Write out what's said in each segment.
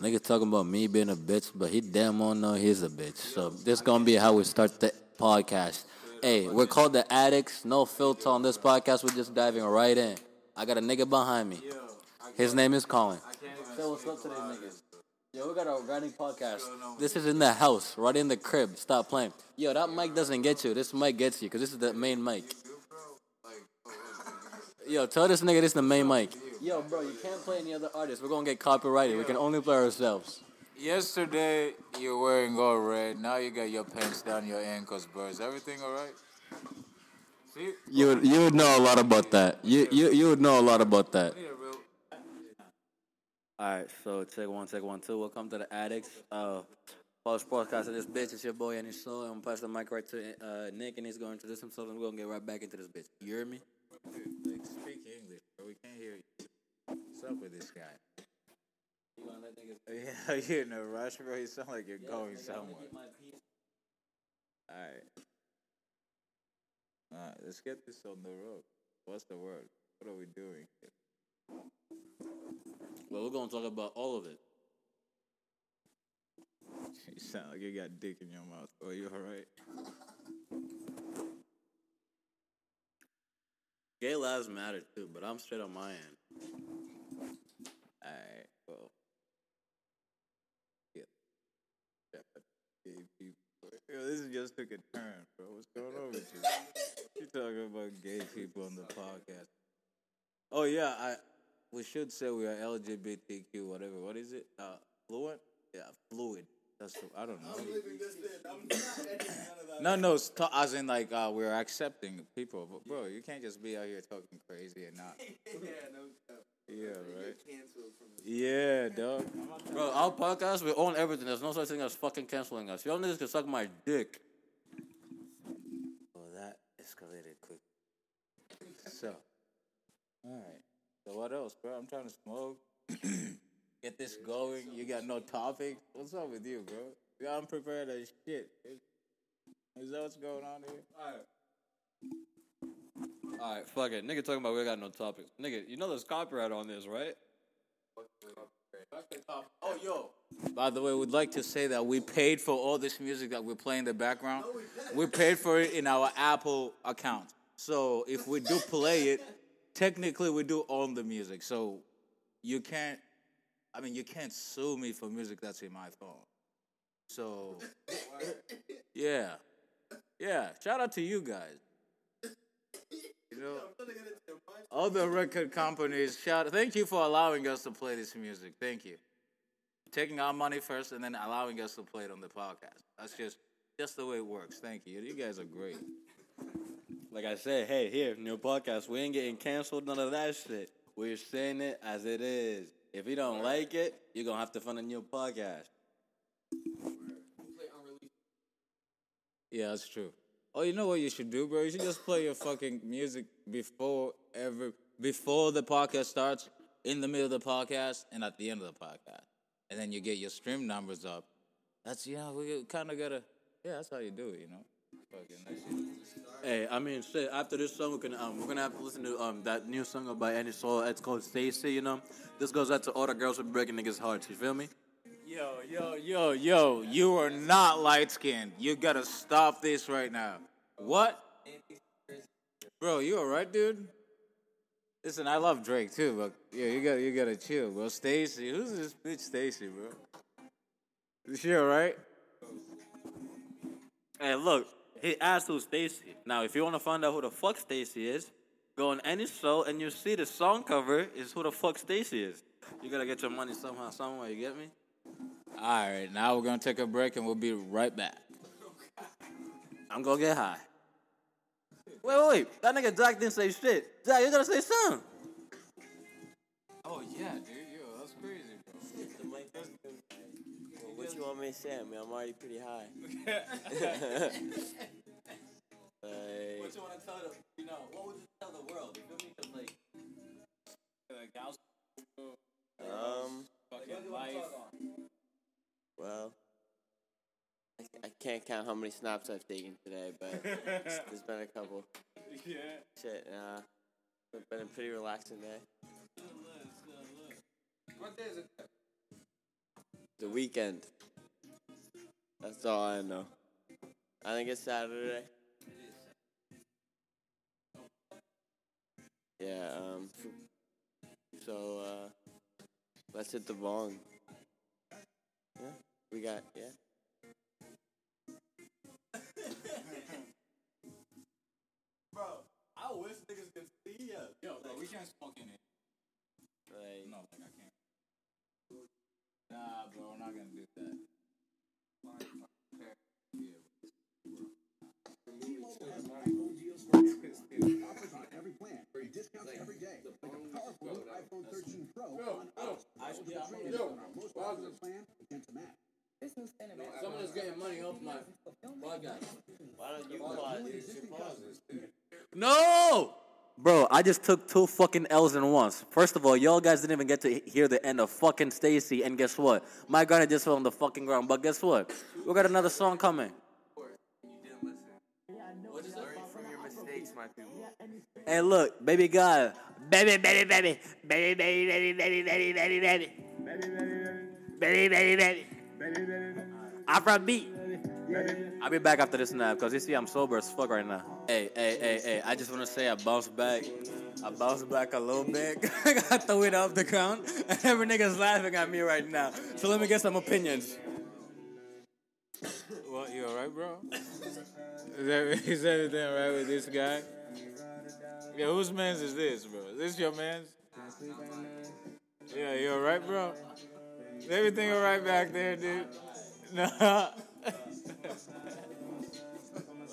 Nigga talking about me being a bitch, but he damn well know he's a bitch. So this gonna be how we start the podcast. Hey, we're called the Addicts. No filter on this podcast. We're just diving right in. I got a nigga behind me. His name is Colin. Say what's up to these niggas. Yo, we got a running podcast. This is in the house, right in the crib. Stop playing. Yo, that mic doesn't get you. This mic gets you, because this is the main mic. Yo, tell this nigga this is the main mic. Yo, bro, you can't play any other artists. We're gonna get copyrighted. We can only play ourselves. Yesterday you were wearing all red. Now you got your pants down your ankles, bro. Is everything all right? See? You would, you would know a lot about that. You you you would know a lot about that. Need a real- All right, so check one, check one, two. Welcome to the Addicts. Uh, Pulse Podcast of this bitch. It's your boy Andy Soul. I'm gonna pass the mic right to uh, Nick, and he's gonna introduce himself, and we're gonna get right back into this bitch. You hear me? Dude, like, speak English, bro. We can't hear you. What's up with this guy? Yeah, you're in a rush, bro. You sound like you're going somewhere. Alright. Alright, let's get this on the road. What's the word? What are we doing here? Well, we're gonna talk about all of it. You sound like you got dick in your mouth. Are you alright? Gay lives matter too, but I'm straight on my end. Alright, well. Yeah. Yeah, but gay people. Yo, this just took a turn, bro. What's going on with you? You talking about gay people on the podcast? Oh yeah, I. We should say we are LGBTQ, whatever. What is it? Uh, fluent? Yeah, fluid. That's I don't know. No, no, it's ta- as in like uh, we're accepting people, but bro, you can't just be out here talking crazy and not. Yeah, right. Yeah, dog. Bro, our podcast, we own everything. There's no such thing as fucking canceling us. Y'all niggas can suck my dick. Oh, that escalated quick. So, all right. So what else, bro? I'm trying to smoke. Get this going. You got no topics. What's up with you, bro? You unprepared as shit. Is that what's going on here? Alright, fuck it. Nigga talking about we got no topics. Nigga, you know there's copyright on this, right? Oh, yo. By the way, we'd like to say that we paid for all this music that we play in the background. We paid for it in our Apple account. So if we do play it, technically we do own the music. So you can't, I mean, you can't sue me for music that's in my phone. So, yeah. Yeah. Shout out to you guys. Know, other record companies, shout thank you for allowing us to play this music. Thank you. Taking our money first and then allowing us to play it on the podcast. That's just just the way it works. Thank you. You guys are great. Like I said, hey, here, new podcast. We ain't getting canceled, none of that shit. We're saying it as it is. If you don't like it, you're gonna have to find a new podcast. Yeah, that's true. Oh, you know what you should do, bro? You should just play your fucking music before every before the podcast starts, in the middle of the podcast, and at the end of the podcast. And then you get your stream numbers up. That's yeah, we kind of gotta. Yeah, that's how you do it, you know. Hey, I mean, shit. After this song, we're gonna um, we're gonna have to listen to um that new song by Andy Soul. It's called Stacy. You know, this goes out to all the girls who breaking niggas' hearts. You feel me? Yo, yo, yo, yo, you are not light skinned. You gotta stop this right now. What? Bro, you alright, dude? Listen, I love Drake too, but yeah, you gotta you gotta chill, bro. Stacy, who's this bitch Stacy, bro? Is she alright? Hey, look, he asked who Stacy. Now, if you want to find out who the fuck Stacy is, go on any show and you see the song cover is who the fuck Stacy is. You gotta get your money somehow, somewhere. You get me? Alright, now we're gonna take a break and we'll be right back. I'm gonna get high. Wait, wait, wait. That nigga Jack didn't say shit. Jack, you gotta say something. Oh yeah, dude, yo, that's crazy, bro. Well, what you want me to say? I mean, I'm already pretty high. Like, What you wanna tell the, you know, what would you tell the world? You feel me? 'Cause, like, um, well, I, I can't count how many snaps I've taken today, but it's- there's been a couple. Yeah. Shit, nah. It's been a pretty relaxing day. What day is it? The weekend. That's all I know. I think it's Saturday. Yeah, um, so, uh, let's hit the bong. Yeah, we got, yeah. Bro, I wish niggas could see us. Yo, bro, we can't smoke in it. Like, No, like I can't. Nah, bro, we're not gonna do that. Offers on every plan. Discounts every day. Like a powerful iPhone 13 Pro on us. Eligible trade-in on most popular plan against a match. Someone is getting money off my podcast. why don't you pause? You. No! Bro, I just took two fucking L's in once. First of all, y'all guys didn't even get to hear the end of fucking Stacy, and guess what? My gunner just fell on the fucking ground. But guess what? We got another song coming. Learn from your mistakes, my. Hey, look, baby God, baby, baby, baby, baby, baby, baby, baby, baby, baby, baby, baby, baby, baby. Afrobeat. I'll be back after this nap because you see I'm sober as fuck right now. Hey, hey, hey, hey! I just want to say I bounced back. I bounced back a little bit. I got the weight off the ground, and every nigga's laughing at me right now. So let me get some opinions. What, you alright, bro? Is, that, is everything alright with this guy? Yeah, whose man's is this, bro? Is this your man's? Yeah, you alright, bro? Is everything alright back there, dude? No.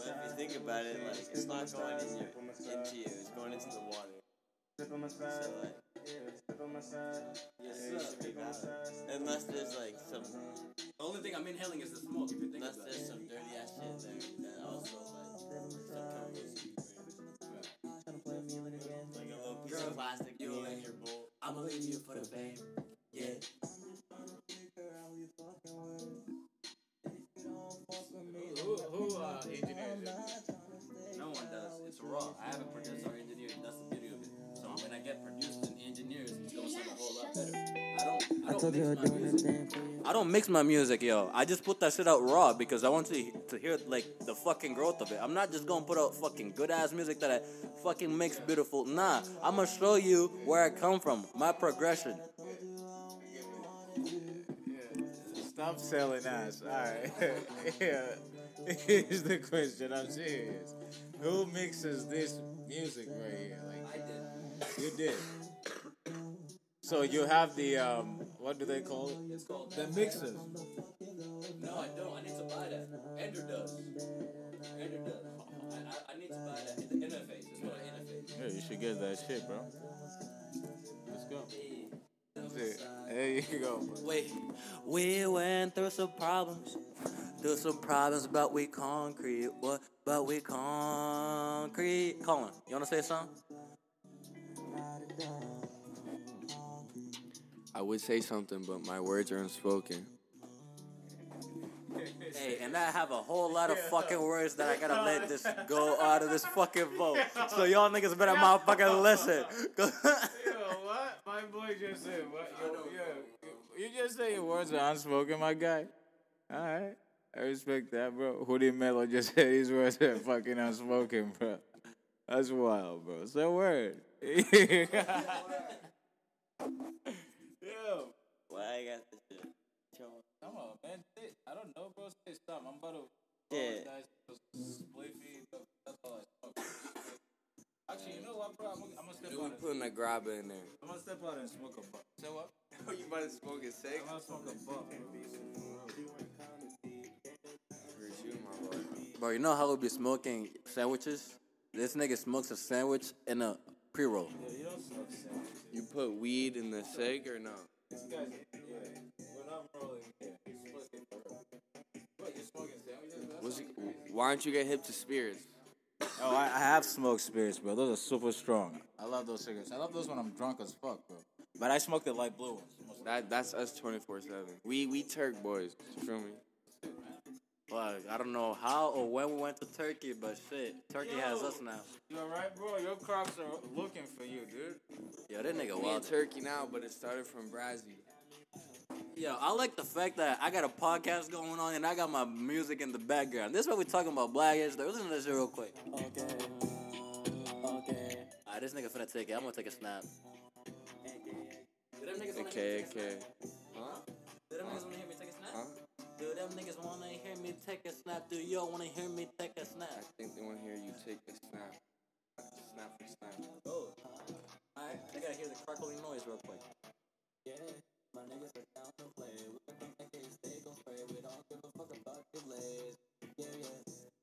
But if you think about it, like, it's not going in your, into you, it's going into the water. So, like, yeah, you should be valid. Unless there's, like, some, The only thing I'm inhaling is the smoke. If you think unless there's some dirty ass shit there that also, like, some chemicals Like a little piece of plastic you in your bowl. I'ma leave you for the fame. Yeah. Who, who uh, engineers it? No one does. It's raw. I have a producer or engineer. That's the beauty of it. So when I get produced and engineers, it's gonna sound a whole lot better. I don't. I don't mix my music. I don't mix my music, yo. I just put that shit out raw because I want to to hear like the fucking growth of it. I'm not just gonna put out fucking good ass music that I fucking makes beautiful. Nah, I'm gonna show you where I come from, my progression. Stop selling ass. Alright. yeah. Here's the question. I'm serious. Who mixes this music right here? Like I did. you did. So you have the um what do they call it? It's called The mixers. No, I don't. I need to buy that. Andrew does. Andrew does. I, I, I need to buy that. The interface. It's called an interface. Yeah, you should get that shit, bro. Let's go. That's it. There you go. Bro. Wait, we went through some problems. Through some problems, but we concrete. What? But we concrete. Colin, you wanna say something? I would say something, but my words are unspoken. Hey, and I have a whole lot of fucking words that I gotta let this go out of this fucking vote. So y'all niggas better motherfucking listen. Yo, what? My boy just said what? Yo, yo, you just say your words are unspoken, my guy. All right, I respect that, bro. Hoodie Mello just said his words are fucking unspoken, bro. That's wild, bro. Say a word. Yo, Why I got this shit? Come on, man. I don't know, bro. Say stop. I'm about to. Yeah. That's all I. Actually, you know what, bro? I'm gonna, I'm gonna step Dude, out. we and- putting a grabber in there. I'm gonna step out and smoke a buck. Say what? you about to smoke a cig? I'm gonna smoke a buck. Bro, you know how we be smoking sandwiches? This nigga smokes a sandwich and a pre roll. Yeah, you don't smoke sandwich. You put weed in the cig or no? This guy's, yeah, we're not rolling here. He's smoking for real. What, you're smoking sandwiches? Why don't you get hip to spirits? Oh, I, I have smoked spirits, bro. Those are super strong. I love those cigarettes. I love those when I'm drunk as fuck, bro. But I smoke the light blue ones. most of the That that's us twenty four seven. We we Turk boys. You feel me? Fuck, I don't know how or when we went to Turkey, but shit, Turkey has us now. You alright, bro? Your crops are looking for you, dude. Yo, that nigga We in wild. Turkey now, but it started from Brazil. Yo, I like the fact that I got a podcast going on and I got my music in the background. This is what we're talking about, Black History. Listen to this real quick. Okay. Okay. Alright, this nigga finna take it. I'm gonna take a snap. Do them niggas wanna Okay, take a okay. snap? Do them niggas wanna hear me take a snap? Huh? Do them niggas wanna hear me take a snap? Do y'all wanna hear me take a snap? I think they want to hear you take a snap. Snap for snap. Oh. Uh, alright, I gotta hear the crackling noise real quick. Yeah, my niggas are down to play. We can make that case, they gon' spray. We don't give a fuck about your blaze. Yeah, yeah.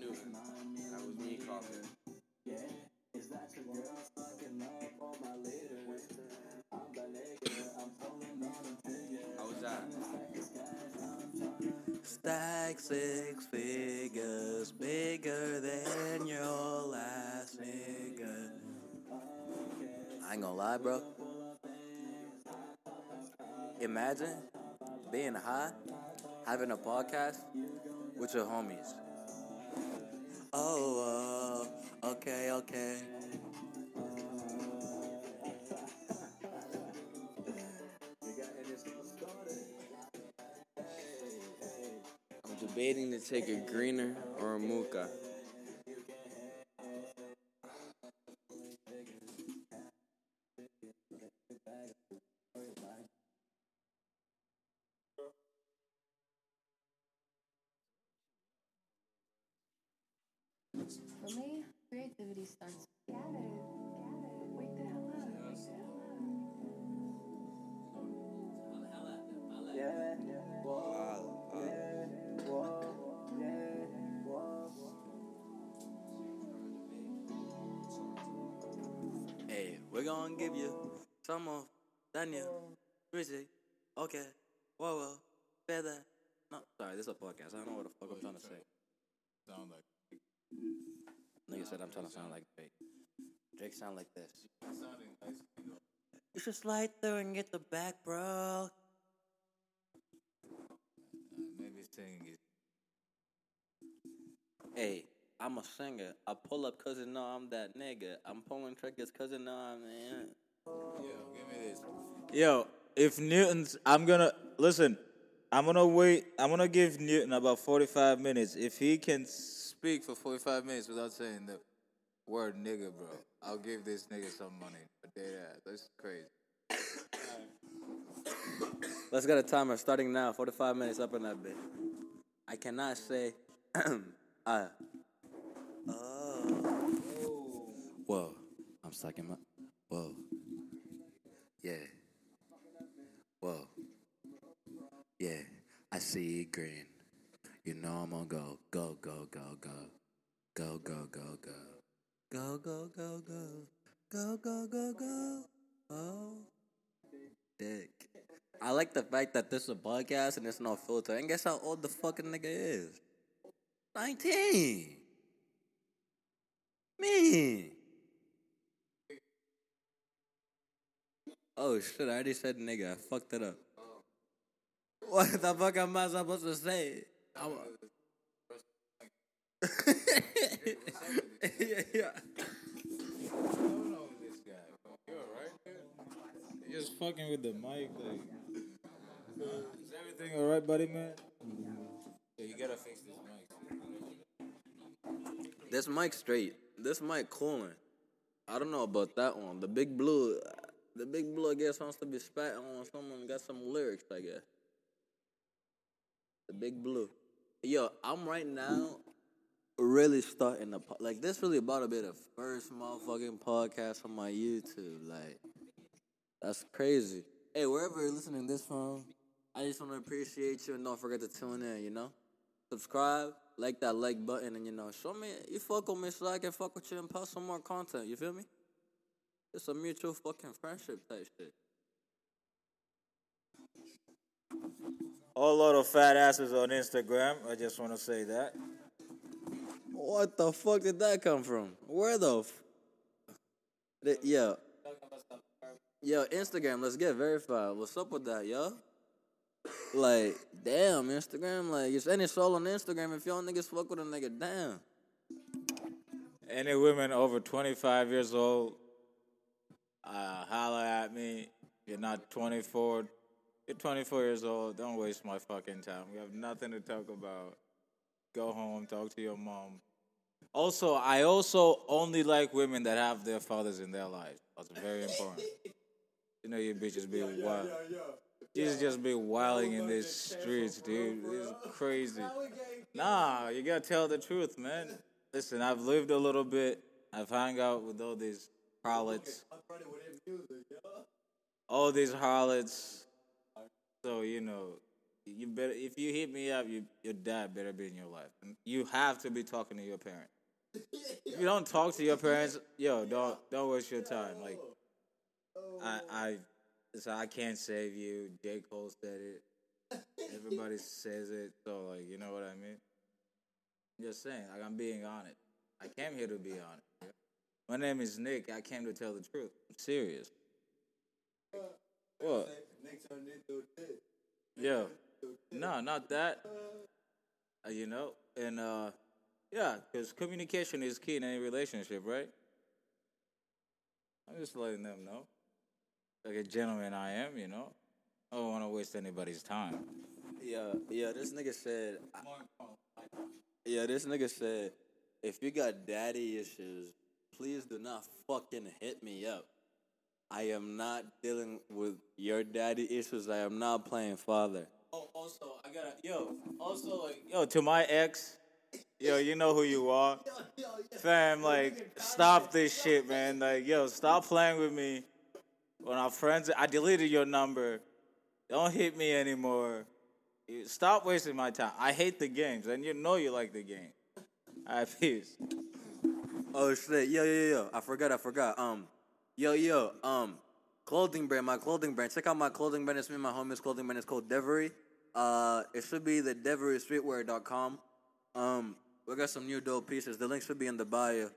That was not Newton. That was me coughing. How was that? Stack six figures bigger than your last nigga. I ain't gonna lie, bro. Imagine being high, having a podcast with your homies. Oh, uh, okay, okay. I'm debating to take a greener or a mocha. Hey, we're gonna give you some of Daniel, Rizzy, okay, whoa, whoa, feather. No, sorry, this is a podcast. I don't know what the fuck I'm trying to say. Sound like Nigga said I'm trying to sound like Drake. Drake sound like this. sounding nice. You should slide through and get the back, bro. Maybe singing is Hey, I'm a singer. I pull up cause you know I'm that nigga. I'm pulling triggers cause you know I'm man. Yo, give me this. Yo, if Newton's, I'm gonna listen. I'm gonna wait. I'm gonna give Newton about 45 minutes. If he can speak for 45 minutes without saying the word nigga, bro, I'll give this nigga some money. But dead ass, that's crazy. Let's get a timer starting now. 45 minutes up in that bit. I cannot say, uh, oh. Whoa, I'm stuck my. Whoa. Yeah. Whoa. Yeah, I see you grin. You know I'm gonna go, go, go, go, go. Go, go, go, go. Go, go, go, go. Go, go, go, go. Oh. Dick. I like the fact that this is a podcast and it's no filter. And guess how old the fucking nigga is? 19. Me. Oh shit, I already said nigga. I fucked it up. What the fuck am I supposed to say? I'm yeah, yeah. this guy. You alright? You're just fucking with the mic, like. Is everything alright, buddy, man? Yeah, you gotta fix this mic. This mic straight. This mic cooling. I don't know about that one. The big blue, the big blue, I guess, wants to be spat on someone got some lyrics, I guess. The big blue. Yo, I'm right now really starting to, po- like, this really about to be the first motherfucking podcast on my YouTube. Like, that's crazy. Hey, wherever you're listening this from, I just want to appreciate you and don't forget to tune in, you know? Subscribe, like that like button, and you know, show me you fuck with me so I can fuck with you and post some more content. You feel me? It's a mutual fucking friendship type shit. Whole lot of fat asses on Instagram. I just want to say that. What the fuck did that come from? Where the? F- the yeah. Yo, Instagram, let's get verified. What's up with that, yo? Like, damn, Instagram. Like, it's any soul on Instagram. If y'all niggas fuck with a nigga, damn. Any women over 25 years old, uh, holla at me. You're not 24. You're 24 years old. Don't waste my fucking time. We have nothing to talk about. Go home, talk to your mom. Also, I also only like women that have their fathers in their lives. That's very important. You know, you bitches be wild. You just be wilding in these streets, dude. It's crazy. Nah, you gotta tell the truth, man. Listen, I've lived a little bit. I've hung out with all these harlots. All these harlots. So you know, you better if you hit me up, you, your dad better be in your life. You have to be talking to your parents. If you don't talk to your parents, yo, don't don't waste your time. Like, I I so I can't save you. J Cole said it. Everybody says it. So like, you know what I mean? I'm just saying, like I'm being honest. I came here to be honest. My name is Nick. I came to tell the truth. I'm serious. What? Yeah. No, not that. Uh, you know, and uh, yeah, because communication is key in any relationship, right? I'm just letting them know. Like a gentleman I am, you know. I don't want to waste anybody's time. Yeah, yeah, this nigga said. Oh, yeah, this nigga said, if you got daddy issues, please do not fucking hit me up. I am not dealing with your daddy issues. I am not playing father. Oh, also, I gotta, yo, also, like, yo, to my ex, yo, you know who you are. Fam, like, stop this shit, man. Like, yo, stop playing with me. When our friends, I deleted your number. Don't hit me anymore. Stop wasting my time. I hate the games, and you know you like the game. All right, peace. Oh shit! Yo, yo, yo! I forgot. I forgot. Um, yo, yo. Um, clothing brand. My clothing brand. Check out my clothing brand. It's me my homies. Clothing brand is called Devery. Uh, it should be the DeveryStreetwear.com. Um, we got some new dope pieces. The link should be in the bio.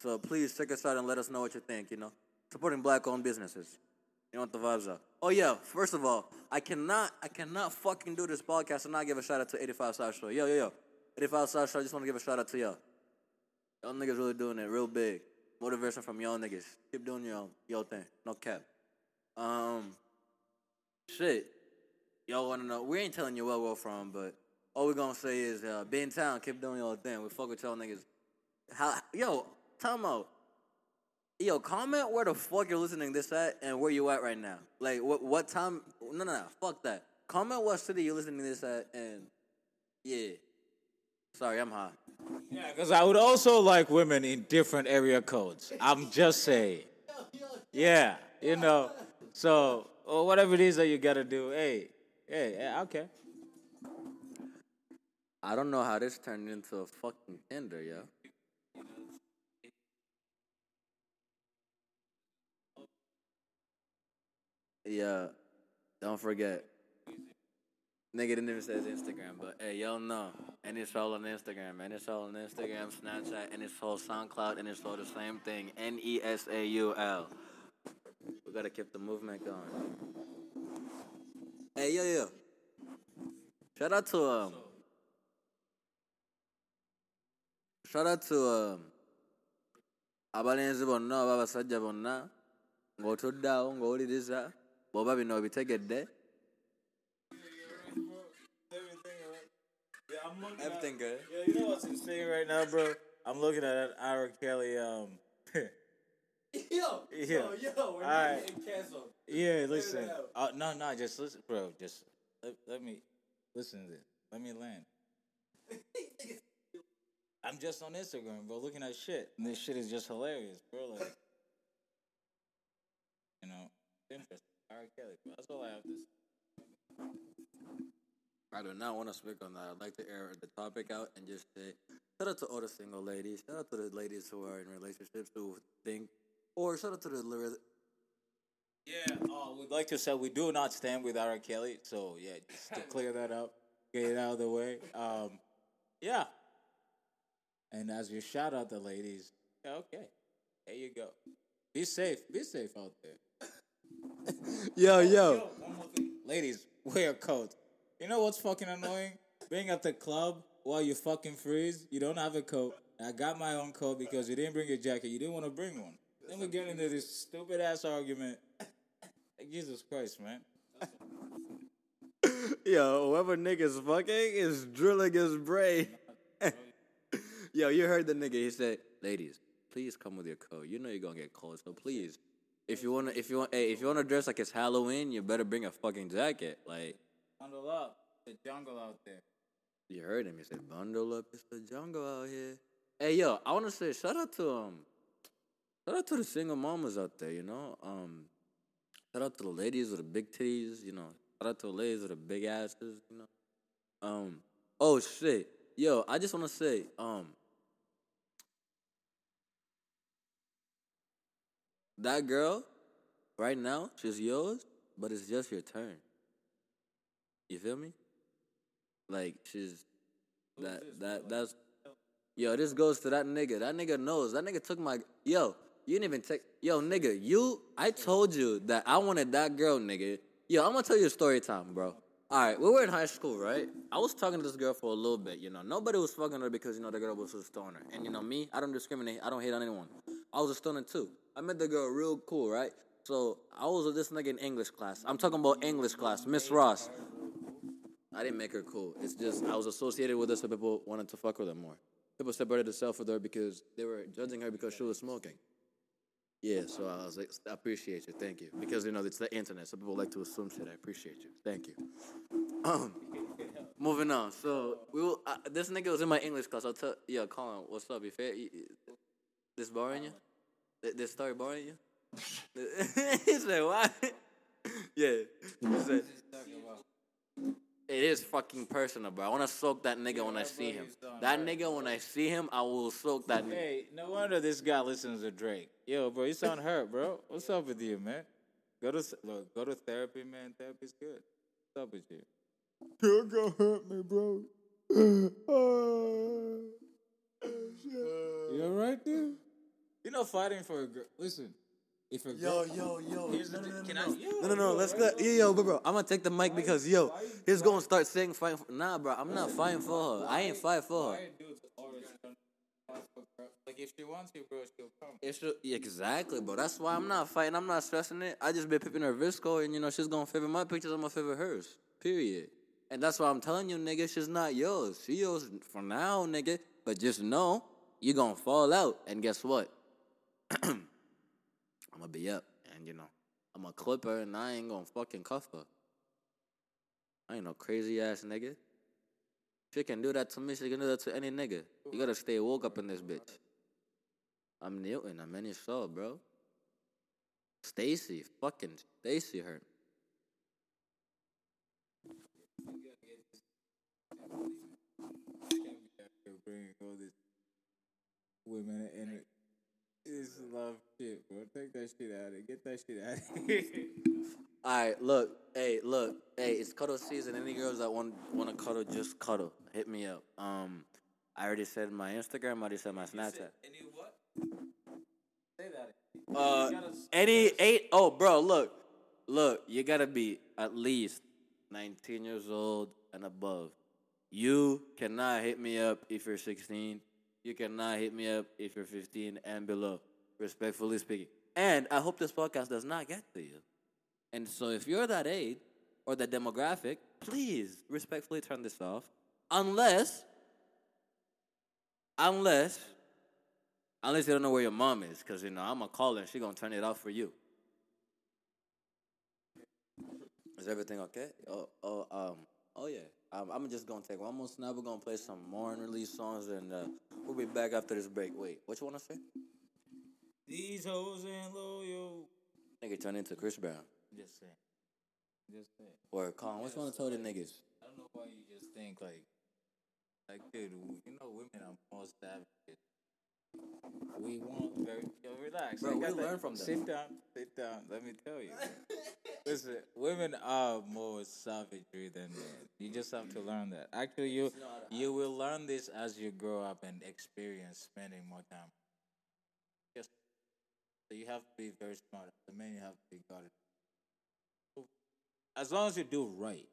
So please check us out and let us know what you think. You know, supporting black-owned businesses. You know what the vibes are. Oh yeah. First of all, I cannot, I cannot fucking do this podcast and not give a shout out to 85 South Show. Yo, yo, yo. 85 South Show. I just want to give a shout out to y'all. Y'all niggas really doing it real big. Motivation from y'all niggas. Keep doing your your thing. No cap. Um, shit. Y'all wanna know? We ain't telling you where we're from, but all we're gonna say is, uh, be in town. Keep doing your thing. We fuck with y'all niggas. How? Yo, time out. Yo, comment where the fuck you're listening this at and where you at right now. Like, what what time? No, no, no. Fuck that. Comment what city you're listening to this at and yeah. Sorry, I'm hot. Yeah, because I would also like women in different area codes. I'm just saying. Yeah, you know. So, or whatever it is that you gotta do, hey, hey, yeah, okay. I don't know how this turned into a fucking Tinder, yo. Yeah, don't forget. Nigga didn't even say his Instagram, but hey, y'all know. And it's all on Instagram, and it's all on Instagram, Snapchat, and it's all SoundCloud, and it's all the same thing. N E S A U L. We gotta keep the movement going. Hey, yo, yo. Shout out to um. Shout out to um. abalenzi bonna bw'oba bino obitegedde everything good Yeah, you know what's insane right now, bro? I'm looking at that R. Kelly. Um, yo Yeah. yo we're Alright. getting canceled yeah, listen. Uh, no, no, just listen, bro. Just let, let me listen to this. Let me land. I'm just on Instagram, bro, looking at shit. And this shit is just hilarious, bro. Like, you know, it's interesting. R. Kelly, bro. That's all I have to say. I do not want to speak on that. I'd like to air the topic out and just say, shout out to all the single ladies. Shout out to the ladies who are in relationships who think, or shout out to the Yeah, uh, we'd like to say we do not stand with R. Kelly, so yeah, just to clear that up, get it out of the way. Um, yeah, and as you shout out the ladies, okay, there you go. Be safe, be safe out there. Yo, yo. Ladies, wear a coat. You know what's fucking annoying? Being at the club while you fucking freeze, you don't have a coat. I got my own coat because you didn't bring your jacket. You didn't want to bring one. Then we get into this stupid ass argument. Like, Jesus Christ, man. Yo, whoever nigga's fucking is drilling his brain. Yo, you heard the nigga. He said, "Ladies, please come with your coat. You know you're gonna get cold, so please, if you wanna, if you want, hey, if you wanna dress like it's Halloween, you better bring a fucking jacket. Like, Bundle up. The jungle out there. you heard him. He said, "Bundle up, it's the jungle out here." Hey, yo, I wanna say shout out to um, shout out to the single mamas out there. You know, um, shout out to the ladies with the big titties. You know, shout out to the ladies with the big asses. You know, um, oh shit, yo, I just wanna say, um. That girl, right now, she's yours, but it's just your turn. You feel me? Like she's that that that's yo. This goes to that nigga. That nigga knows. That nigga took my yo. You didn't even take yo nigga. You I told you that I wanted that girl, nigga. Yo, I'm gonna tell you a story time, bro. All right, we were in high school, right? I was talking to this girl for a little bit, you know. Nobody was fucking her because you know the girl was a stoner, and you know me, I don't discriminate. I don't hate on anyone. I was a stoner too. I met the girl real cool, right? So I was with this nigga in English class. I'm talking about English class, Miss Ross. I didn't make her cool. It's just I was associated with her, so people wanted to fuck with her more. People separated themselves with her because they were judging her because she was smoking. Yeah, so I was like, I appreciate you, thank you, because you know it's the internet, so people like to assume shit. I appreciate you, thank you. Um, moving on. So we will, uh, this nigga was in my English class. I'll tell, yeah, Colin, what's up? You fair? You- This boring you? Th- This story boring you? he said, what? yeah. He said, it is fucking personal, bro. I want to soak that nigga when I see him. That nigga, when I see him, I will soak that nigga. Hey, no wonder this guy listens to Drake. Yo, bro, you sound hurt, bro. What's up with you, man? Go to look, go to therapy, man. Therapy's good. What's up with you? You're gonna hurt me, bro. Ah, you alright, dude? You're not fighting for a girl. Listen, if a girl, yo, yo. Here's the thing. Can I? No, no, no. Let's go. Yo, yo, bro, bro. I'm gonna take the mic because yo, he's gonna start saying fighting. For, nah, bro. I'm not fighting for her. I ain't fight for her. dudes always fight for girl. Like if she wants you, bro, she'll come. It's ju- exactly, bro. That's why I'm not fighting. I'm not stressing it. I just been pipping her VSCO, and you know she's gonna favor my pictures. I'm gonna favor hers. Period. And that's why I'm telling you, nigga, she's not yours. She yours for now, nigga. But just know you gonna fall out, and guess what? I'm gonna be up, and you know I'm gonna clip her, and I ain't gonna fucking cuff her. I ain't no crazy ass nigga. She can do that to me. She can do that to any nigga. You gotta stay woke up in this bitch. I'm Newton. I'm in any show, bro. Stacy, fucking Stacy hurt. Women in it. This love shit, bro. Take that shit out of it. Get that shit out of here. All right, look, hey, look, hey, it's cuddle season. Any girls that want want to cuddle, just cuddle. Hit me up. Um, I already said my Instagram. I already said my Snapchat. Any what? Say that. Uh, any eight. Oh, bro, look, look, you gotta be at least 19 years old and above. You cannot hit me up if you're 16. You cannot hit me up if you're 15 and below. Respectfully speaking. And I hope this podcast does not get to you. And so if you're that age or that demographic, please respectfully turn this off. Unless, unless Unless you don't know where your mom is, because you know I'm gonna call her and she gonna turn it off for you. Is everything okay? Oh, oh, um, oh yeah. Um, I'm just gonna take one more snap. We're gonna play some more unreleased songs, and uh, we'll be back after this break. Wait, what you wanna say? These hoes ain't loyal. Nigga turn into Chris Brown Just saying. Just saying. or Colin. What you wanna tell the niggas? I don't know why you just think like, like, dude, you know, women are more savages. We want very, yo, relax. Bro, we that- learn from them. Sit down, sit down. Let me tell you. Listen, women are more savagery than men. You just have to learn that. Actually, you you will learn this as you grow up and experience spending more time. Just so you have to be very smart. The men you have to be guarded. as long as you do right.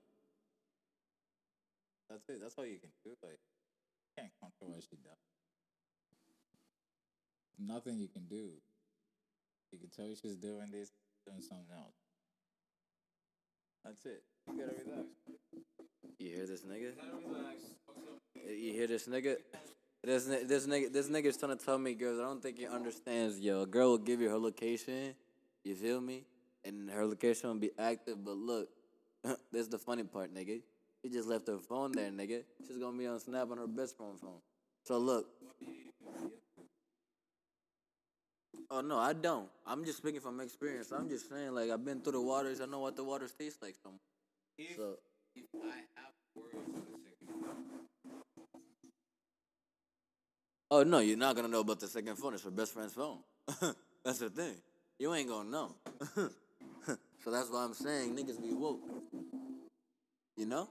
That's it. That's all you can do. Like, you can't control what she does. Nothing you can do. You can tell she's doing this, doing something else. That's it. You gotta relax. You hear this nigga? Uh, you hear this nigga? This this nigga this nigga's trying to tell me, girls. I don't think he understands. Yo, a girl will give you her location. You feel me? And her location will be active. But look, this is the funny part, nigga. She just left her phone there, nigga. She's gonna be on Snap on her best friend phone. So look. Oh no, I don't. I'm just speaking from experience. I'm just saying, like I've been through the waters. I know what the waters taste like. So, If, so if I have words for the second Oh no, you're not gonna know about the second phone. It's her best friend's phone. that's the thing. You ain't gonna know. so that's why I'm saying niggas be woke. You know?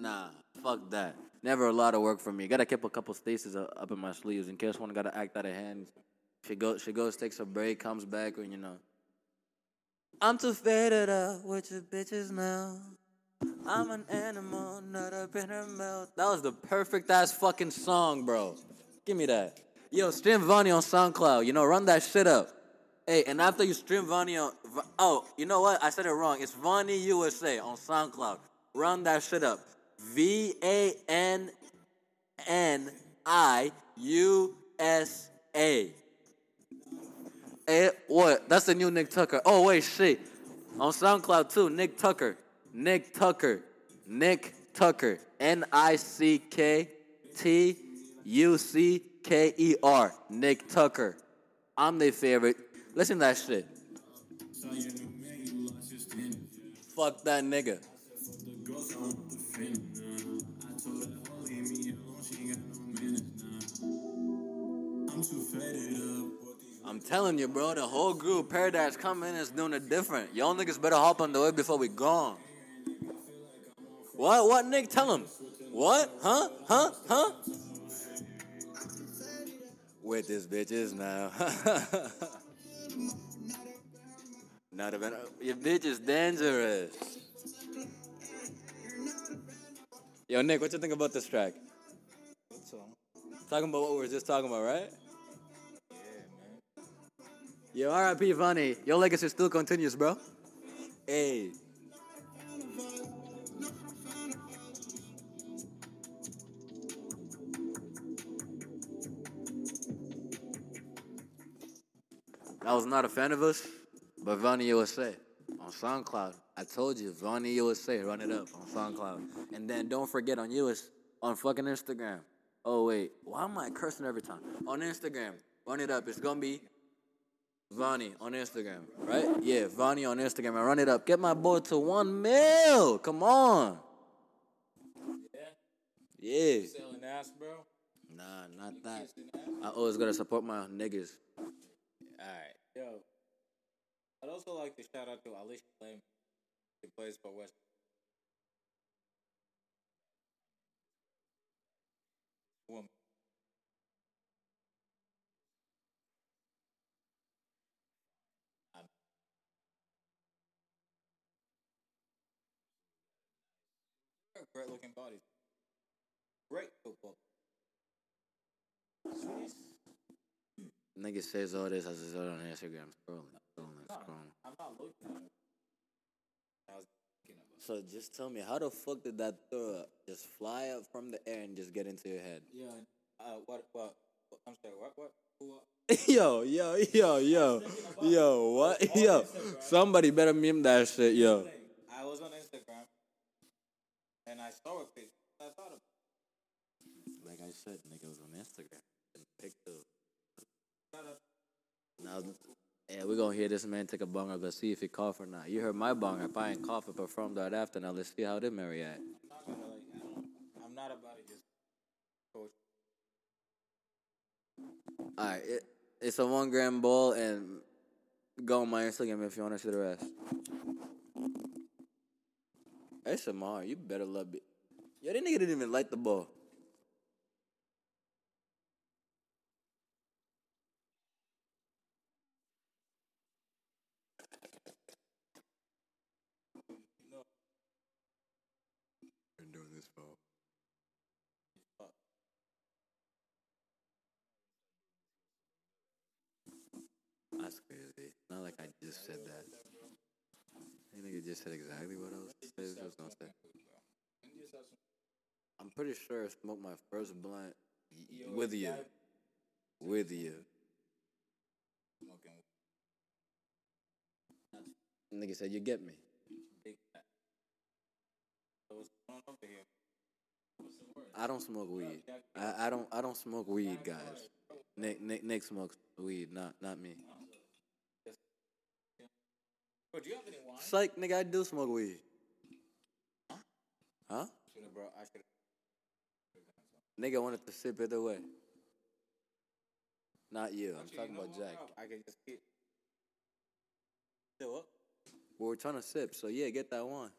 Nah, fuck that. Never a lot of work for me. Gotta keep a couple stasis up in my sleeves in case one gotta act out of hand. She goes, she goes, takes a break, comes back, and you know. I'm too faded up with your bitches now. I'm an animal, not up in her mouth. That was the perfect ass fucking song, bro. Give me that. Yo, stream Vanni on SoundCloud. You know, run that shit up. Hey, and after you stream Vanni on, V- oh, you know what? I said it wrong. It's Vanni USA on SoundCloud. Run that shit up. V A N N I U S A. Eh, what? That's the new Nick Tucker. Oh wait, shit. On SoundCloud too, Nick Tucker. Nick Tucker. Nick Tucker. N I C K T U C K E R. Nick Tucker. I'm their favorite. Listen to that shit. Fuck that nigga. I'm telling you, bro, the whole group, Paradise coming is doing it different. Y'all niggas better hop on the way before we gone. What? What, Nick? Tell him. What? Huh? Huh? Huh? With this bitches now. Not even. Your bitch is dangerous. Yo, Nick, what you think about this track? Song? Talking about what we were just talking about, right? Yeah, man. Yo, RIP Funny. Your legacy still continues, bro. Hey. I was not a fan of us, but Vanni USA on SoundCloud. I told you, Vanni USA, run it up on SoundCloud. And then don't forget on US, on fucking Instagram. Oh, wait. Why am I cursing every time? On Instagram, run it up. It's gonna be Vanni on Instagram, right? Yeah, Vanni on Instagram. And run it up. Get my boy to one mil. Come on. Yeah. Selling ass, bro. Nah, not that. I always gotta support my niggas. Alright. Yo. I'd also like to shout out to Alicia Lam. She plays for West. Woman. Great looking body. Great football. Nigga says all this as it's on Instagram. Scrolling, scrolling, No, scrolling. I'm not looking at it. I was thinking about So just tell me, how the fuck did that throw up just fly up from the air and just get into your head? Yeah. Uh, what, what? what- I'm sorry. What? What? Who? yo, yo, yo, yo, yo, what? Yo, somebody better meme that shit, yo. I was on Instagram, and I saw a picture. I thought of Like I said, nigga was on Instagram and picked up. Now, yeah, we're gonna hear this man take a bong up. Let's see if he cough or not. You heard my bong If I ain't cough. I performed right after. Now let's see how they marry at. I'm not like. I don't, I'm not about to just coach. All right, it, it's a one gram ball, and go on my Instagram if you want to see the rest. SMR, you better love it. Yo, that nigga didn't even like the ball. this, bro. That's crazy. Not like I just said that. Think you just said exactly what I was, I was gonna say. I'm pretty sure I smoked my first blunt with you. With you. Nigga said, you get me. I don't smoke weed. I, I don't I don't smoke weed, guys. Nick Nick Nick smokes weed, not not me. Bro, do you have any wine? Psych, nigga, I do smoke weed. Huh? Should've brought- I should've- Nigga wanted to sip it away. Not you. I'm talking about Jack. I can just keep. Still up? we're trying to sip, so yeah, get that one.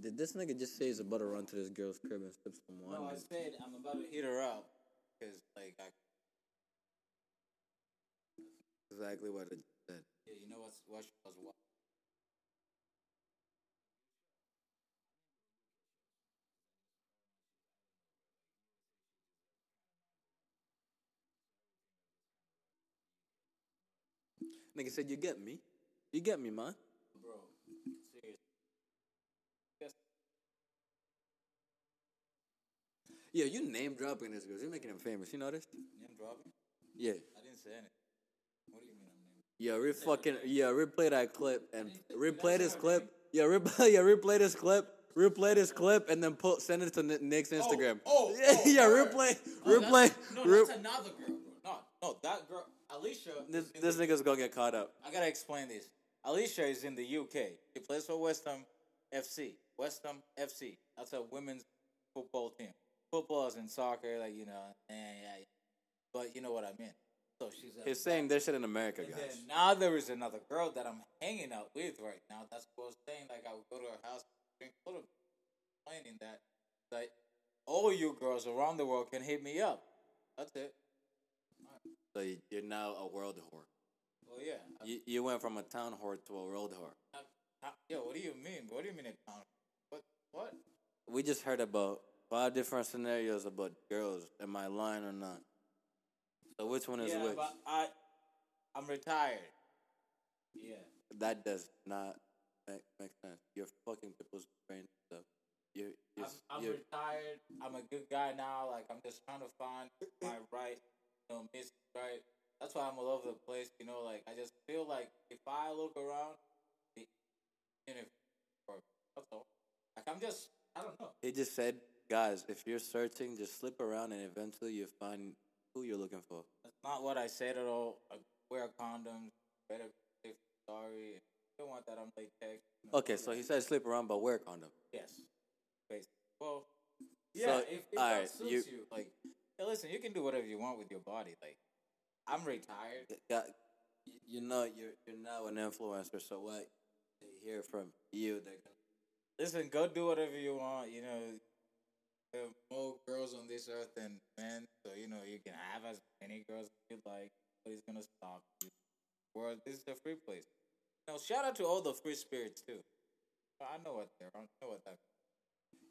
Did this nigga just say he's about to run to this girl's crib and sip some wine? No, I said I'm about to hit her up because like I, exactly what it said. yeah, you know what's what she was wa- Nigga said, you get me? You get me, man? bro. Seriously. Yes. Yeah, you name dropping this girl. You're making him famous. You know this? Name dropping? Yeah. I didn't say anything. What do you mean I'm name? Yeah, re fucking yeah, replay that clip and replay this clip. Yeah, replay yeah, replay this clip. Replay this clip and then put send it to Nick's oh, Instagram. oh, oh yeah, oh, yeah, replay, Oh, replay. that's- No, re- that's another girl. No, no, that girl, Alisha. this is this the- nigga's gonna get caught up. I gotta explain this. Alisha is in the UK. She plays for West Ham FC. West Ham FC. That's a women's football team. Football is in soccer, like you know, yeah, yeah. But you know what I mean. So she's. a- He's saying this shit in America, And guys. then now there is another girl that I'm hanging out with right now. That's what I was saying. Like I would go to her house, drink a little, complaining that like all you girls around the world can hit me up. That's it. So you- you're now a world whore. Well, yeah. You, you went from a town whore to a world whore. I- I- yo, what do you mean? What do you mean it count? What? What? We just heard about five different scenarios about girls. Am I lying or not? So which one is yeah, which? but I, I'm retired. Yeah. That does not make, make sense. You're fucking people's brain stuff. You're, you're, I'm, I'm you're retired. I'm a good guy now. Like I'm just trying to find my right, you know, miss right. That's why I'm all over the place. You know, like I just feel like if I look around, the universe, that's all. Like I'm just, I don't know. He just said, guys, if you're searching, just slip around and eventually you find who you're looking for. That's not what I said at all. I wear condoms. Better safe sorry. If you don't want that, I'm latex. you know, Okay, so he said slip around, but wear condom. Yes. Basically. Well, So, yeah, if, if that suits you- you, like, hey, listen, you can do whatever you want with your body. Like, I'm retired. Got, you know, you're you're now an influencer, so what they hear from you, they're gonna. Listen, go do whatever you want. You know, there are more girls on this earth than men, so you know you can have as many girls as you like. Nobody's gonna stop you. World, this is a free place. Now, shout out to all the free spirits too. I know what they're. I know what that.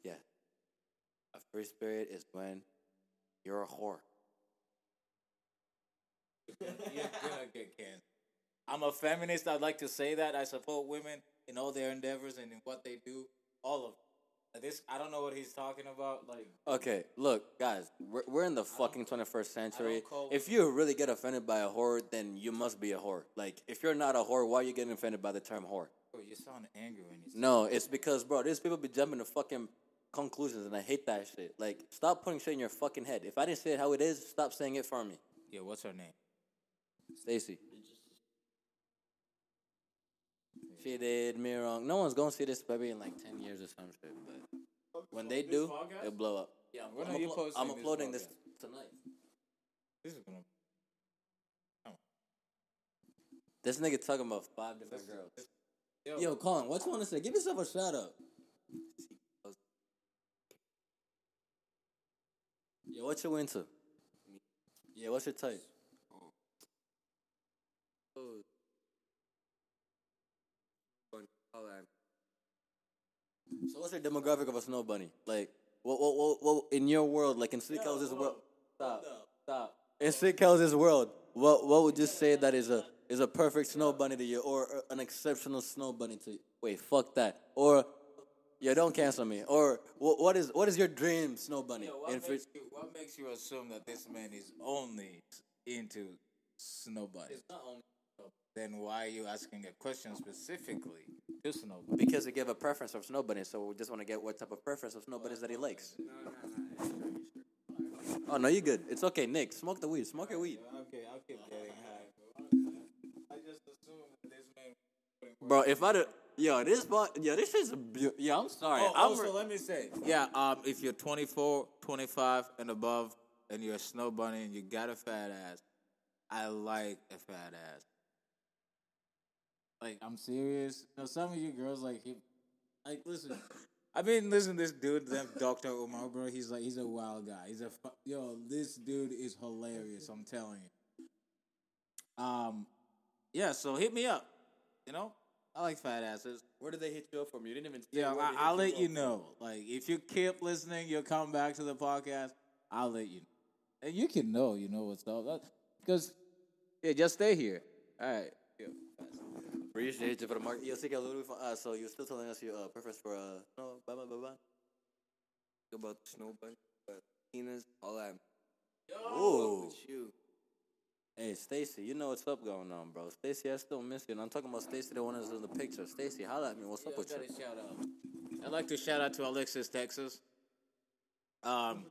Yeah. A free spirit is when you're a whore. You're gonna get canceled. I'm a feminist. I'd like to say that I support women in all their endeavors and in what they do. All of them. This I don't know what he's talking about. Like Okay, look, guys, we're, we're in the fucking 21st century. If you really get offended by a whore, then you must be a whore. Like, if you're not a whore, why are you getting offended by the term whore? bro, you sound angry when you No, it's because, bro, these people be jumping to fucking conclusions, and I hate that shit. Like, stop putting shit in your fucking head. If I didn't say it how it is, stop saying it for me. Yeah, what's her name? Stacy. She did me wrong. No one's gonna see this baby in like 10 years or some shit, but when they do, it'll blow up. Yeah, I'm, When I'm are you uplo- posting I'm uploading this podcast? tonight. This is gonna This nigga talking about five different girls. Yo, Yo, Colin, what you want to say? Give yourself a shout out. Yo, what you into? Yeah, what's your type? Oh. Fun. Holla at me. So what's the demographic of a snow bunny? Like, what, what, what, what in your world, like in Sid world? Stop, stop. In Sid world, what, what would you say that is a is a perfect snow bunny to you, or an exceptional snow bunny to you? Wait, fuck that. Or, yeah, don't cancel me. Or what, what is what is your dream snow bunny? What makes, you, what makes you assume that this man is only into snow bunnies? Then why are you asking a question specifically to snow because he gave a preference of snow bunnies, so we just want to get what type of preference of snow bunnies that he likes. Oh no, you're good. It's okay, Nick. Smoke the weed. Smoke your weed. Okay, I'll keep getting high. I just assumed that this man. Bro, if I do, yo, this part, yo, this is a beau- yo. I'm sorry. Oh, I'm also, re- let me say, yeah, um, if you're 24, 25 and above, and you're a snow bunny and you got a fat ass, I like a fat ass. Like, I'm serious. No, some of you girls like he, like listen. I mean, listen, this dude, them Dr. Umar, bro. He's like, he's a wild guy. He's a fu- yo. This dude is hilarious. I'm telling you. Um, yeah. So hit me up. You know, I like fat asses. Where did they hit you up from? You didn't even. Yeah, I, I'll let you know. Like, if you keep listening, you'll come back to the podcast. I'll let you know. And you can know, you know what's up. Because, yeah, just stay here. All right. Yeah. Appreciate you for the market. Yo, Sika, what do we fi- uh, so you're still telling us your uh, preference for uh, no, bye bye bye bye. About the snow bunny, but Tina's all that. Ooh. With you. Hey, Stacy, you know what's up going on, bro. Stacy, I still miss you. And I'm talking about Stacy, the one that's in the picture. Stacy, holla at me. What's up with you? shout out. I'd like to shout out to Alexis, Texas. Um,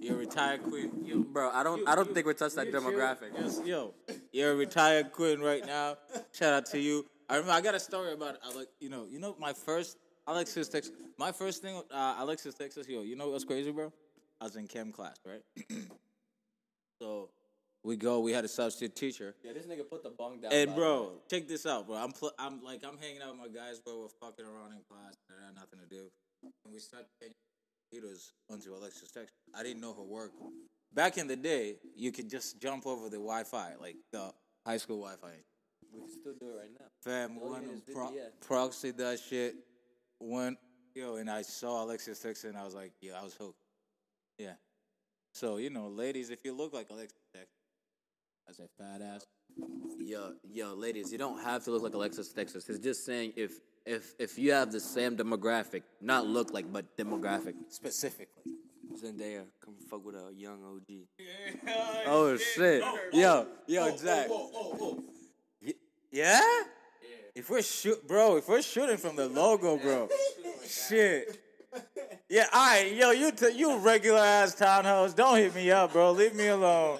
you're a retired queen. You, Bro, I don't, I don't think we touched that you demographic. Just, yo, you're a retired queen right now. Shout out to you. I remember I got a story about Alex. You know, you know my first Alexis Texas. My first thing, with, uh, Alexis Texas. Yo, you know what's crazy, bro? I was in chem class, right? so we go. We had a substitute teacher. Yeah, this nigga put the bong down. And bro, check this out, bro. I'm pl- I'm like I'm hanging out with my guys, bro. We're fucking around in class, I had nothing to do. And we start taking computers onto Alexis Texas. I didn't know her work. Back in the day, you could just jump over the Wi-Fi, like the high school Wi-Fi. we can still do it right now. Fam, All you one pro- VPN. proxy that shit. Went yo, and I saw Alexis Texas, and I was like, yeah, I was hooked. Yeah. So you know, ladies, if you look like Alexis Texas, as a fat ass. Yo, yo, ladies, you don't have to look like Alexis Texas. He's just saying if, if, if you have the same demographic, not look like, but demographic. specifically. Zendaya, uh, come fuck with a young OG. Oh, oh shit! Yo, yo, Jack. Y- Yeah? If we're shoot, bro, if we're shooting from the logo, bro, shit. Yeah, all right, yo, you t- you regular ass townhouse, don't hit me up, bro. Leave me alone.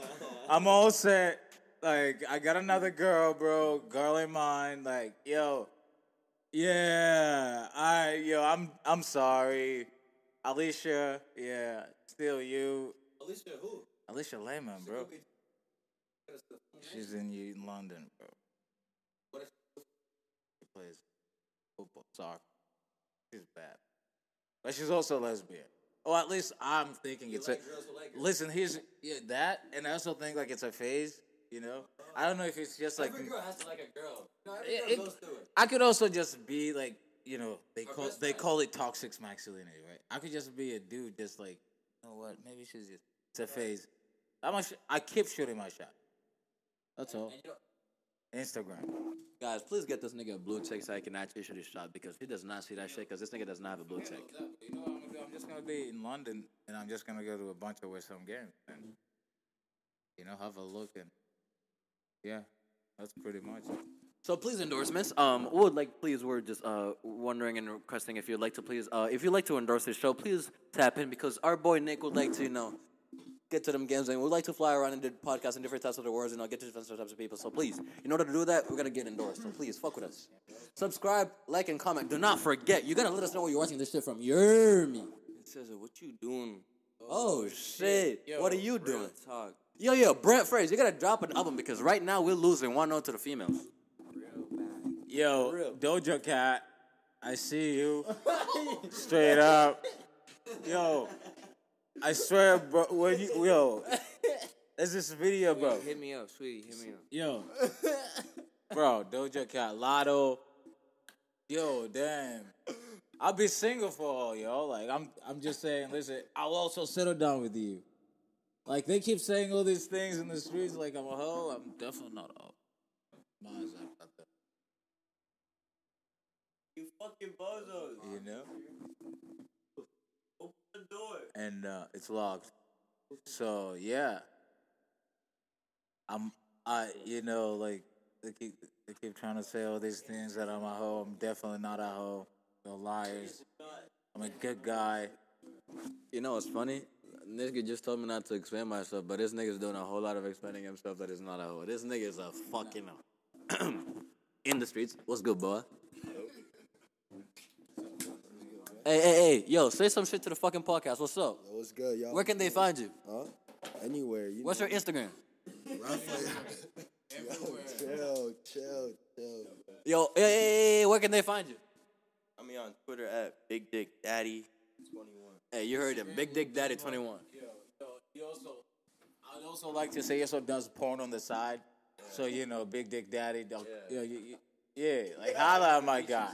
I'm all set. Like, I got another girl, bro. Girl in mind. Like, yo, yeah, I, yo, I'm, I'm sorry, Alisha. Yeah, still you, Alisha, who? Alisha Lehmann, bro. She's in you London, bro. She plays football, soccer. She's bad, but she's also lesbian. Or at least I'm thinking it's a. Listen, here's yeah that, and I also think like it's a phase. You know, I don't know if it's just like. Every girl has to like a girl. No, Yeah, it- I could also just be like, you know, they call they call it toxic masculinity, right? I could just be a dude, just like, you know what? Maybe she's just it's a phase. I'm a sh- I keep shooting my shot. That's all. Instagram. Guys, please get this nigga a blue check so I can actually shoot his shot because he does not see that shit because this nigga does not have a blue check. You know what I'm gonna do? I'm just gonna be in London, and I'm just gonna go to a bunch of West Ham games, and you know, have a look, and yeah, that's pretty much. it. So please endorsements. Um, would like please we're just uh wondering and requesting if you'd like to please uh if you'd like to endorse this show, please tap in because our boy Nick would like to you know get to them games and we'd like to fly around and do podcasts in different types of the words and I'll get to different types of people. So please, in order to do that, we're gonna get endorsed. So please fuck with us. Subscribe, like, and comment. Do not forget, you gotta let us know where you're watching this shit from. You hear me? It says, "What you doing?" Oh shit! what are you doing? Talk. Yo, yo, Brent Faiyaz, you gotta drop an album because right now we're losing one note to the females. Yo, Doja Cat, I see you. Straight up. Yo, I swear, bro. When you, yo, there's this video, bro. Hit me up, sweetie. Hit me up. Yo, bro, Doja Cat, Lotto. Yo, damn. I'll be single for all y'all. Like I'm, I'm just saying. Listen, I'll also settle down with you. Like they keep saying all these things in the streets, like I'm a hoe. I'm definitely not a hoe. Mine's like that, You fucking bozos. You know. Open the door. and uh, it's locked. So yeah, I'm I you know like they keep they keep trying to say all these things that I'm a hoe. I'm definitely not a hoe. They're liars. I'm a good guy. You know what's funny? Nigga just told me not to expand myself, but this nigga's doing a whole lot of expanding himself that is not a hoe. This nigga is a fucking in the streets. What's good, boy? Hey, hey, hey, yo, say some shit to the fucking podcast. What's up? What's good, y'all? Where can they find you? Huh? Anywhere. You What's know. your Instagram? Everywhere. Chill, chill, chill. Yo, hey, hey, hey, hey, where can they find you? I mean on Twitter at Big Dick Daddy 21. Hey, you heard him. Big Dick Daddy 21. You also, I'd also like to say he also does porn on the side. So you know, Big Dick Daddy. Yeah, yeah, yeah, yeah, like holla at my guy.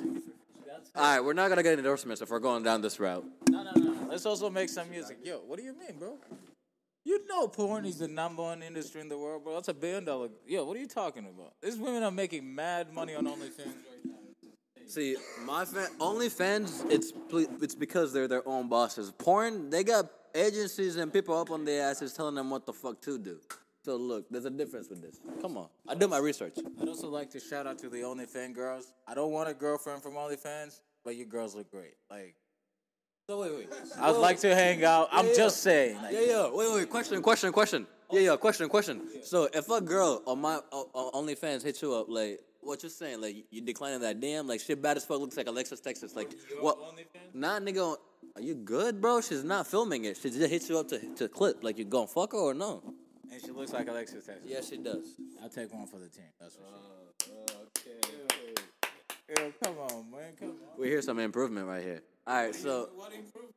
All right, we're not gonna get endorsements if we're going down this route. No, no, no. Let's also make some music. Yo, what do you mean, bro? You know porn is the number one industry in the world, bro. That's a billion dollar. Yo, what are you talking about? These women are making mad money on OnlyFans right now. See, my fan, OnlyFans, it's it's because they're their own bosses. Porn, they got agencies and people up on their asses telling them what the fuck to do. So look, there's a difference with this. Come on, I do my research. I'd also like to shout out to the OnlyFans girls. I don't want a girlfriend from OnlyFans, but you girls look great. Like, So wait, wait. I'd like to hang out. I'm Yeah, just saying. Like, Yeah, yeah. Wait, wait. Question, question, question. Yeah, yeah. Question, question. So if a girl on my on on OnlyFans hits you up, like, what you saying? Like, you declining that damn? Like, shit bad as fuck. Looks like Alexis Texas. Like, what? Nah, nigga. Are you good, bro? She's not filming it. She just hits you up to to clip. Like, you gonna fuck her or no? And she looks like Alexis Texas. Yeah, she does. I'll take one for the team. That's for uh, sure. Yo, come on, man. Come on. We hear some improvement right here. All right, so What improvement?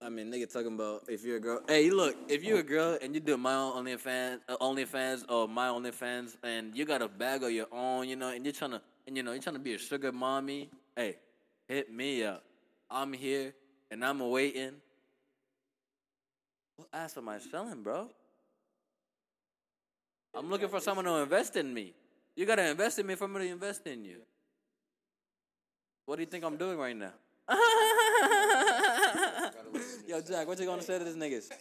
I mean, nigga talking about if you're a girl. Hey, look, if you're a girl and you do my own OnlyFans, uh, OnlyFans or my OnlyFans, and you got a bag of your own, you know, and you're trying to, and you know, you're trying to be a sugar mommy. Hey, hit me up. I'm here and I'm waiting. What ass am I selling, bro? I'm looking for someone to invest in me. You gotta invest in me for me to invest in you. What do you think I'm doing right now? Yo, Jack, what you gonna say to these niggas?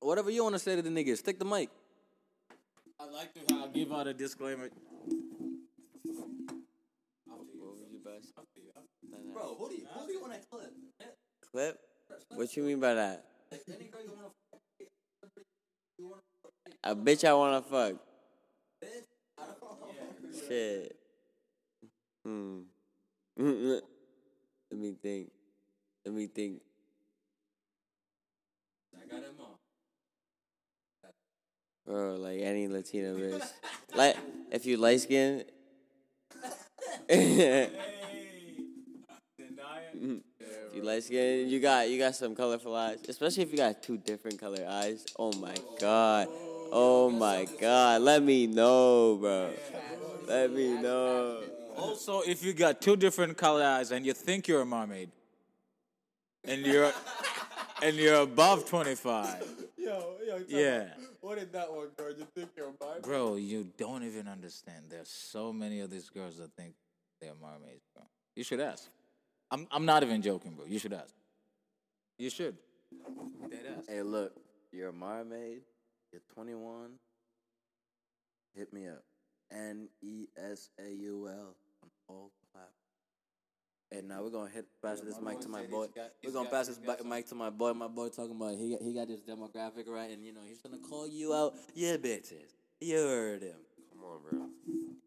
Whatever you wanna say to the niggas, stick the mic. I'd like to uh, give out a disclaimer. Bro, who do you, who do you wanna clip? Clip? What you mean by that? A bitch I wanna fuck. Shit. Hmm. Let me think. Let me think. I got him on. Bro, like any Latina bitch. like if you light skin. if you light skin, you got you got some colorful eyes. Especially if you got two different color eyes. Oh my god. Oh my god. Let me know, bro. Let me know. Also, if you got two different color eyes and you think you're a mermaid, and you're and you're above 25, Yo, yo, yeah, What did that one, girl? You think you're mine? bro, you don't even understand. There's so many of these girls that think they're mermaids, bro. You should ask. I'm I'm not even joking, bro. You should ask. You should. Dead ass. Hey, look, you're a mermaid. You're 21. Hit me up. N E S A U L on Oh, all platforms. And now we're gonna hit pass this mic to my boy. We're gonna pass this mic to my boy. My boy talking about he got, he got this demographic right, and you know he's gonna call you out. Yeah, bitches. You heard him. Come on, bro.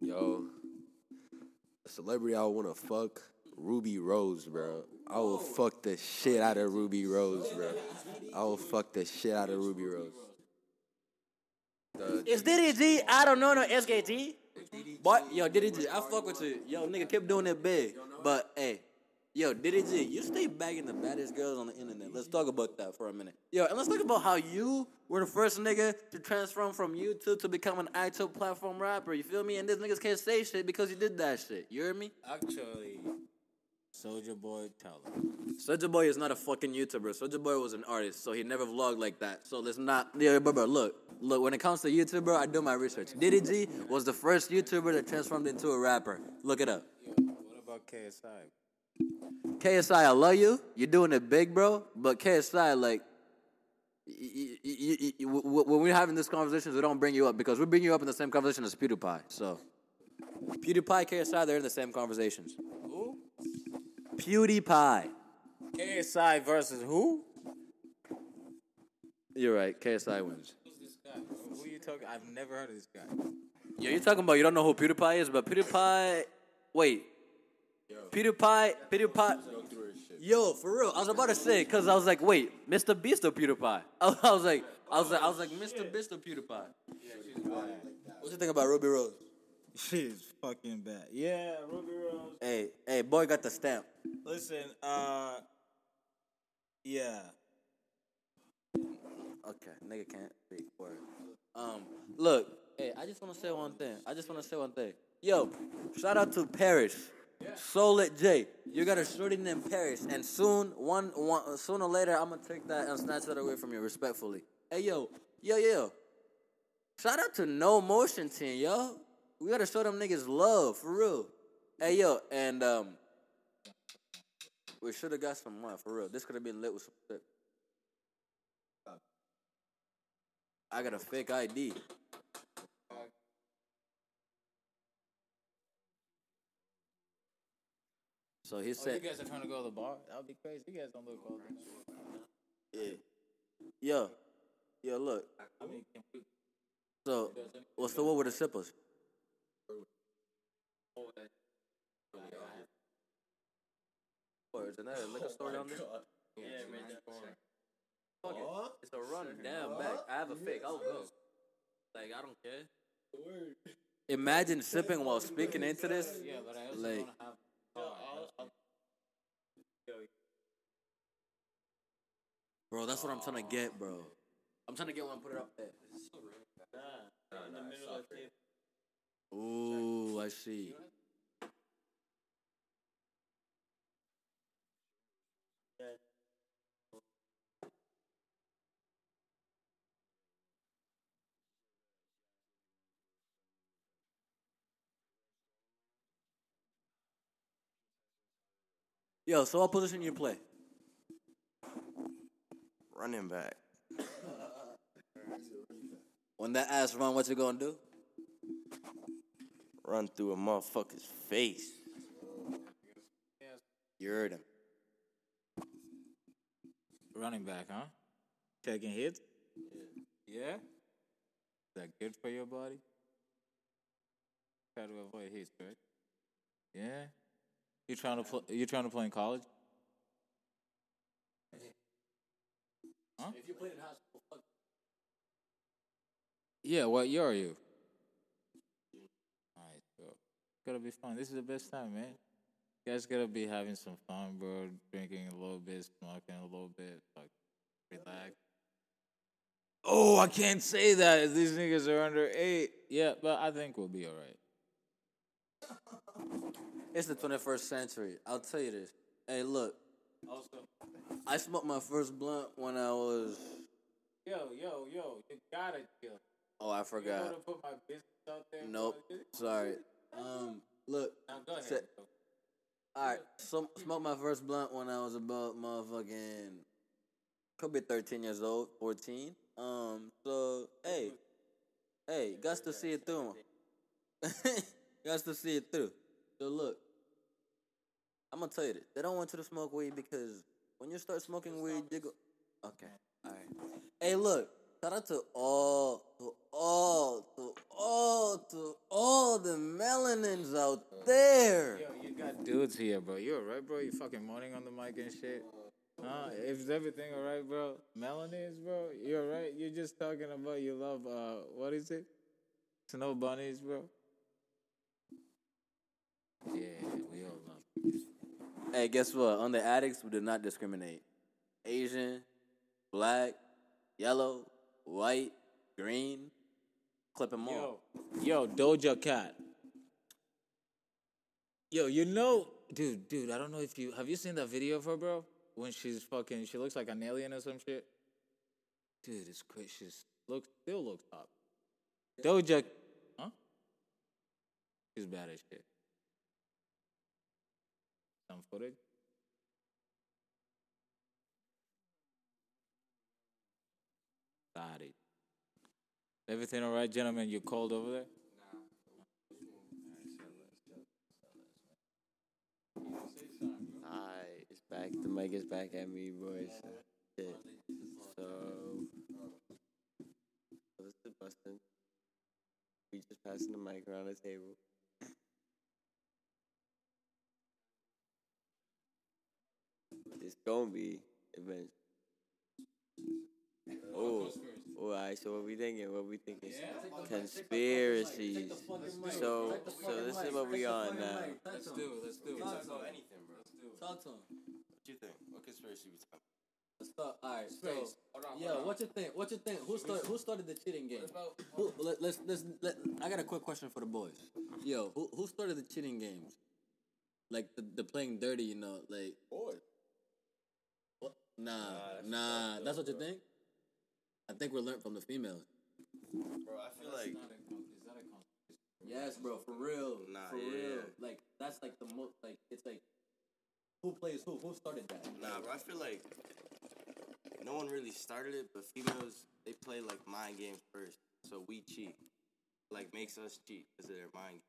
Yo, a celebrity I want to fuck, Ruby Rose, bro. I will fuck the shit out of Ruby Rose, bro. I will fuck the shit out of Ruby Rose. The- It's DDG. I don't know no SKT. Boy, yo, DDG. I fuck with you. Yo, nigga, keep doing that big. But hey, Yo, DDG, you stay bagging the baddest girls on the internet. Let's talk about that for a minute. Yo, and let's talk about how you were the first nigga to transform from YouTube to become an actual platform rapper. You feel me? And these niggas can't say shit because you did that shit. You hear me? Actually, Soulja Boy, tell him. Soulja Boy is not a fucking YouTuber. Soulja Boy was an artist, so he never vlogged like that. So let's not. Yeah, bro, bro, look, look. When it comes to YouTuber, I do my research. DDG was the first YouTuber that transformed into a rapper. Look it up. What about KSI? KSI, I love you. You're doing it big, bro. But KSI, like, when we're having these conversations, we don't bring you up because we bring you up in the same conversation as PewDiePie. So, PewDiePie, KSI, they're in the same conversations. Who? PewDiePie. KSI versus who? You're right. KSI wins. Who's this guy? Who you talking? I've never heard of this guy. Yeah, you're talking about you don't know who PewDiePie is, but PewDiePie. Wait. Yo. PewDiePie. PewDiePie. Yo, for real. I was about to say because I was like, wait, Mr. Beast or PewDiePie? I was, like, I was like, I was like, Mr. Beast or PewDiePie? What you think about Ruby Rose? She's fucking bad. Yeah, Ruby Rose. Hey, hey, boy, got the stamp. Listen, uh, yeah. Okay, nigga can't speak word. Um, look, hey, I just want to say one thing. I just want to say one thing. Yo, shout out to Paris. Solid J, you got a shorty named Paris, and soon, one, one, sooner or later, I'm gonna take that and snatch that away from you, respectfully. Hey, yo, yo, yo, shout out to No Motion Team, yo. We gotta show them niggas love, for real. Hey, yo, and um, we should have got some more, for real. This could have been lit with some shit. I got a fake ID. So he said, Oh, you guys are trying to go to the bar? That would be crazy. You guys don't look old. yeah. Yo, yo, look. I mean, So, what's the what with the sippers? Or isn't that a liquor store down there? yeah, man. Fuck it. It's a run down back. I have a fake. I'll go. Like I don't care. Imagine sipping while speaking into this. Yeah, but I also Like- want to have. Oh, Bro, that's what I'm trying to get, bro. I'm trying to get one. Put it up there. in the middle of the table. Ooh, I see. Yo, so what position you play? Running back. When that ass run, what you gonna do? Run through a motherfucker's face. You heard him. running back, huh? Taking hits? Yeah. Is that good for your body? Try to avoid hits, right? Yeah. You trying to play? You trying to play in college? Huh? If you played in high school, fuck. Yeah. What year are you? Alright, bro. Gotta be fun. This is the best time, man. You guys gotta be having some fun, bro. Drinking a little bit, smoking a little bit, like relax. Oh, I can't say that. These niggas are under eight. Yeah, but I think we'll be alright. It's the 21st century. I'll tell you this. Hey, look. Also, I smoked my first blunt when I was. yo, yo, yo, you gotta chill. Oh, I You forgot. wanna put my business out there? Nope. Sorry. Um, look. Now go ahead. Say- All right. So, smoked my first blunt when I was about motherfucking. Could be 13 years old, 14. Um, so, hey. Hey, got to see it through. got to see it through. So, look. I'm to tell you this. They don't want you to smoke weed because when you start smoking weed, you go. Okay. All right. Hey, look. Shout out to all, to all, to all, to all the melanins out there. Yo, you got dudes here, bro. You alright, bro? You fucking moaning on the mic and shit. Huh? Is everything alright, bro? Melanins, bro? You alright? You're just talking about you love uh what is it? Snow bunnies, bro. Yeah, we all love. Hey, guess what? On the addicts, we do not discriminate. Asian, black, yellow, white, green. Clip them all. Yo, yo, Doja Cat. Yo, you know, dude, dude, I don't know if you have you seen that video of her, bro? When she's fucking, she looks like an alien or some shit. Dude, it's crazy. She's looks still looks top. Doja, huh? She's bad as shit. Some footage. Got it. Everything all right, gentlemen? You cold over there? Alright, it's back. The mic is back at me, boys. So, so this is Bustin. We just passing the mic around the table. It's gonna be eventually. Oh, all right. Oh, so what we thinking? What we thinking? Conspiracies. So, so this is what we on now. Let's do it. Let's do it. Talk about anything, bro. Talk to him. What you think? What conspiracy we talking? Let's start. All right. So, Hold on, hold yeah, on. what you think? What you think? Who started? Who started the cheating game? Who, let, let's let's let. I got a quick question for the boys. Yo, who who started the cheating games? Like the, the playing dirty, you know, like Boy. what? Nah, that's nah. That's what you think? I think we're learned from the females. Bro, I feel like is that a conference? Yes, bro, for real. Nah, for yeah, real. Like that's like the most. Like it's like who plays who? Who started that? Nah, bro, I feel like no one really started it, but females they play like mind games first, so we cheat. Like makes us cheat because of their mind. games.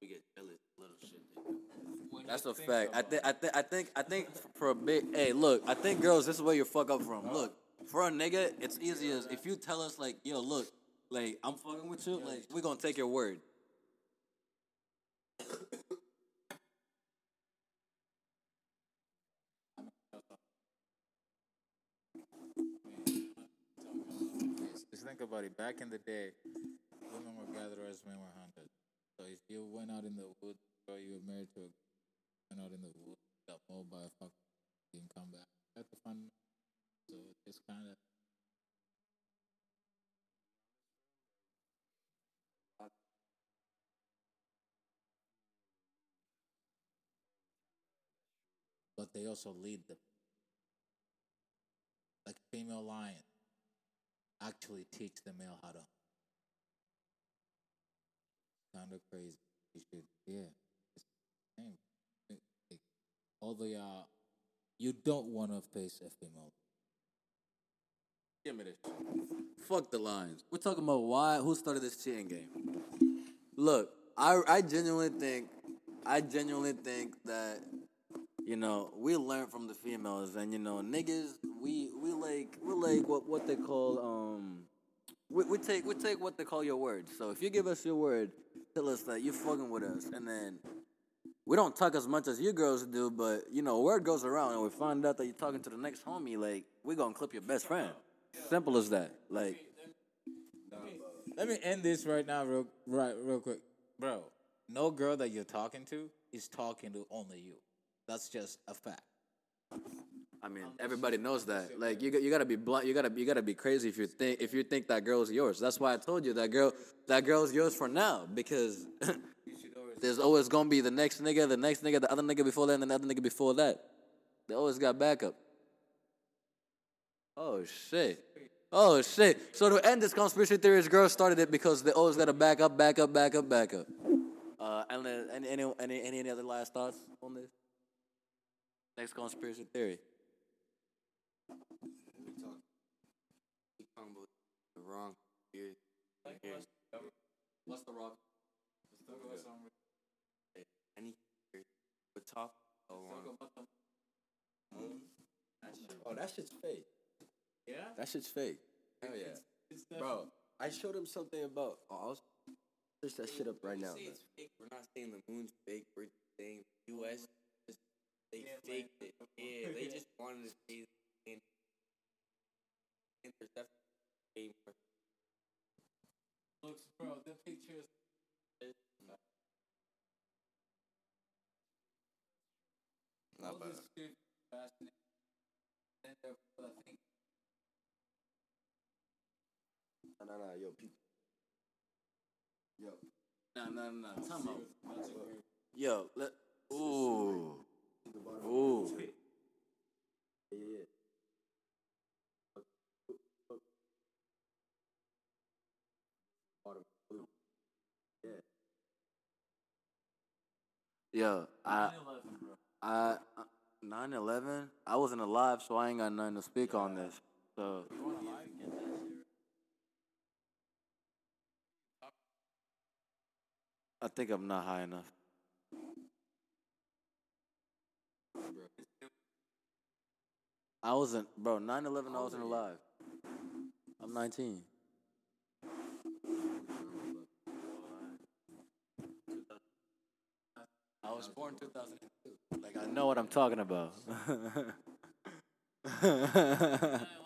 We get jealous, little shit. They do. That's a fact. I think. I think. I think. I think for a big. Hey, look. I think girls. This is where you fuck up from. Look, for a nigga, it's easy as if you tell us like, yo, look, like I'm fucking with you. Like we gonna take your word. Just think about it. Back in the day, women were gatherers, men were hunters. So if you went out in the woods, or you were married to a went out in the woods, got a fuck, didn't come back. You had to. So it's kind of. But they also lead them. Like female lion actually teach the male how to. Kind of crazy. You should, yeah. It's the uh, you don't want to face a female. Give me this. Fuck the lines. We're talking about why. Who started this cheating game? Look, I I genuinely think, I genuinely think that, you know, we learn from the females, and you know, niggas, we we like we like what what they call um, we, we take we take what they call your word. So if you give us your word, tell us that you're fucking with us, and then. We don't talk as much as you girls do, but you know, word goes around, and we find out that you're talking to the next homie. Like, we gonna clip your best friend. Simple as that. Like, Let me end this right now, real right, real quick, bro. No girl that you're talking to is talking to only you. That's just a fact. I mean, everybody knows that. Like, you got- you gotta be blunt. You gotta you gotta be crazy if you think if you think that girl's yours. That's why I told you that girl that girl's yours for now because there's always gonna be the next nigga, the next nigga, the other nigga before that, and the other nigga before that. They always got backup. Oh shit. Oh shit. So to end this conspiracy theories, girls started it because they always got to back up, back up, back up, back up. Uh, and any any any any, any other last thoughts on this? Next conspiracy theory. We talk. We talking the wrong here. Here. What's the rock? Any we talk along. Oh, that shit's fake. Yeah. That shit's fake. Hell yeah. Bro, I showed him something about. Oh, I'll search that shit up right now. Say it's fake. We're not saying the moon's fake. We're saying U.S. Just, they faked it. Yeah, they just wanted to say. And there's definitely more. Looks, bro. The pictures. Nah, Not bad. Nah, nah, nah, yo, peep. Yo. No, no, no. Time out. Yo, let. Ooh. Ooh. Yeah, yeah. Yeah. Yo, I, I, uh, 9 11, I wasn't alive, so I ain't got nothing to speak on this. So, I think I'm not high enough. I wasn't, bro, 9 11, I wasn't alive. I'm 19. I was born 2002. Like, I know what I'm talking about.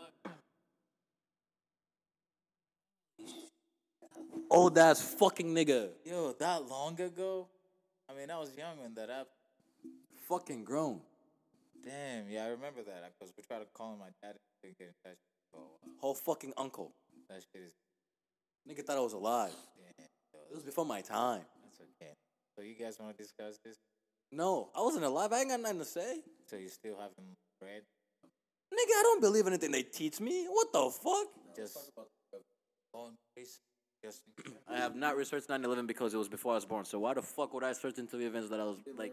Old ass fucking nigga. Yo, that long ago? I mean, I was young when that happened. Fucking grown. Damn, yeah, I remember that because we tried to call my dad to get in touch. Whole fucking uncle. that shit is. Nigga thought I was alive. Damn, It was before my time. that's okay. So you guys want to discuss this? No, I wasn't alive. I ain't got nothing to say. So you still haven't read? Nigga, I don't believe anything they teach me. What the fuck? Just on please. Just I have not researched 9 11 because it was before I was born. So why the fuck would I search into the events that I was like.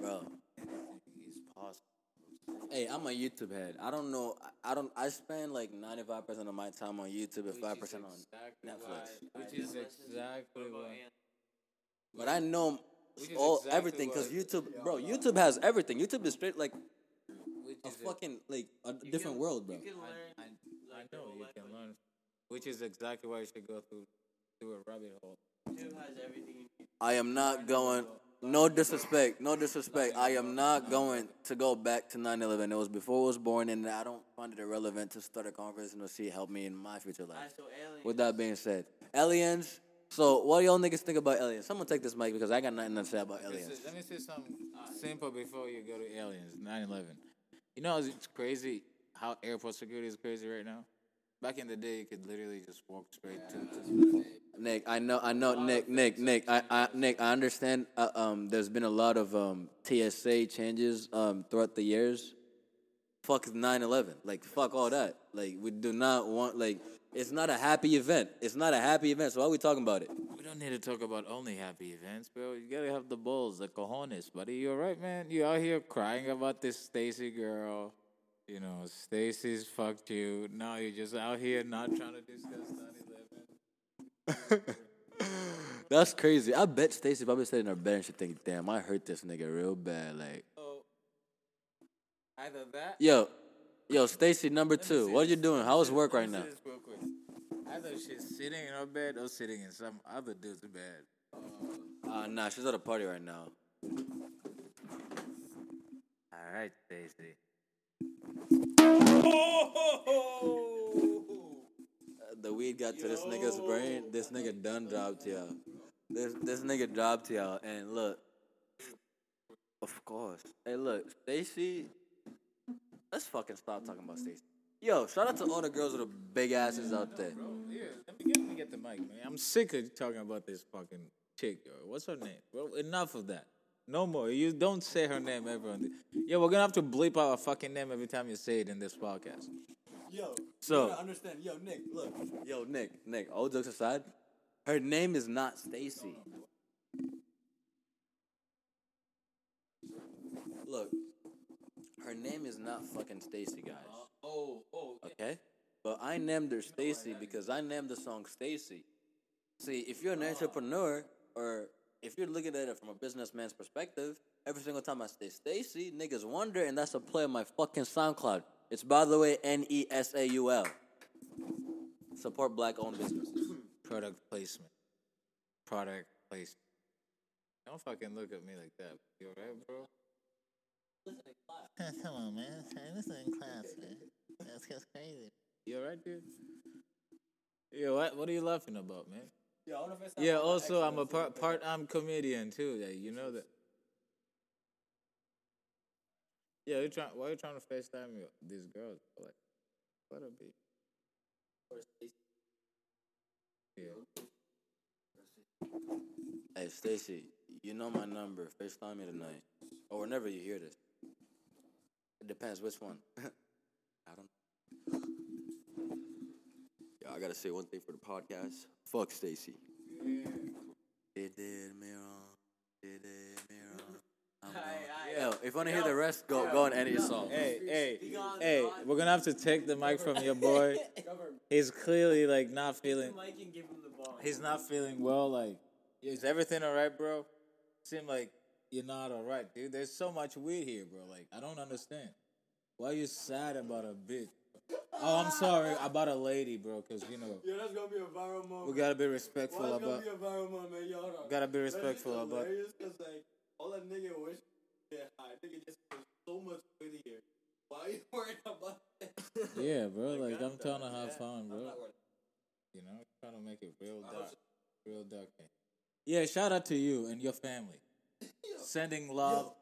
Bro. it's possible. Hey, I'm a YouTube head. I don't know. I I don't. I spend like 95% of my time on YouTube and 5% on Netflix. Which is exactly why. But I know all exactly everything because YouTube, bro. YouTube has everything. YouTube is straight like Which a is fucking like a different world, bro. Which is exactly why you should go through through a rabbit hole. I am not going. No disrespect. No disrespect. I am not going to go back to 9/11. It was before I was born, and I don't find it irrelevant to start a conversation to see help me in my future life. With that being said, aliens. So, what y'all niggas think about aliens? Someone take this mic because I got nothing to say about aliens. Let me say something simple before you go to aliens. 9/11. You know it's crazy how airport security is crazy right now. Back in the day, you could literally just walk straight to. Nick, I know, I know, Nick, Nick, Nick, I, I, Nick, I understand. Uh, um, there's been a lot of um TSA changes um throughout the years. Fuck 9/11, like fuck all that. Like we do not want like it's not a happy event. It's not a happy event. So why are we talking about it? We don't need to talk about only happy events, bro. You gotta have the balls, the cojones, buddy. You're right, man? You out here crying about this Stacy girl. You know, Stacy's fucked you. Now you're just out here not trying to discuss 9/11. That's crazy. I bet Stacey probably sitting in her bed and she think, damn, I hurt this nigga real bad. Like, So either that. yo, yo, Stacy number two, what are you doing? How's work right now? this real quick. Either she's sitting in her bed or sitting in some other dude's bed. Uh, nah, she's at a party right now. All right, Stacy. the weed got to this nigga's brain. This nigga done dropped y'all. This this nigga dropped y'all. And look, of course. Hey, look, Stacy. Let's fucking stop talking about Stacy. Yo, shout out to all the girls with the big asses out there. Yeah, let me get, let me get the mic, man. I'm sick of talking about this fucking chick, yo. What's her name? Bro, enough of that. No more. You don't say her name ever. On the, yeah, we're gonna have to bleep out a fucking name every time you say it in this podcast. Yo, So- understand. Yo, Nick, look. Yo, Nick, Nick. All jokes aside, her name is not Stacy. Look, her name is not fucking Stacy, guys. Uh, oh, oh, Okay? But I named her Stacy because I named the song Stacy. See, if you're an entrepreneur or if you're looking at it from a businessman's perspective, every single time I say Stacy, niggas wonder, and that's a play on my fucking SoundCloud. It's by the way N E S A U L. Support black owned businesses. product placement. Product placement. Don't fucking look at me like that. You alright, bro? Come on, man. This is in class, man. That's just crazy. You alright, dude? Yeah, what what are you laughing about, man? Yeah, also I'm a part part I'm comedian too. Yeah, you know that. Yeah, you trying? Why you trying to FaceTime me? These girls, like, what a bitch. Yeah. Hey, Stacy, you know my number. FaceTime me tonight. Or whenever you hear this. It depends which one. I don't Yeah, I gotta say one thing for the podcast. Fuck Stacy. It did me. It did me wrong. I'm wrong. Yo, if you want to hear the rest, go go and edit your song. Hey, hey, hey, we're gonna have to take the mic from your boy. He's clearly like not feeling. He's not feeling well. Like, is everything alright, bro? Seem like you're not alright, dude. There's so much weed here, bro. Like, I don't understand. Why you sad about a bitch? Oh, I'm sorry about a lady, bro. Cause you know Yeah, that's gonna be a viral moment. we gotta be respectful Why it's gonna about. be a viral moment, man? Yo. Gotta be respectful about. 'cause, like, all that nigga wish get high. Nigga just there's so much here. Why are you worried about that? Yeah, bro. Like, Like, I'm trying to have yeah, fun, bro. You know, trying to make it real dark, real dark. man. Yeah, shout out to you and your family. Sending love, mom.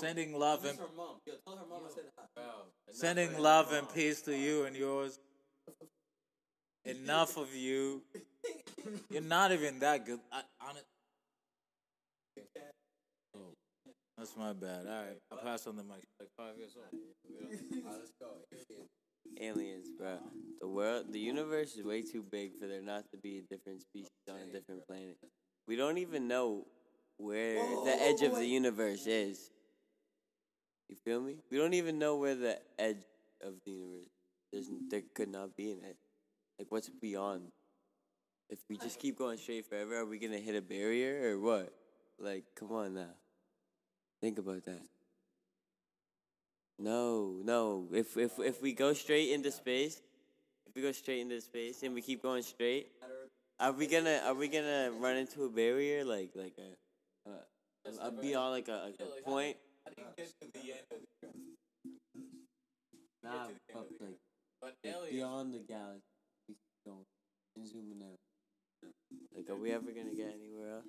Sending love and. Yo, tell her mom I said hi. sending love and peace to you and yours. Enough of you. You're not even that good. I, honest. Oh, that's my bad. All right, I'll pass on the mic. Like five years old. Aliens, bro. The world, the universe is way too big for there not to be a different species on a different planet. We don't even know where the edge of the universe is. You feel me? We don't even know where the edge of the universe. There's, there could not be an edge. Like, what's beyond? If we just keep going straight forever, are we gonna hit a barrier or what? Like, come on now. Think about that. No, no. If if if we go straight into space, if we go straight into space and we keep going straight, are we gonna are we gonna run into a barrier like like a, a, a beyond like a, like a point? Nah, but like like beyond the galaxy, we keep going and zooming out. Like, are we ever gonna get anywhere else?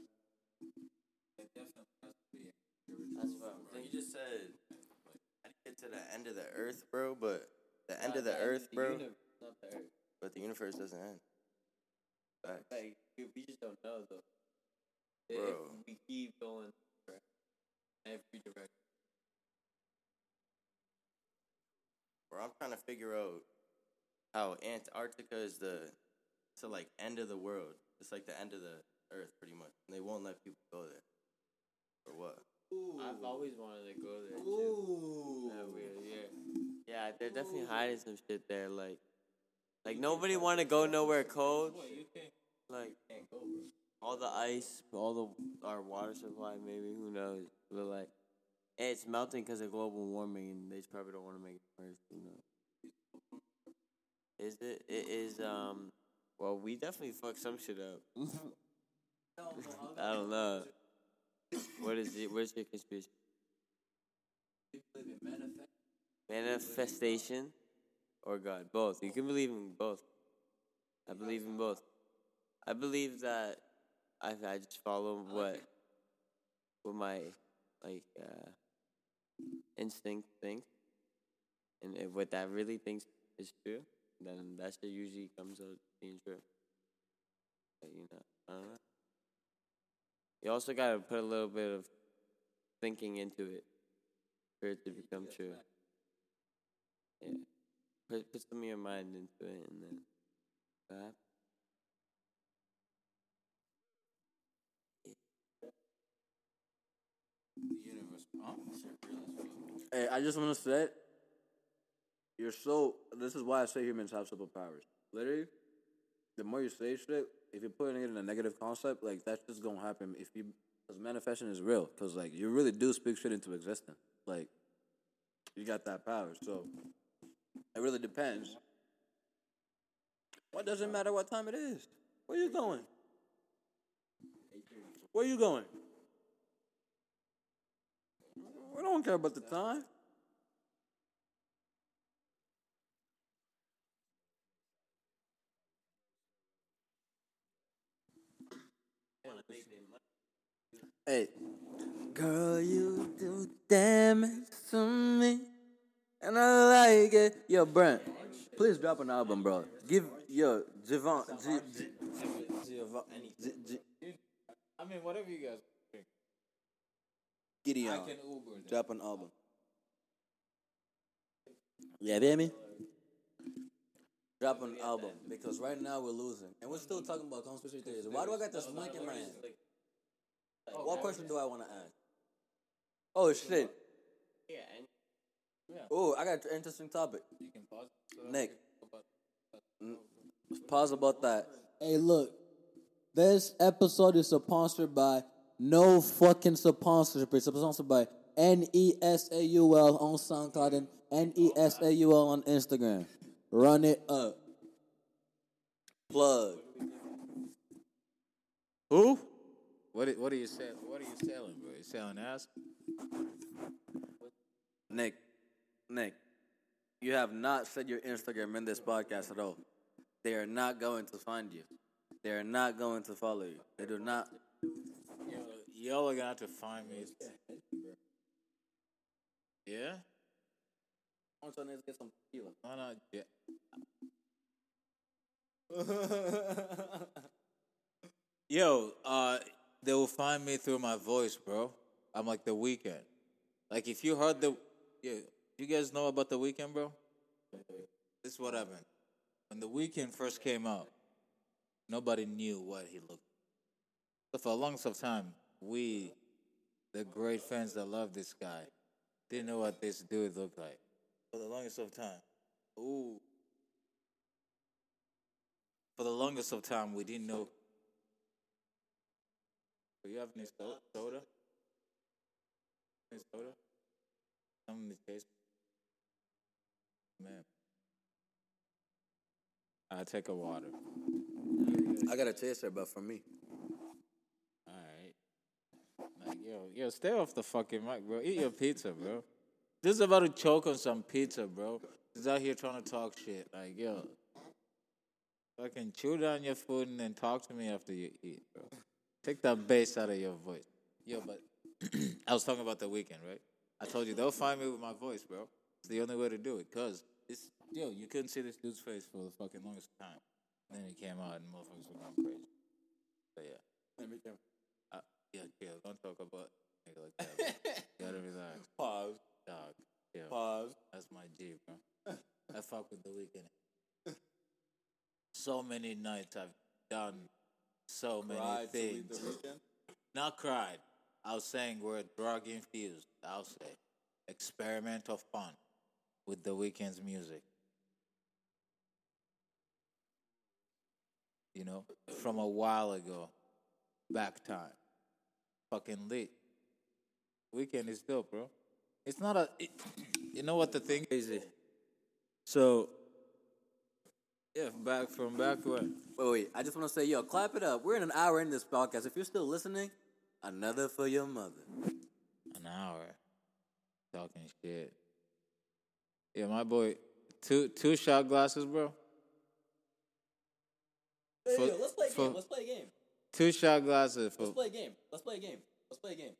That's what I'm You just said how do you get to the end of the earth, bro? But the end of the earth, bro. universe, not the earth. But the universe doesn't end. Facts. Like we, we just don't know though. I- Bro. If we keep going every direction. Bro, I'm trying to figure out how Antarctica is the to like end of the world. It's like the end of the earth, pretty much. And they won't let people go there. Or what? I've always wanted to go there too. Yeah, weird, yeah. Yeah, they're definitely hiding some shit there. Like, like nobody want to go nowhere cold. Like, all the ice, all the our water supply, maybe who knows? But like, it's melting because of global warming, and they probably don't want to make it worse. Who knows? Is it? It is. Um. Well, we definitely fucked some shit up. I don't know. What is it? Where's your conspiracy? Manifestation or God? Both. You can believe in both. I believe in both. I believe that I I just follow what what my like uh, instinct thinks, and if what that really thinks is true, then that shit usually comes out being true. But, you know, I don't know. You also gotta put a little bit of thinking into it for it to become true. Yeah. Put put some of your mind into it and then Hey, I just want to say, you're so. This is why I say humans have superpowers. Literally, the more you say shit, if you're putting it in a negative concept, like that's just gonna happen. If you, because manifestation is real, because like you really do speak shit into existence. Like, you got that power. So, it really depends. What doesn't matter what time it is? Where you going? Where you going? We don't care about the time. Hey, Girl, you do damage to me, and I like it. Yo, Brent, please drop an album, bro. Give yo Javon, G, G, Javon, G, G, I mean, whatever you guys. Gideon, I can Uber. that. drop an album. Yeah, hear me? Drop an album because right now we're losing, and we're still talking about conspiracy theories. Why do I got this mic in my hand? Oh, oh, what question do I want to ask? Oh shit! Yeah, and Oh, I got an interesting topic. You can pause. Nick, pause about that. Hey, look, this episode is sponsored by no fucking sponsorship. It's sponsored by N E S A U L on SoundCloud and N E S A U L on Instagram. Run it up. Plug. Who? What? What are you selling? What are you selling, bro? You selling ass? Nick, Nick, you have not said your Instagram in this podcast at all. They are not going to find you. They are not going to follow you. They do not. Y'all are gonna have to find me. Yeah. I'm trying to get some tequila. Why not? Yeah. Yo, uh, they will find me through my voice, bro. I'm like the Weeknd. Like if you heard the, yeah, you guys know about the Weeknd, bro. This is what happened. When the Weeknd first came out, nobody knew what he looked. So for a long of time, we, the great fans that love this guy, didn't know what this dude looked like. For the longest of time, ooh. For the longest of time, we didn't know. Do you have any so- soda? Any soda? Something to taste? Man. I'll take a water. I got a taster, but for me. All right. Like, yo, yo, stay off the fucking mic, bro. Eat your pizza, bro. Just about to choke on some pizza, bro. He's out here trying to talk shit. Like, yo, fucking chew down your food and then talk to me after you eat, bro. Take that bass out of your voice. Yo, but I was talking about the Weeknd, right? I told you they'll find me with my voice, bro. It's the only way to do it, cause it's yo, you couldn't see this dude's face for the fucking longest time. then he came out and motherfuckers were going crazy. So yeah. Yeah, chill. Don't talk about nigga like that. gotta relax. Pause. Dog. Chill. Pause. That's my G, bro. I fuck with the Weeknd. So many nights I've done so many things. Not cried. I was saying we're drug infused. I'll say experimental fun with the Weeknd's music. You know, from a while ago, back time, fucking lit. Weeknd is dope, bro. It's not a. It, you know what the thing is? So, yeah, back from back when. Wait, wait. I just want to say, yo, clap it up. We're in an hour in this podcast. If you're still listening, another for your mother. An hour. Talking shit. Yeah, my boy, two two shot glasses, bro. For- let's play a for- game. Let's play a game. Two shot glasses for Let's play a game. Let's play a game. Let's play a game.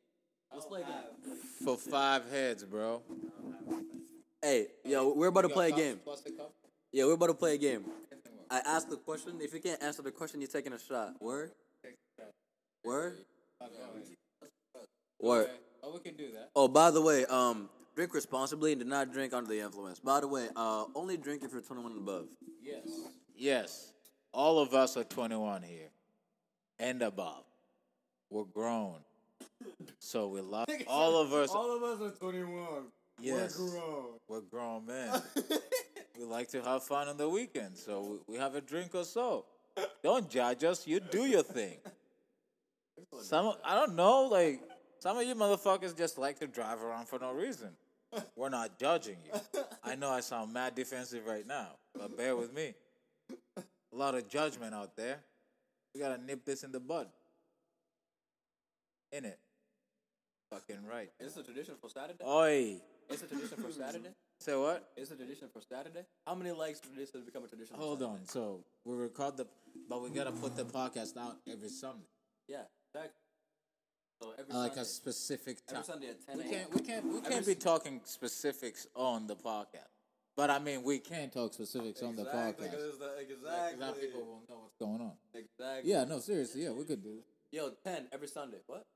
Let's play a game. for five heads, bro. Hey, yo, we're about to play a game. Yeah, we're about to play a game. I asked the question. If you can't answer the question, you're taking a shot. Word? Word? Word. Oh, we can do that. Oh, by the way, um, drink responsibly and do not drink under the influence. By the way, uh, only drink if you're 21 and above. Yes. Yes. All of us are 21 here and above. We're grown. So we love all of us. All of us are 21. Yes. We're grown. We're grown men. we like to have fun on the weekend, so we we have a drink or so. Don't judge us. You do your thing. Some I don't know, like some of you motherfuckers just like to drive around for no reason. We're not judging you. I know I sound mad defensive right now, but bear with me. A lot of judgment out there. We gotta nip this in the bud. In it. Fucking right. Is this a tradition for Saturday? Oi. Is it a tradition for Saturday? Say what? Is it a tradition for Saturday? How many likes for this to become a tradition? Hold on. So we record the, but we gotta put the podcast out every Sunday. Yeah, exactly. So every I like a specific time. Every Sunday at 10 We can't, we can't, we can't be talking specifics on the podcast. But I mean, we can talk specifics on the Exactly, podcast. 'cause it's the- Because exactly. now people will know what's going on. Exactly. Yeah, no, seriously, yeah, we could do. it. Yo, 10 every Sunday. What?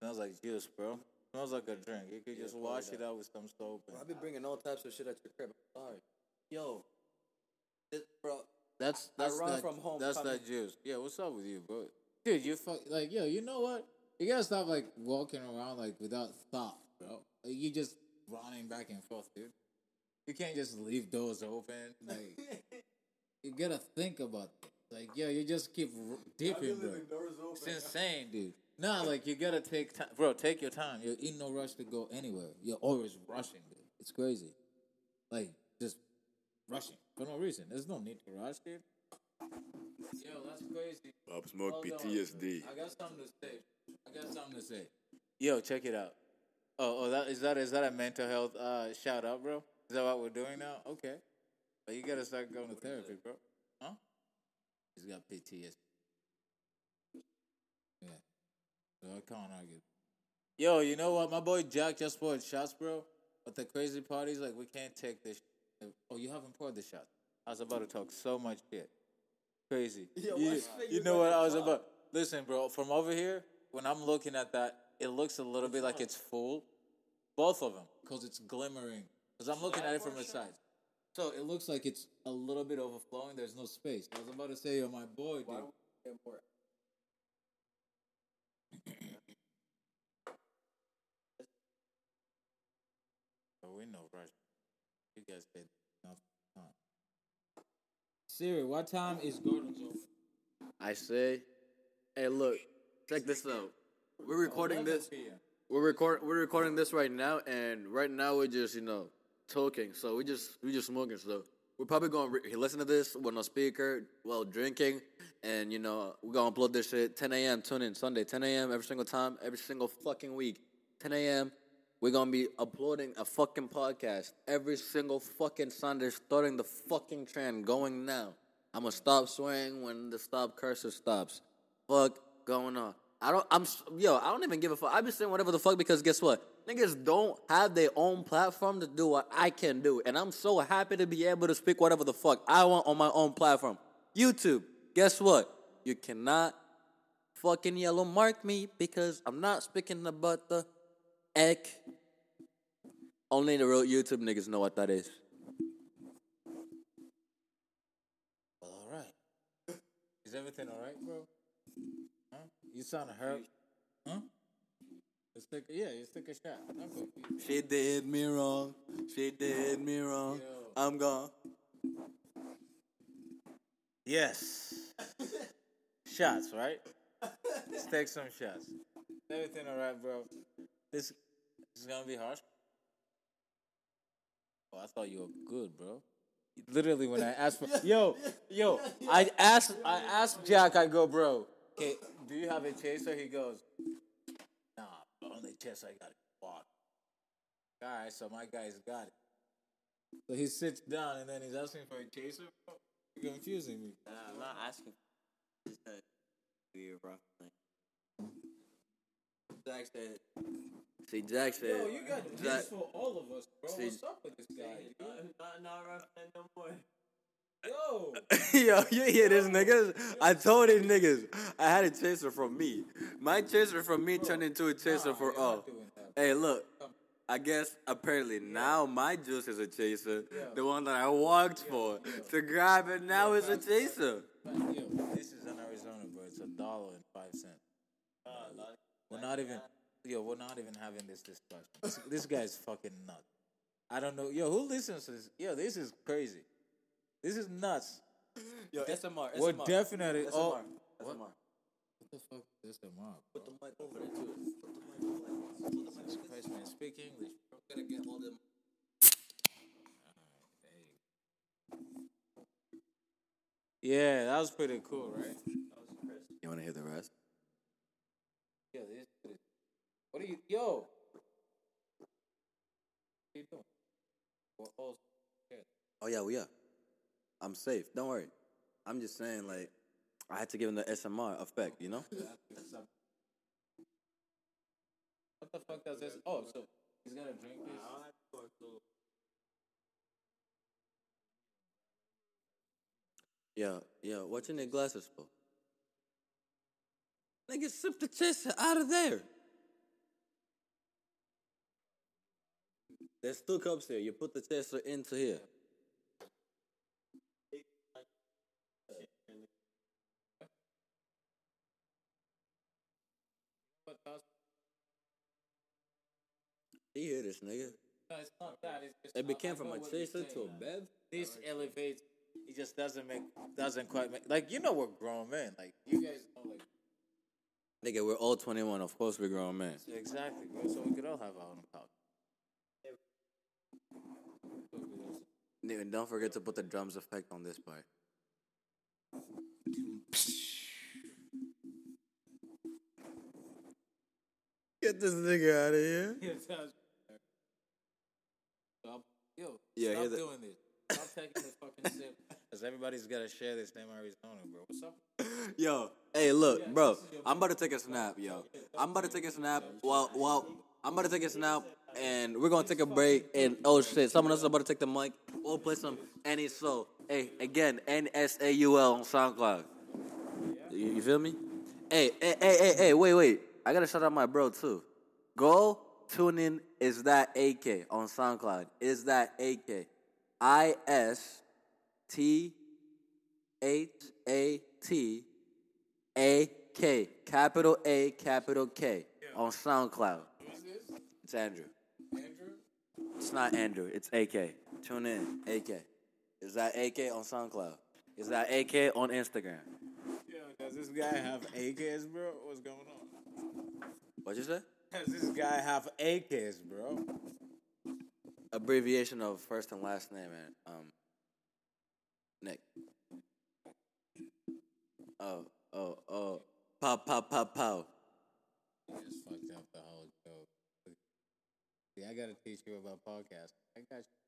Smells like juice, bro. Smells like a drink. You could Yeah, just wash that. it out with some soap. Bro, I've been bringing all types of shit at your crib. I'm sorry. Yo, this, bro. that's I that's run that, from home That's coming- that juice. Yeah, what's up with you, bro? Dude, you fuck like yo. You know what? You gotta stop like walking around like without thought, bro. Like, you just running back and forth, dude. You can't just leave doors open. Like you gotta think about it. Like yeah, you just keep r- dipping, bro. It's insane, dude. Nah, like you gotta take time, bro. Take your time. You're in no rush to go anywhere. You're always rushing, dude. It's crazy. Like just rushing for no reason. There's no need to rush, dude. Yo, that's crazy. Pop Smoke Hold on. PTSD. I got something to say. I got something to say. Yo, check it out. Oh, oh, that is that is that a mental health uh shout out, bro? Is that what we're doing now? Okay. But you gotta start going to therapy, bro. Huh? He's got PTSD. Yeah. So I can't argue. Yo, you know what? My boy Jack just poured shots, bro. But the crazy part is like we can't take this. Oh, you haven't poured the shots. I was about to talk so much shit. Crazy. Yo, you, you You know what I was about? Listen, bro. From over here, when I'm looking at that, it looks a little bit like it's full. Both of them, cause it's glimmering. Cause I'm looking at it from the side. So it looks like it's a little bit overflowing. There's no space. I was about to say, yo, my boy, dude. Oh, we know rush. You guys said enough time. Siri, what time is Gordon's open? I say, hey, look, check this out. We're recording this. We're record. We're recording this right now, and right now we're just you know talking. So we just we just smoking. So we're probably gonna re- listen to this with no speaker while drinking, and you know we're gonna upload this shit 10 a.m. Tune in Sunday 10 a.m. every single time, every single fucking week 10 a.m. We're gonna be uploading a fucking podcast every single fucking Sunday, starting the fucking trend going now. I'm gonna stop swearing when the stop cursor stops. Fuck going on. I don't. I'm yo. I don't even give a fuck. I be saying whatever the fuck because guess what? Niggas don't have their own platform to do what I can do, and I'm so happy to be able to speak whatever the fuck I want on my own platform. YouTube. Guess what? You cannot fucking yellow mark me because I'm not speaking about the egg. Only the real YouTube niggas know what that is. Well, all right. Is everything all right, bro? You sound hurt. Huh? Let's take a, yeah, let's take a shot. She did me wrong. She did me wrong. I'm gone. Yes. shots, right? Let's take some shots. Everything all right, bro? This, this is gonna be harsh. Oh, I thought you were good, bro. Literally, when I asked for yo, yo, I asked, I asked Jack. I go, bro. Okay, do you have a chaser? He goes, Nah, the only chaser I got is water. All right, so my guy's got it. So he sits down and then he's asking for a chaser. Bro. You're confusing me. Nah, I'm not asking. Just that weird, bro. Like, Jack said. See, Jack said. Yo, you got this for all of us, bro. See- What's up with this guy? dude? not, not rough no more. Yo, Yo, you hear this niggas? I told these niggas I had a chaser from me. My chaser from me turned into a chaser for you're oh. not doing that. Hey, look. I guess apparently now my juice is a chaser. The one that I walked for to grab it now is a chaser. This is in Arizona, bro. It's a dollar and five cents. We're not even, yo, we're not even having this discussion. This, this guy's fucking nuts. I don't know, yo, who listens to this? Yo, this is crazy. This is nuts. Yo, SMR, We're definitely SMR, all. Oh. SMR. What? What the fuck is this tomorrow? Put the mic over there too. Jesus Christ, man, speak English, bro. Gotta get all them. Yeah, that was pretty cool, right? You wanna hear the rest? Yo, this is. What are you, yo? What are you doing? We're all scared. Oh yeah, we are. I'm safe. Don't worry. I'm just saying, like, I had to give him the SMR effect, you know? What the fuck does this? Oh, so he's gonna drink this. Yeah, yeah. What you need glasses for? Nigga, sip the chaser out of there. There's two cups here. You put the chaser into here. You hear this, nigga? No, it's not that. It's just It became I- from a chaser to a bev? This elevates. It just doesn't make. Doesn't quite make. Like you know, we're grown men. Like you guys know, like Nigga, we're all 21. Of course, we're grown men. exactly, bro. So we could all have our own. Nigga, don't forget to put the drums effect on this part. Get this nigga out of here. Stop, yo, Yeah, stop hear the- doing this. Stop taking the fucking sip. Cause everybody's gotta share this same Arizona, bro. What's up? Yo, hey, look, bro. I'm about to take a snap, yo. I'm about to take a snap. Well, well, I'm about to take a snap, and we're gonna take a break. And oh shit, someone else is about to take the mic. We'll play some any soul. Hey, again, N S A U L on SoundCloud. You, you feel me? Hey, hey, hey, hey, hey, wait, wait. I gotta shout out my bro too. Go tune in. Is that AK on SoundCloud? Is that AK? I S T H A T A K, capital A, capital K, on SoundCloud. Who's this? It's Andrew. Andrew? It's not Andrew, it's AK. Tune in, AK. Is that AK on SoundCloud? Is that AK on Instagram? Yo, does this guy have AKs, bro? What's going on? What'd you say? Does this guy have AKs, bro? Abbreviation of first and last name, man. Um, Nick. Oh, oh, oh. Pow, pow, pow, pow. You just fucked up the whole joke. See, I gotta teach you about podcasts. I got you.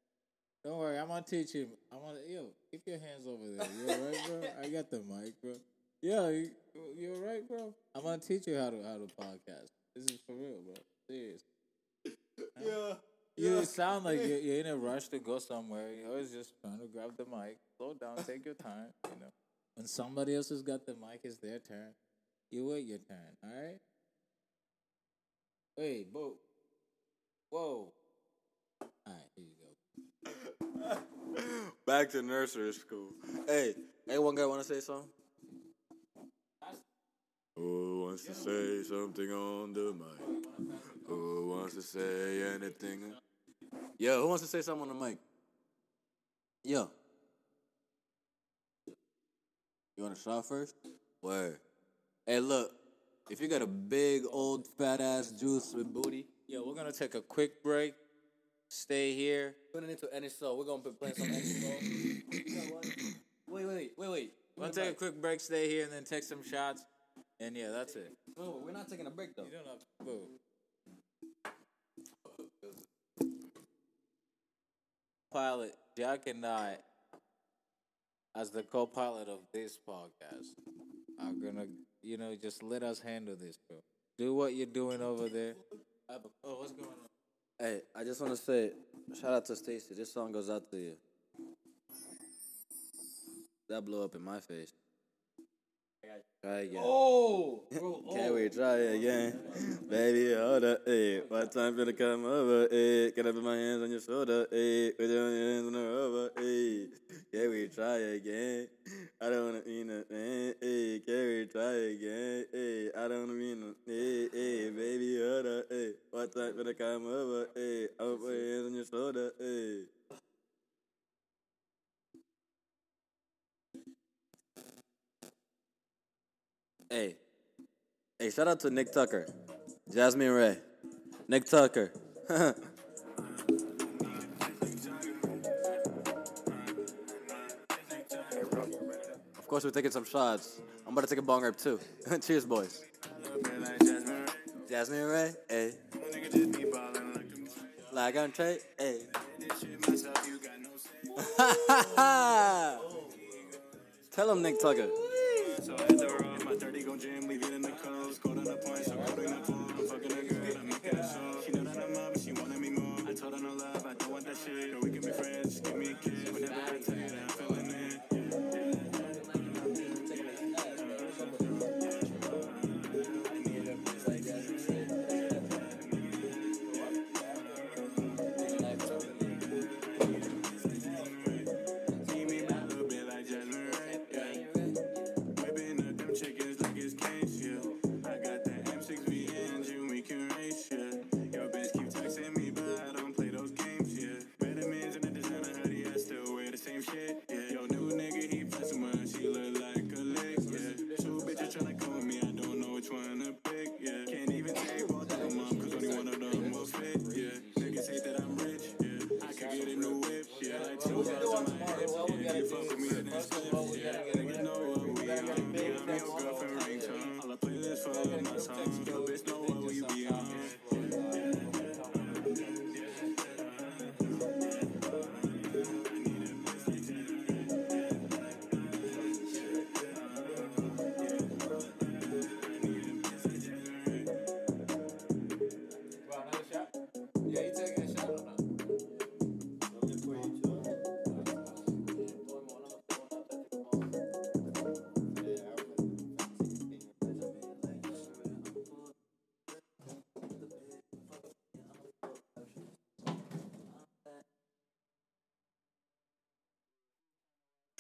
Don't worry, I'm gonna teach you. I'm gonna yo, keep your hands over there. You alright, bro? I got the mic, bro. Yeah, you, you alright, bro? I'm gonna teach you how to how to podcast. This is for real, bro. Serious. Yeah. You sound like you're, you're in a rush to go somewhere. You're always just trying to grab the mic. Slow down, take your time. You know, when somebody else has got the mic, it's their turn. You wait your turn. All right. Wait, boo. Whoa. All right, here you go. Back to nursery school. Hey, hey, one guy want to say something? Who wants to say something on the mic? Who wants to say anything? Yo, who wants to say something on the mic? Yo. You want to shot first? Where? Hey, look. If you got a big old fat ass juice with booty, Yo, we're gonna take a quick break. Stay here. it into soul. We're gonna be playing some what? Wait, wait, wait, wait. We're gonna take a quick break. Stay here and then take some shots. And yeah, that's it. Wait, we're not taking a break though. You don't have to boo. Pilot Jack and I, as the co-pilot of this podcast, are gonna, you know, just let us handle this, bro. Do what you're doing over there. Oh, what's going on? Hey, I just want to say, shout out to Stacy. This song goes out to you. That blew up in my face. Try again. Oh, bro, Can we oh. try again? Baby, hold up, hey. What time to come over, hey? Can I put my hands on your shoulder, hey. With your hands on the rubber, hey. Can we try again? I don't wanna mean nothing, hey. Can we try again, hey? I don't wanna mean nothing, hey, hey. Baby, hold up, hey. What time to come over, hey? I'll put your hands on your shoulder, hey. Hey, hey, shout out to Nick Tucker, Jasmine Ray, Nick Tucker. of course, we're taking some shots. I'm about to take a bong rip too. Cheers, boys. Jasmine Ray, hey. Like on Trey, hey. Tell him Nick Tucker.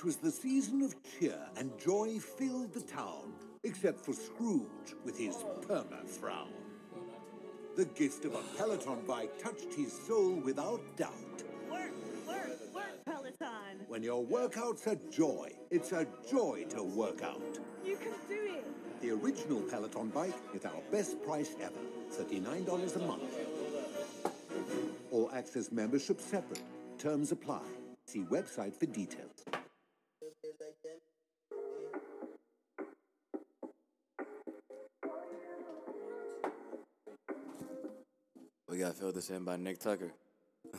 'Twas the season of cheer, and joy filled the town, except for Scrooge with his perma-frown. The gift of a Peloton bike touched his soul without doubt. Work, work, work, Peloton! When your workout's a joy, it's a joy to work out. You can do it! The original Peloton bike is our best price ever, $39 a month. All access membership separate. Terms apply. See website for details. This In by Nick Tucker.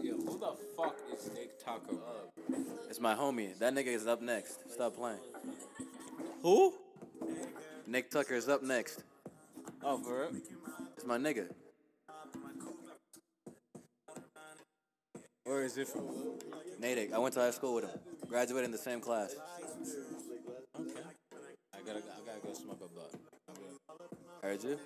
Yo, who the fuck is Nick Tucker? It's my homie. That nigga is up next. Stop playing. Who? Nick Tucker is up next. Oh, for real? It's my nigga. Where is it from? Natick. I went to high school with him. Graduated in the same class. Okay. I gotta, I gotta go smoke a butt. Heard you?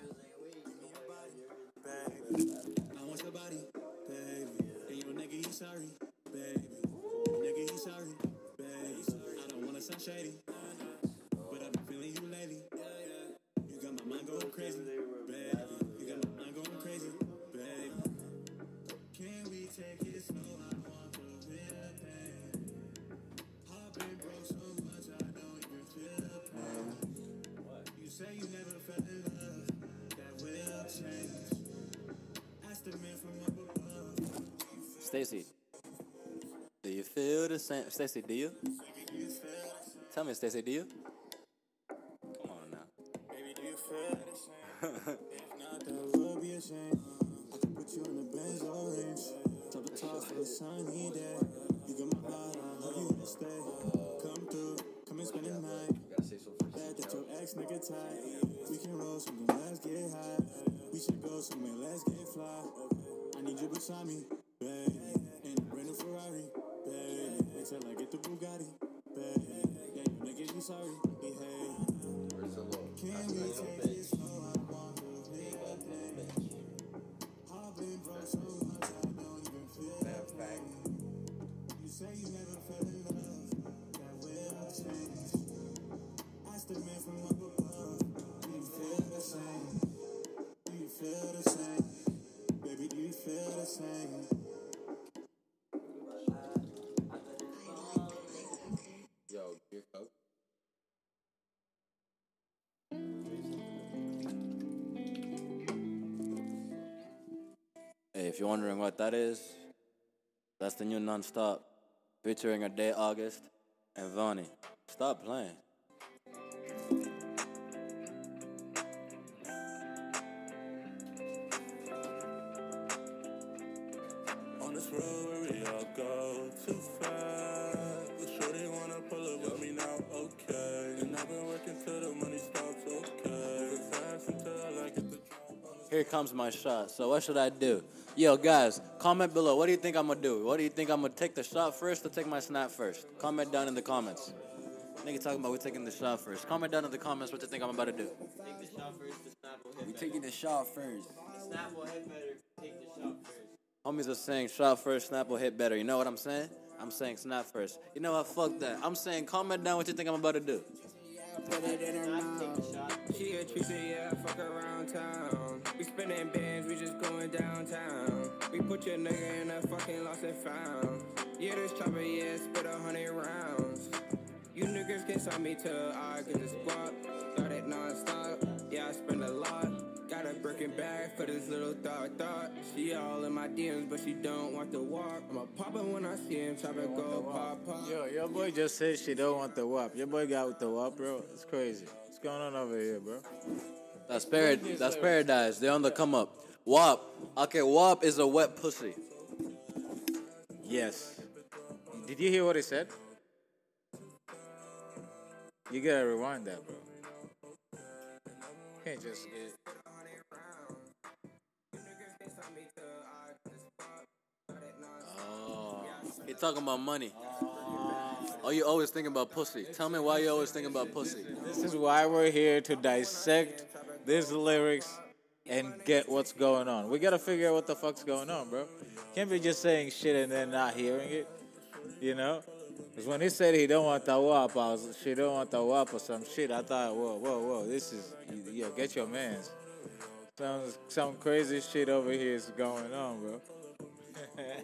Stacy, Stacey Deal. Tell me, Stacey Deal. If you're wondering what that is, that's the new Nonstop featuring Ade August and Vanni. Stop playing. On this road, we all go too fast. Shorty wanna pull up with me now, okay. And I've been working till the money stops, okay. Here comes my shot. So what should I do? Yo, guys, comment below. What do you think I'm gonna do? What do you think I'm gonna take the shot first or take my snap first? Comment down in the comments. Nigga talking about we taking the shot first. Comment down in the comments what you think I'm about to do. Take the shot first. The snap will hit We better. taking the shot first. The snap will hit better. Take the shot first. Homies are saying shot first, snap will hit better. You know what I'm saying? I'm saying snap first. You know what? Fuck that. I'm saying comment down what you think I'm about to do. Put it in her Snap, take the mouth. She a treat, yeah, fuck around town. We spinning bands, we just going downtown. We put your nigga in a fucking lost and found. Yeah, this chopper, yeah, spit a hundred rounds. You niggas can sign me to I get this block. Got it non-stop, yeah, I spend a lot. Got a Birkin bag for this little thought thought. She all in my DMs, but she don't want to walk. I'ma pop it when I see him, chop it go pop pop. Yo, your boy just said she don't want the WAP. Your boy got with the WAP, bro. It's crazy. What's going on over here, bro? That's parad- That's paradise. They're on the come up. WAP. Okay, WAP is a wet pussy. Yes. Did you hear what he said? You gotta rewind that, bro. Can't just get. Oh, he talking about money. Oh, you always thinking about pussy. Tell me why you always thinking about pussy. This is why we're here to dissect these lyrics and get what's going on. We gotta figure out what the fuck's going on, bro. Can't be just saying shit and then not hearing it, you know? Because when he said he don't want the WAP, I was, she don't want the WAP or some shit. I thought, whoa, whoa, whoa, this is, yo, get your mans. Some, some crazy shit over here is going on, bro.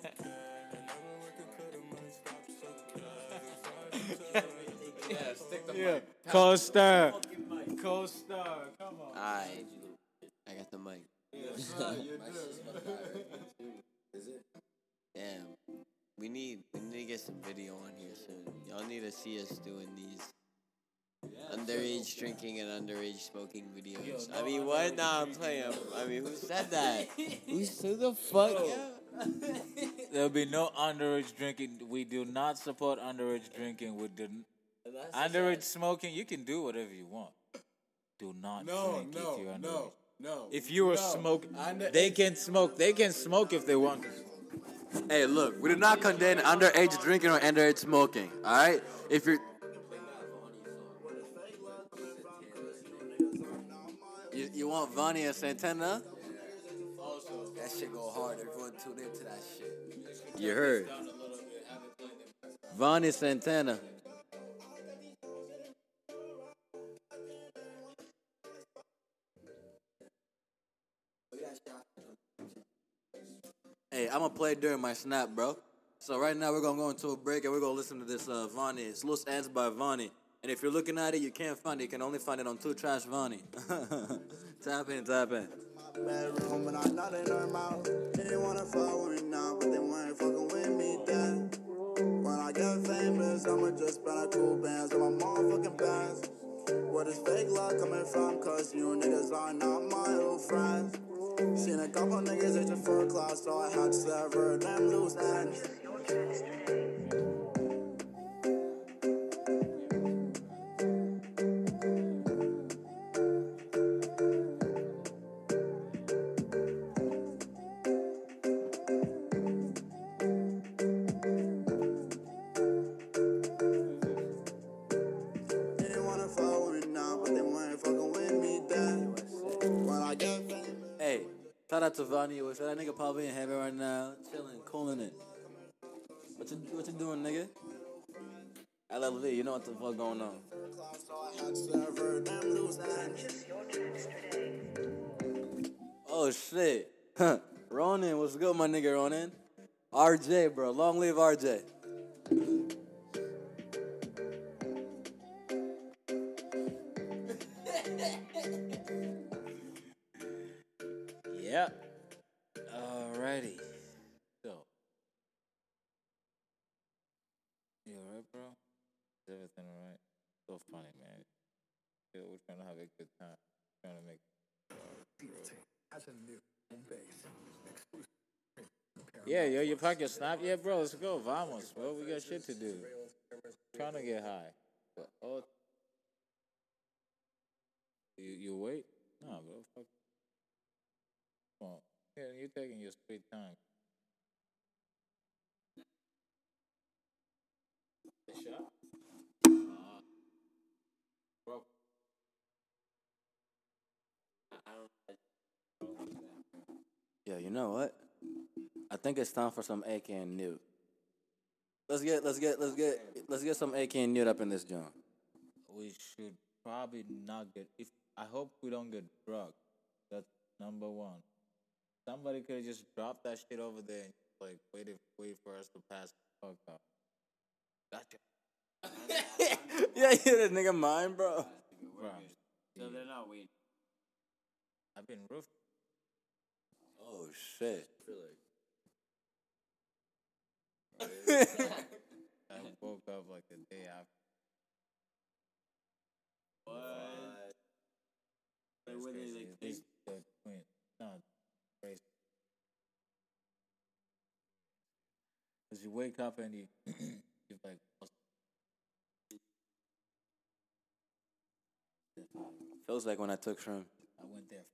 yeah, co-star, co-star, come on. Alright. I got the mic. Damn. We need we need to get some video on here soon. Y'all need to see us doing these underage drinking and underage smoking videos. I mean, what? Nah, I'm playing. I mean, who said that? who, who the fuck? Yeah. There'll be no underage drinking. We do not support underage drinking. We do underage smoking. You can do whatever you want. Do not No, drink no, if you're underage. no, no. If you are no. smoking, Under- they can smoke. They can smoke if they want. to. Hey, look, we do not condemn underage drinking or underage smoking. All right, if you're you, you want Vanni and Santana, That shit go hard. Everyone tune into that shit. you heard. Vanni Santana. Hey, I'm gonna play during my snap, bro. So right now we're gonna go into a break and we're gonna listen to this uh, Vanni. It's Loose Ends by Vanni. And if you're looking at it, you can't find it. You can only find it on Two Trash Vanni. tap in, tap in. bedroom, out. Fucking with me then. When I get famous, I'ma just spend a cool bands on my motherfucking bands. Where this fake love coming from? Cause you niggas are not my old friends. Seen a couple niggas itching for a class, so I had to sever them loose ends. They Vanni. With that nigga probably in heaven right now, chilling, cooling it. What you what you doing, nigga? LLV, you know what the fuck going on. Oh shit. Ronan, what's good, my nigga Ronan? RJ, bro. Long live RJ. A good time. Trying to make. Yeah, yo, you pack your snap? Yeah, bro, let's go. Vamos, bro. We got shit to do. Trying to get high. But, oh. You, you wait? Nah, bro. Fuck. Come on. Yeah, you're taking your sweet time. The shot? Yeah, you know what? I think it's time for some AK and Newt. Let's get let's get let's get let's get some AK and Newt up in this joint. We should probably not get. If I hope we don't get drugged. That's number one. Somebody could have just dropped that shit over there and like waited wait for us to pass the fuck up. Gotcha. yeah, you this nigga mine, bro. Bro, So they're not waiting. I've been roofed. Oh shit. I woke up like the day after. What? Wait, were they like These the twin. No, crazy. Cause you wake up and you you like Feels like when I took shroom. I went there.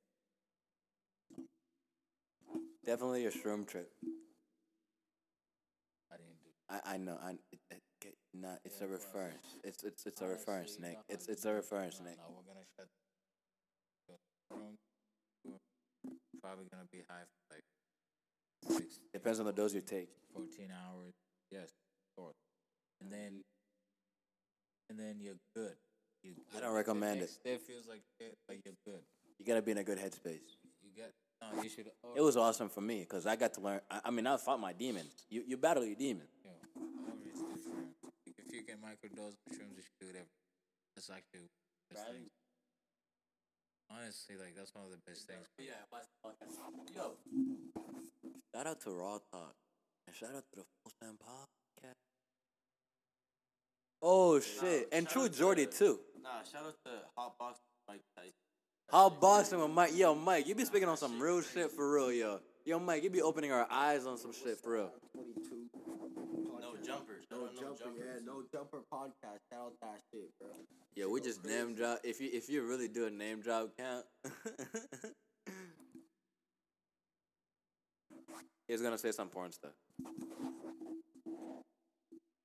Definitely a shroom trip. I didn't do. I, I know. I it, it, it- nah, it's a reference. It's it's it's a reference, Nick. It's it's a reference, Nick. No, we're gonna shut the room. We're probably gonna be high for like six, Depends on the dose you take. 14 hours. Yes. And then, and then you're good. You I don't recommend it. it. It feels like shit, but you're good. You gotta be in a good headspace. You get. No, you should. Uh, it was awesome for me because I got to learn. I, I mean, I fought my demons. You you battle your demons. Yeah, always different. If you can microdose mushrooms, you should do it every. That's actually the best thing. Honestly, like that's one of the best things. Yeah, yo. Shout out to Raw Talk and shout out to the Full Send Podcast. Oh shit, and True Jordy too. Nah, shout out to Hot Box Mike Tyson. How boxing with Mike? Yo, Mike, you be speaking on some real shit for real, yo. Yo, Mike, you be opening our eyes on some shit for real. No jumper. Shout No out no jumper, jumper. yeah, no jumper podcast. Shout out that shit, bro. Yo, we just name drop. If you if you really do a name drop count, he's gonna say some porn stuff.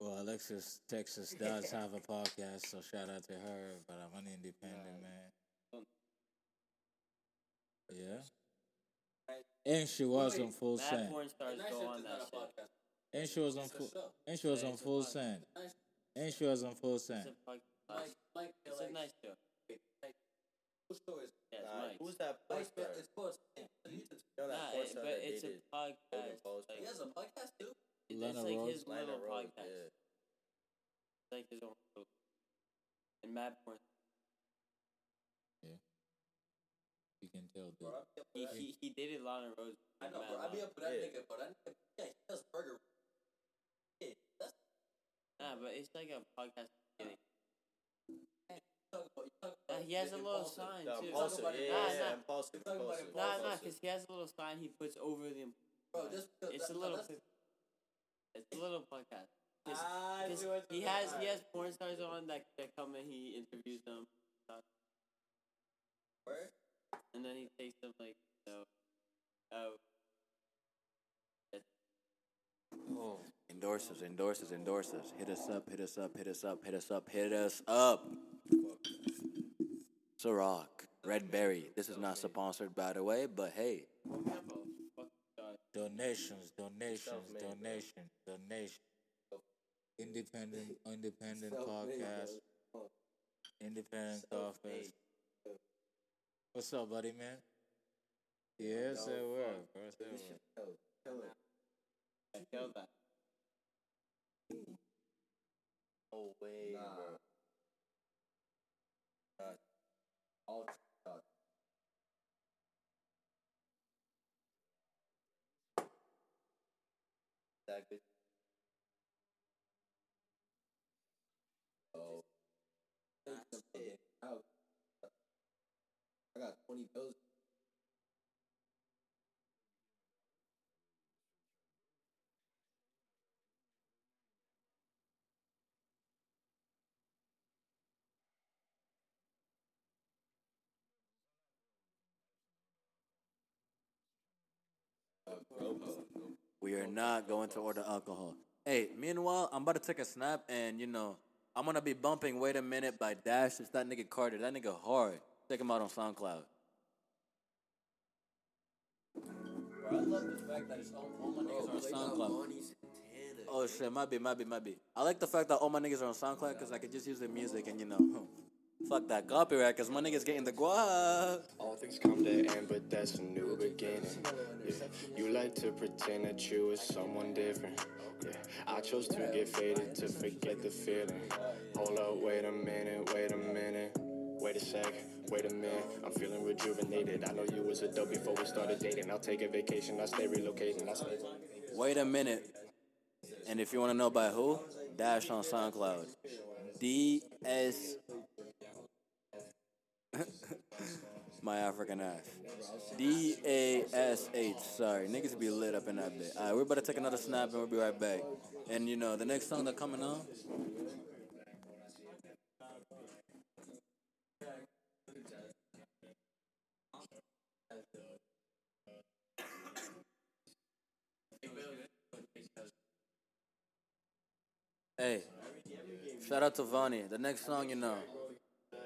Well, Alexis Texas does have a podcast, so shout out to her. But I'm an independent man. Yeah. And she was on full Mad send. porn stars go on that shit. And she was on full. And she was on full send. And she was on full send. It's a podcast. It's a nice show. Yeah, it's Nah, Mike. who's that porn star? You know that Nah, porn it- star but that it's a dated podcast. Logan Like, Paul's a podcast too. it's Lana like Rose? his Lana little Rose, podcast. yeah. It's like his own show. And Mad porn. You can tell, dude. He, he, he dated Lana Rhoades. I know, Mad bro. I be Lana. up for that nigga, bro. That nigga, yeah, he does burger. Yeah, that's Nah, but it's like a podcast. beginning. talk about. You talk Nah, he has a little sign The too. Impaulsive, about it. yeah, yeah, Impaulsive, talking about Impaulsive. it. Nah, nah, because he has a little sign he puts over the. bro. Just because It's that- a little. that's- It's a little podcast. 'Cause- Ah, I 'cause see what he has saying. he has porn stars on that that come and he interviews them, and then he takes them like you know, out. Oh, Endorses, endorses, endorses. Hit us up, hit us up, hit us up, hit us up, hit us up. Ciroc, Red Berry. This is not sponsored, by the way, but hey, donations, donations, donation, donation. Independent, independent podcast. Independent office. What's up, buddy, man? Yes, it will. Yes, it will. I feel that. No way, bro. All TikTok. That good. Oh. I got 20 bills. We are not going to order alcohol. Hey, meanwhile, I'm about to take a snap, and you know, I'm gonna be bumping "Wait a Minute" by Dash. It's that nigga Carter. That nigga hard. Check him out on SoundCloud. I love the fact that it's all, all my niggas are on SoundCloud. Oh shit, might be, might be, might be. I like the fact that all my niggas are on SoundCloud because I could just use the music and you know, fuck that copyright because my niggas getting the guap. All things come to an end, but that's a new beginning. Yeah. You like to pretend that you was someone different. Yeah. I chose to get faded to forget the feeling. Hold up, wait a minute, wait a minute. Wait a sec, wait a minute. I'm feeling rejuvenated. I know you was a dope before we started dating. I'll take a vacation, I'll stay relocating. I'll stay. Wait a minute. And if you want to know by who, Dash on SoundCloud. D S. My African ass. D A S H. Sorry, niggas be lit up in that bit. All right, we're about to take another snap and we'll be right back. And you know, the next song that coming on. Hey, shout out to Vanni. The next song, you know,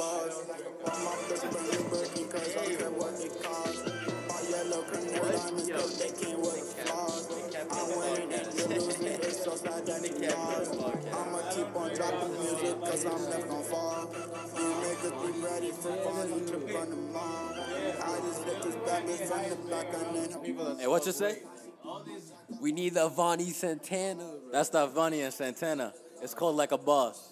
that look like a boss. I'm off the really working cause I care what it costs. My yellow criminal diamonds, cause they can't work flaws. I'm winning and you're losing, it's so sad that you lost. I'ma keep on dropping music cause I'm never gonna fall. You niggas be ready for falling to run them all. I just hit this bad bitch from the back and then Hey, what you say? We need the Vanni Santana. That's the Vanni and Santana. It's called Like a Boss.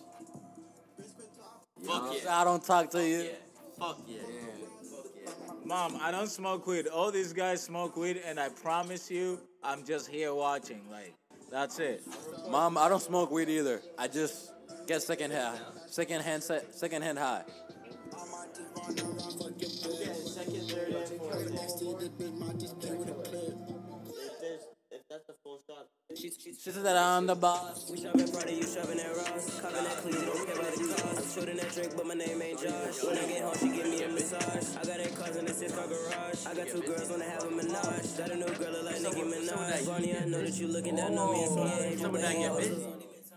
Fuck I don't talk to you. Fuck yeah. yeah. Mom, I don't smoke weed. All these guys smoke weed, and I promise you, I'm just here watching. Like, that's it. Mom, I don't smoke weed either. I just get second hand, second hand, second hand high. She said that I'm the boss. We shopping Prada, you shopping at Ross. Copping that clean, don't care about the cost. I'm shooting that drink, but my name ain't Josh. When I get home, she give me a massage. I got eight cars in the six car garage. I got two girls wanna have a menage. Got a new girl look like Nicki Minaj. Bonnie, I know that you looking down on me, and so I ain't jumping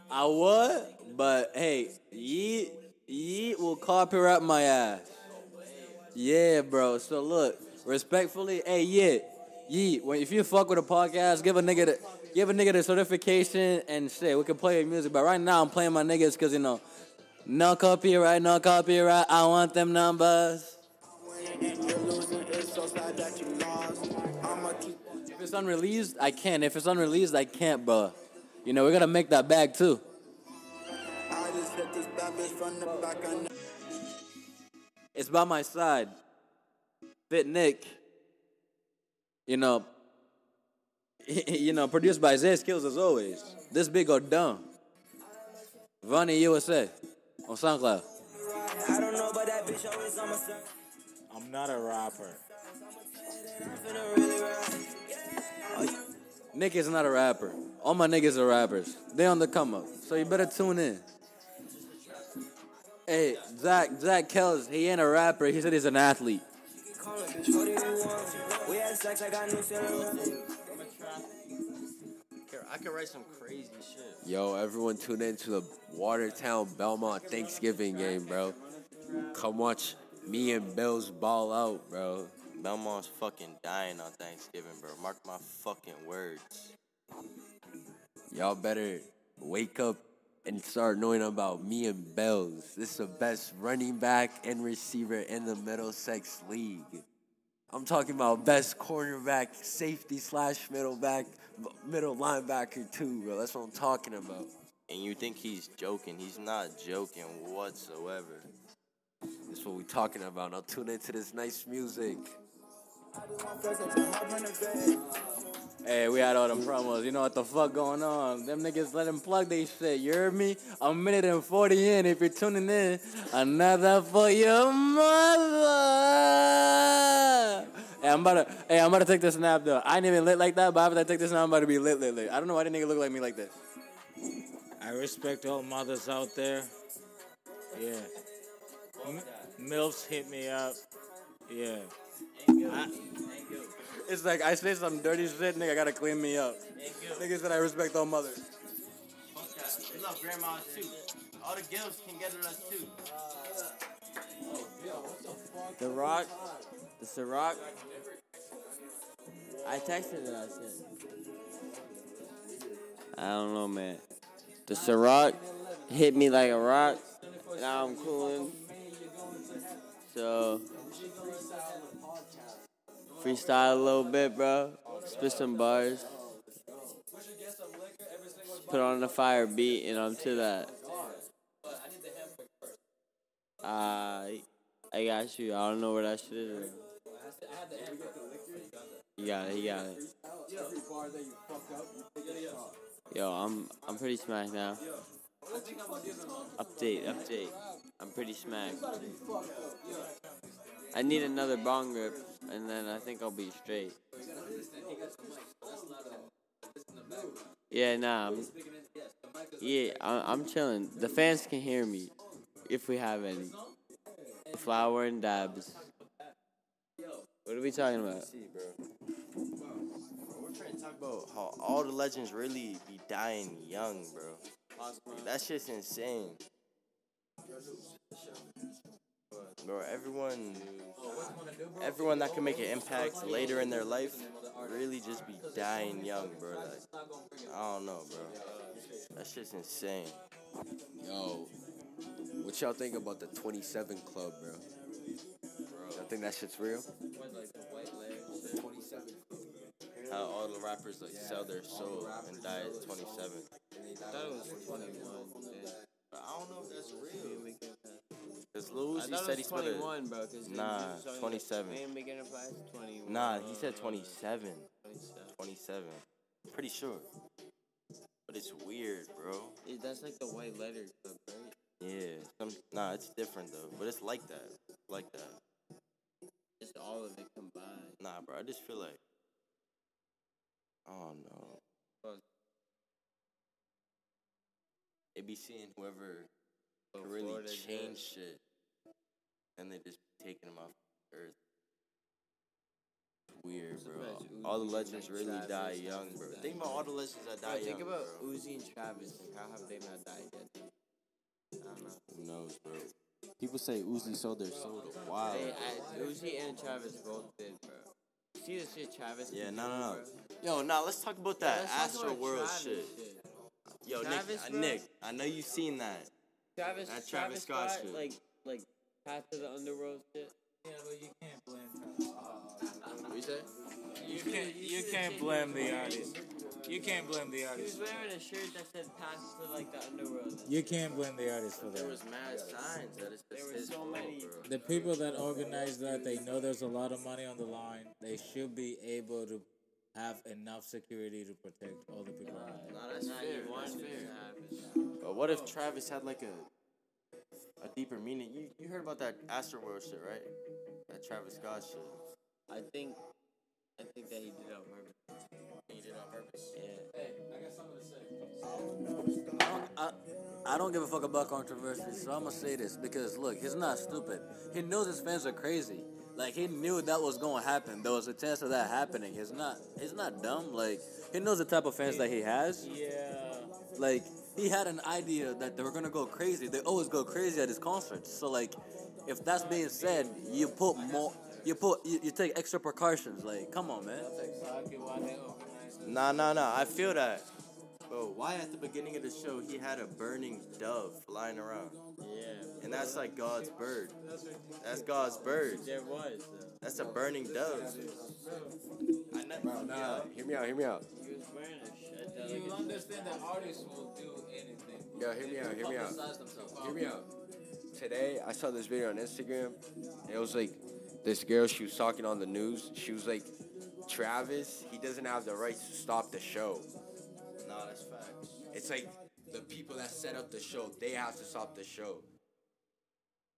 I would, but hey, Yeet, Yeet will copyright my ass. Yeah, bro. So look, respectfully, hey, Yeet, Yeet, when if you fuck with a podcast, give a nigga the, give a nigga the certification and shit. We can play music, but right now I'm playing my niggas because you know, no copyright, no copyright. I want them numbers. If it's unreleased, I can. If it's unreleased, I can't, bro. You know, we're gonna make that bag too. It's by my side. Fit Nick. You know, you know, produced by Zay Skills as always. This big or dumb. Vanni USA on SoundCloud. I don't know, but that bitch always on my side. I'm not a rapper. Nick is not a rapper. All my niggas are rappers. They on the come up. So you better tune in. Hey, Zach, Zach Kells, he ain't a rapper. He said he's an athlete. We had sex, I got new celery. I could write some crazy shit. Yo, everyone tune in to the Watertown Belmont Thanksgiving game, bro. Come watch me and Bills ball out, bro. Belmont's fucking dying on Thanksgiving, bro. Mark my fucking words. Y'all better wake up and start knowing about me and Bells. This is the best running back and receiver in the Middlesex League. I'm talking about best cornerback, safety slash middle back, middle linebacker too, bro. That's what I'm talking about. And you think he's joking. He's not joking whatsoever. That's what we're talking about. Now tune into this nice music. Hey, we had all them promos. You know what the fuck going on? Them niggas let them plug they shit. You heard me? A minute and 40 in. If you're tuning in, another for your mother. Hey, I'm about to, hey, I'm about to take this nap, though. I ain't even lit like that, but after I take this nap, I'm about to be lit, lit, lit. I don't know why the nigga look like me like this. I respect all mothers out there. Yeah. M- MILFs hit me up. Yeah. I- It's like I say some dirty shit, nigga. Gotta clean me up. Nigga said I respect all mothers. They love grandmas too. All the girls can get at us too. The Rock, the Ciroc. I texted it. I said, I don't know, man. The Ciroc hit me like a rock. Now I'm cooling. So freestyle a little bit, bro. Spit some bars. Put on the fire beat, and I'm to that. I I got you. I don't know where that shit is. You got it. You got it. Yo, I'm I'm pretty smacked now. Update, update. I'm pretty smacked. I need another bong rip, and then I think I'll be straight. Yeah, nah. I'm, yeah, I, I'm chilling. The fans can hear me, if we have any. Flower and dabs. What are we talking about? We're trying to talk about how all the legends really be dying young, bro. That shit's insane. Bro, everyone, everyone that can make an impact later in their life, really just be dying young, bro. Like, I don't know, bro. That's just insane. Yo, what y'all think about the 27 Club, bro? Y'all think that shit's real? How all the rappers like sell their soul and die at 27. I thought it was 21. But I don't know if that's real. Cause mm. Lil he said he's gonna. 21, bro. Cause Nah, 27. Man, big enterprise, 21. Nah, he said 27. 27. Pretty sure. But it's weird, bro. Yeah, that's like the white letter club, right? Yeah. Some, nah, it's different though. But it's like that. Like that. It's all of it combined. Nah, bro. I just feel like. I don't know. They be seeing whoever Oh, can really Florida change shit, and they just taking them off earth. Weird, bro. All the legends really die young, bro. Think about all the legends that Bro, die think young, about bro. Uzi and Travis. Like, how have they not died yet? I don't know. Who knows, bro? People say Uzi sold their soul to Wild. I, Uzi and Travis both did, bro. See the shit Travis? Yeah, no, no, no. bro? Yo, nah, let's talk about that let's Astroworld Travis shit. Yo, Travis, Nick, uh, bro? Nick, I know you've seen that. Travis, That Travis, Travis Scott Scott, shit. like, like, Path to the Underworld shit. Yeah, but you can't blame What you say? You can't. You can't blame the artist. You can't blame the He was wearing a shirt that said Path to like the Underworld. You can't blame the artist for that. There was mad signs that it's There were so fault, many. bro. The people that organize that, they know there's a lot of money on the line. They should be able to have enough security to protect all the people around them. Nah, that's Nah, fair. you That's it fair. But what if Travis had like a a deeper meaning? You you heard about that Astroworld shit, right? That Travis Scott shit. I think, I think that he did it on purpose. He did it on purpose. Yeah. Hey, I got something to say. I don't, I, I don't give a fuck about controversy, so I'm gonna say this because look, he's not stupid. He knows his fans are crazy. Like he knew that was gonna happen. There was a chance of that happening. He's not. He's not dumb. Like he knows the type of fans that he has. Yeah. Like he had an idea that they were gonna go crazy. They always go crazy at his concerts. So like, if that's being said, you put more. You put. You, you take extra precautions. Like, come on, man. Nah, nah, nah. I feel that. Bro, why at the beginning of the show he had a burning dove flying around? Yeah. And that's like God's bird. That's God's bird. There was. That's a burning dove. I never. Bro, nah, hear me out, hear me out. He was wearing a You understand that artists will do anything. Yo, hear me out, hear me out. Hear me out. today I saw this video on Instagram. It was like this girl. She was talking on the news. She was like, Travis, he doesn't have the right to stop the show. Nah, that's facts. It's like the people that set up the show, they have to stop the show.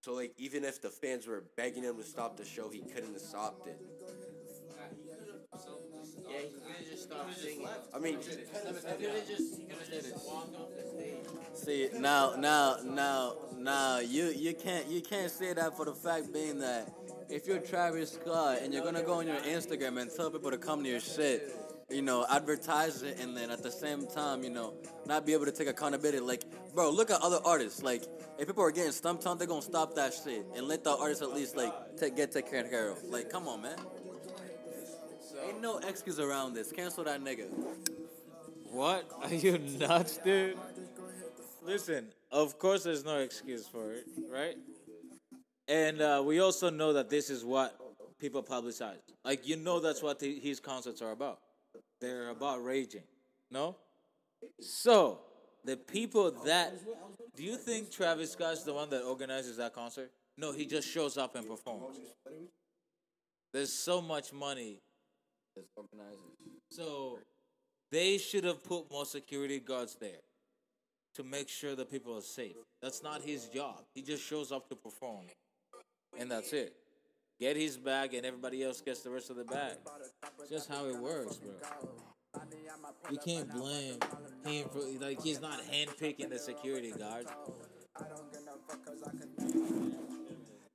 So like even if the fans were begging him to stop the show, he couldn't have stopped it. Yeah, he could have just stopped singing. I mean, he could have just walked off the stage. See now, now, now, now, you you can't you can't say that for the fact being that if you're Travis Scott and you're gonna go on your Instagram and tell people to come to your shit, you know, advertise it, and then at the same time, you know, not be able to take accountability. Like, bro, look at other artists. Like, if people are getting stumped on, they're gonna stop that shit and let the artist at least like get taken care of. Like, come on, man. Ain't no excuse around this. Cancel that nigga. What? Are you nuts, dude? Listen, of course there's no excuse for it, right? And uh, we also know that this is what people publicize. Like, you know, that's what the, his concerts are about. They're about raging, no? So, the people that. Do you think Travis Scott's the one that organizes that concert? No, he just shows up and performs. There's so much money. So, they should have put more security guards there to make sure that people are safe. That's not his job. He just shows up to perform. And that's it. Get his bag and everybody else gets the rest of the bag. It's just how it works, bro. You can't blame him for like he's not handpicking the security guards.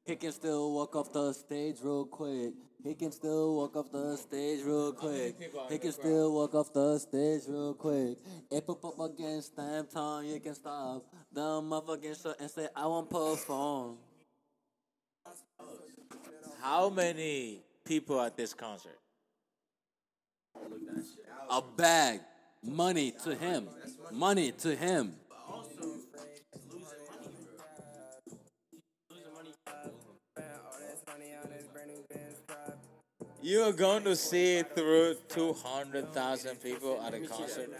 He can still walk off the stage real quick. He can still walk off the stage real quick. He can still walk off the stage real quick. If up up against them time, you can stop. The motherfucking shit and say, I won't perform. How many people at this concert? A bag. Money to him. Money to him. You are going to see through 200,000 people at a concert.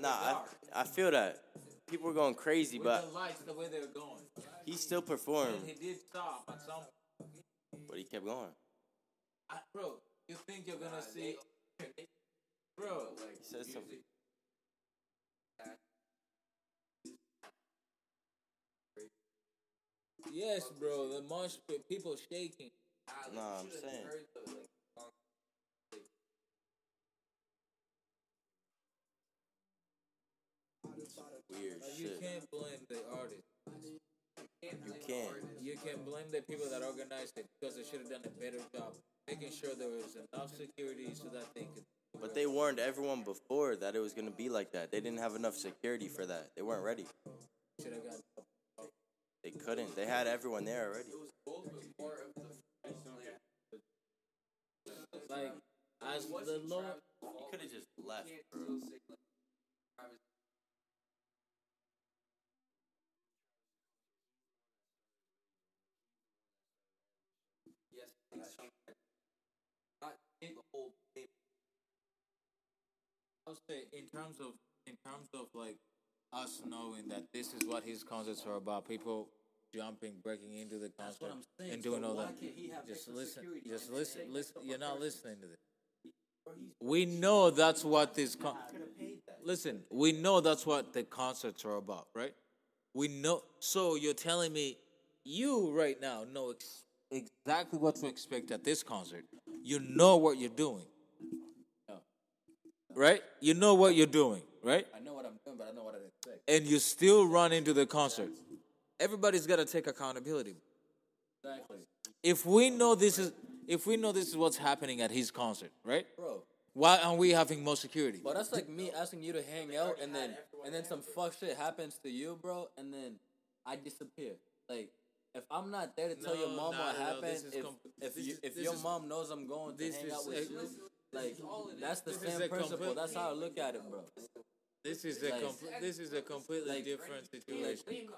Nah, I, I feel that. People were going crazy, but the lights, the way they were going. He still performed. He did stop at some But he kept going. I, bro, you think you're gonna see, bro? Like he said something. Yes, bro. The mosh pit, people shaking. No, I'm saying. Weird Like, you can't blame the artist. You can't. You can blame the people that organized it because they should have done a better job making sure there was enough security so that they could. But they warned everyone before that it was gonna be like that. They didn't have enough security for that. They weren't ready. Should have got. They couldn't. They had everyone there already. Like, as the Lord. You could have just left, bro. I'll say in terms of in terms of like us knowing that this is what his concerts are about, people jumping, breaking into the concert, what I'm saying. and doing So all that. can't he have Just listen, just listen, listen. You're not okay. listening to this. We know that's what this. Con- listen, we know that's what the concerts are about, right? We know. So you're telling me, you right now know ex- exactly what to expect at this concert. You know what you're doing, right? You know what you're doing, right? I know what I'm doing, but I know what I expect. And you still run into the concert. Everybody's got to take accountability. Exactly. If we know this is, if we know this is what's happening at his concert, right? Bro. Why aren't we having more security? But that's like me asking you to hang out and then and then some fuck shit happens to you, bro, and then I disappear. Like if I'm not there to tell your mom nah, what no, happened, this if com- if you, is- if your is- mom knows I'm going to this hang is out with you, like that's the same principle. complete- That's how I look at it, bro. This is a Like- compl- this is a completely like- different situation.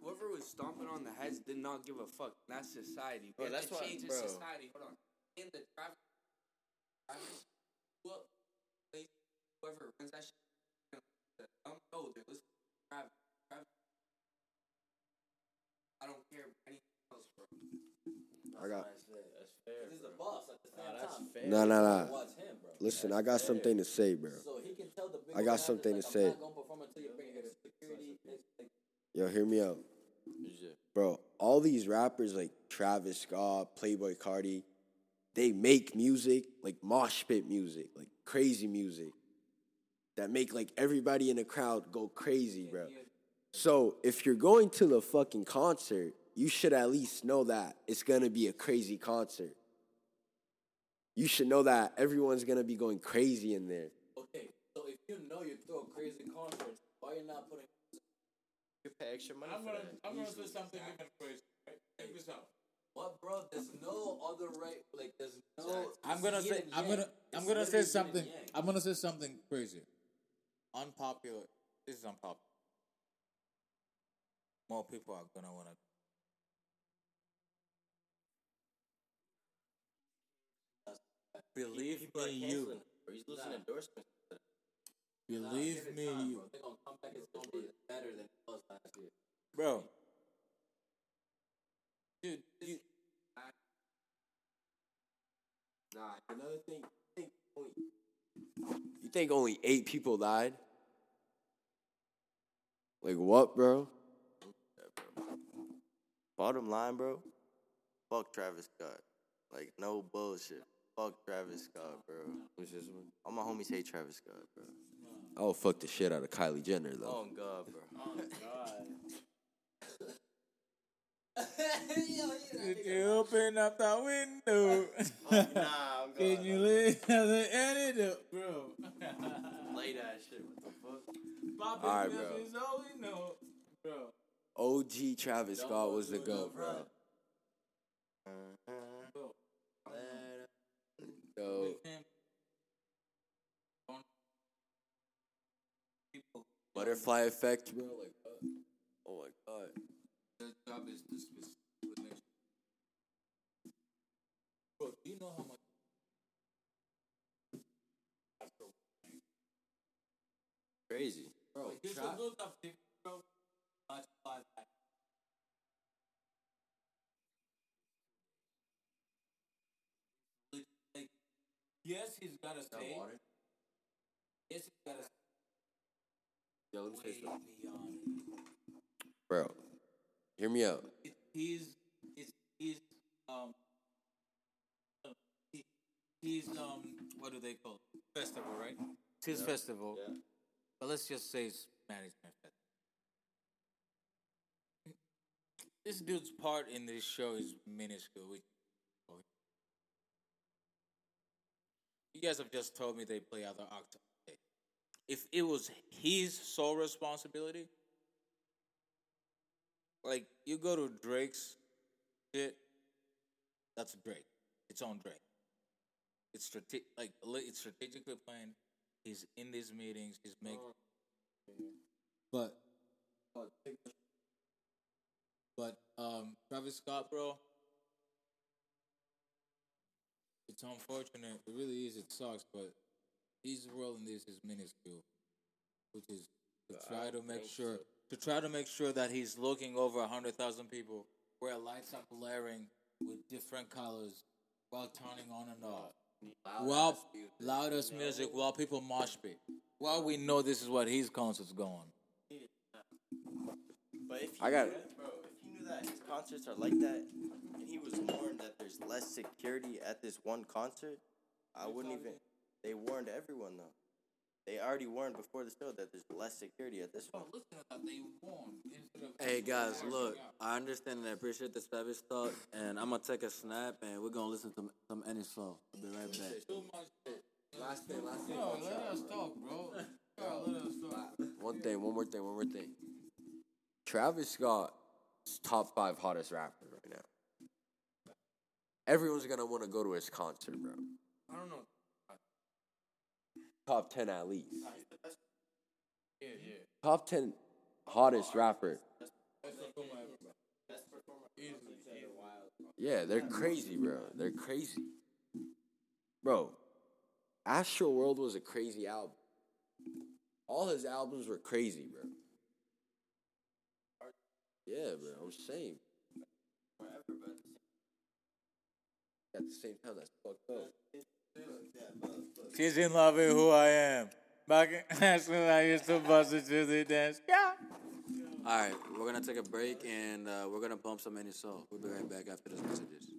Whoever was stomping on the heads did not give a fuck. That's society. Bro, We have that's to why- change bro. society. Hold on. In the traffic, When's that shit? Oh, no, they're listening to Travis. Travis. I don't care anything else, bro. I got. That's fair. He's the boss at the same that's time. fair. No, no, no. Watch him, bro. Listen, I got something to say, bro. So he can tell the big I got old rappers, something like, to I'm say. not gonna perform until you bring it security. Yo, hear me out. Bro, all these rappers like Travis Scott, Playboi Carti, they make music, like mosh pit music, like crazy music that make like everybody in the crowd go crazy, bro. So if you're going to the fucking concert, you should at least know that it's gonna be a crazy concert. You should know that everyone's gonna be going crazy in there. okay, so if you know you throw a crazy concerts, why you not putting? You pay extra money I'm for gonna, that. I'm gonna easily. say something even crazy. Right? Check this out. What, bro? There's no other right. Like, there's no. I'm gonna say I'm gonna I'm gonna say literally yin and something yang. I'm gonna say something crazy. Unpopular. This is unpopular. More people are gonna wanna Believe People me, you. canceling. He's losing Nah. endorsements. Believe Give me, time, you. bro. They're gonna come back. It's gonna be better than it was last year. Bro. Dude, you, Nah, another thing. You think only eight people died? Like what, bro? Bottom line, bro. Fuck Travis Scott. Like no bullshit. Fuck Travis Scott, bro. What's this one? All my homies hate Travis Scott, bro. Oh, fuck the shit out of Kylie Jenner though. Oh God, bro. Oh, Could you open up the window? Oh, nah, I'm Can you live the antidote, bro? Play that shit. What the fuck? Poppin' Alright, bro. is all we know, bro. OG Travis Scott was the goat, bro. Yo, butterfly effect, bro. Like, oh my god. Job is dismissed. Bro, do you know how much? Crazy, bro. Like, this Tra- was those are bro. Much five. Like, yes, he's got to stay. water? Yes, he's got to Yo, let me say something. Bro, hear me out. It, he's, it's, he's, um, uh, he, he's, um, what do they call it? Festival, right? It's his Yeah. festival. Yeah. But let's just say it's management festival. This dude's part in this show is minuscule. which- You guys have just told me they play out the acts. If it was his sole responsibility, like you go to Drake's shit, that's Drake. It's on Drake. It's strate- like it's strategically planned. He's in these meetings. He's making. But but um, Travis Scott, bro. It's unfortunate. It really is. It sucks, but his role in this is minuscule, which is to try to make sure to try to make sure that he's looking over a hundred thousand people where lights are blaring with different colors while turning on and off. While loudest music, while people mosh pit. While we know this is what his concert's going. But if you I got knew that, bro, if you knew that his concerts are like that, and he was warned that there's less security at this one concert, I wouldn't even. They warned everyone though. They already warned before the show that there's less security at this one. listen to that. They warned. Hey guys, look, I understand and I appreciate the Spanish talk, and I'm gonna take a snap and we're gonna listen to some any song. I'll be right back. Too much shit. Last thing, last thing. Yo, let us talk, bro. Yo, let us talk. One thing, one more thing, one more thing. Travis Scott is top five hottest rapper right now. Everyone's gonna want to go to his concert, bro. I don't know. Top ten at least. Yeah, yeah. Top ten hottest rapper. Yeah, they're crazy, bro. They're crazy, bro. Astroworld was a crazy album. All his albums were crazy, bro. Yeah, bro. I'm saying. At the same time, that's fucked up. She's in love with who I am. Back in high I used to bust it to the dance. Yeah. All right, we're gonna take a break and uh, we're gonna bump some any soul. We'll be right back after these messages.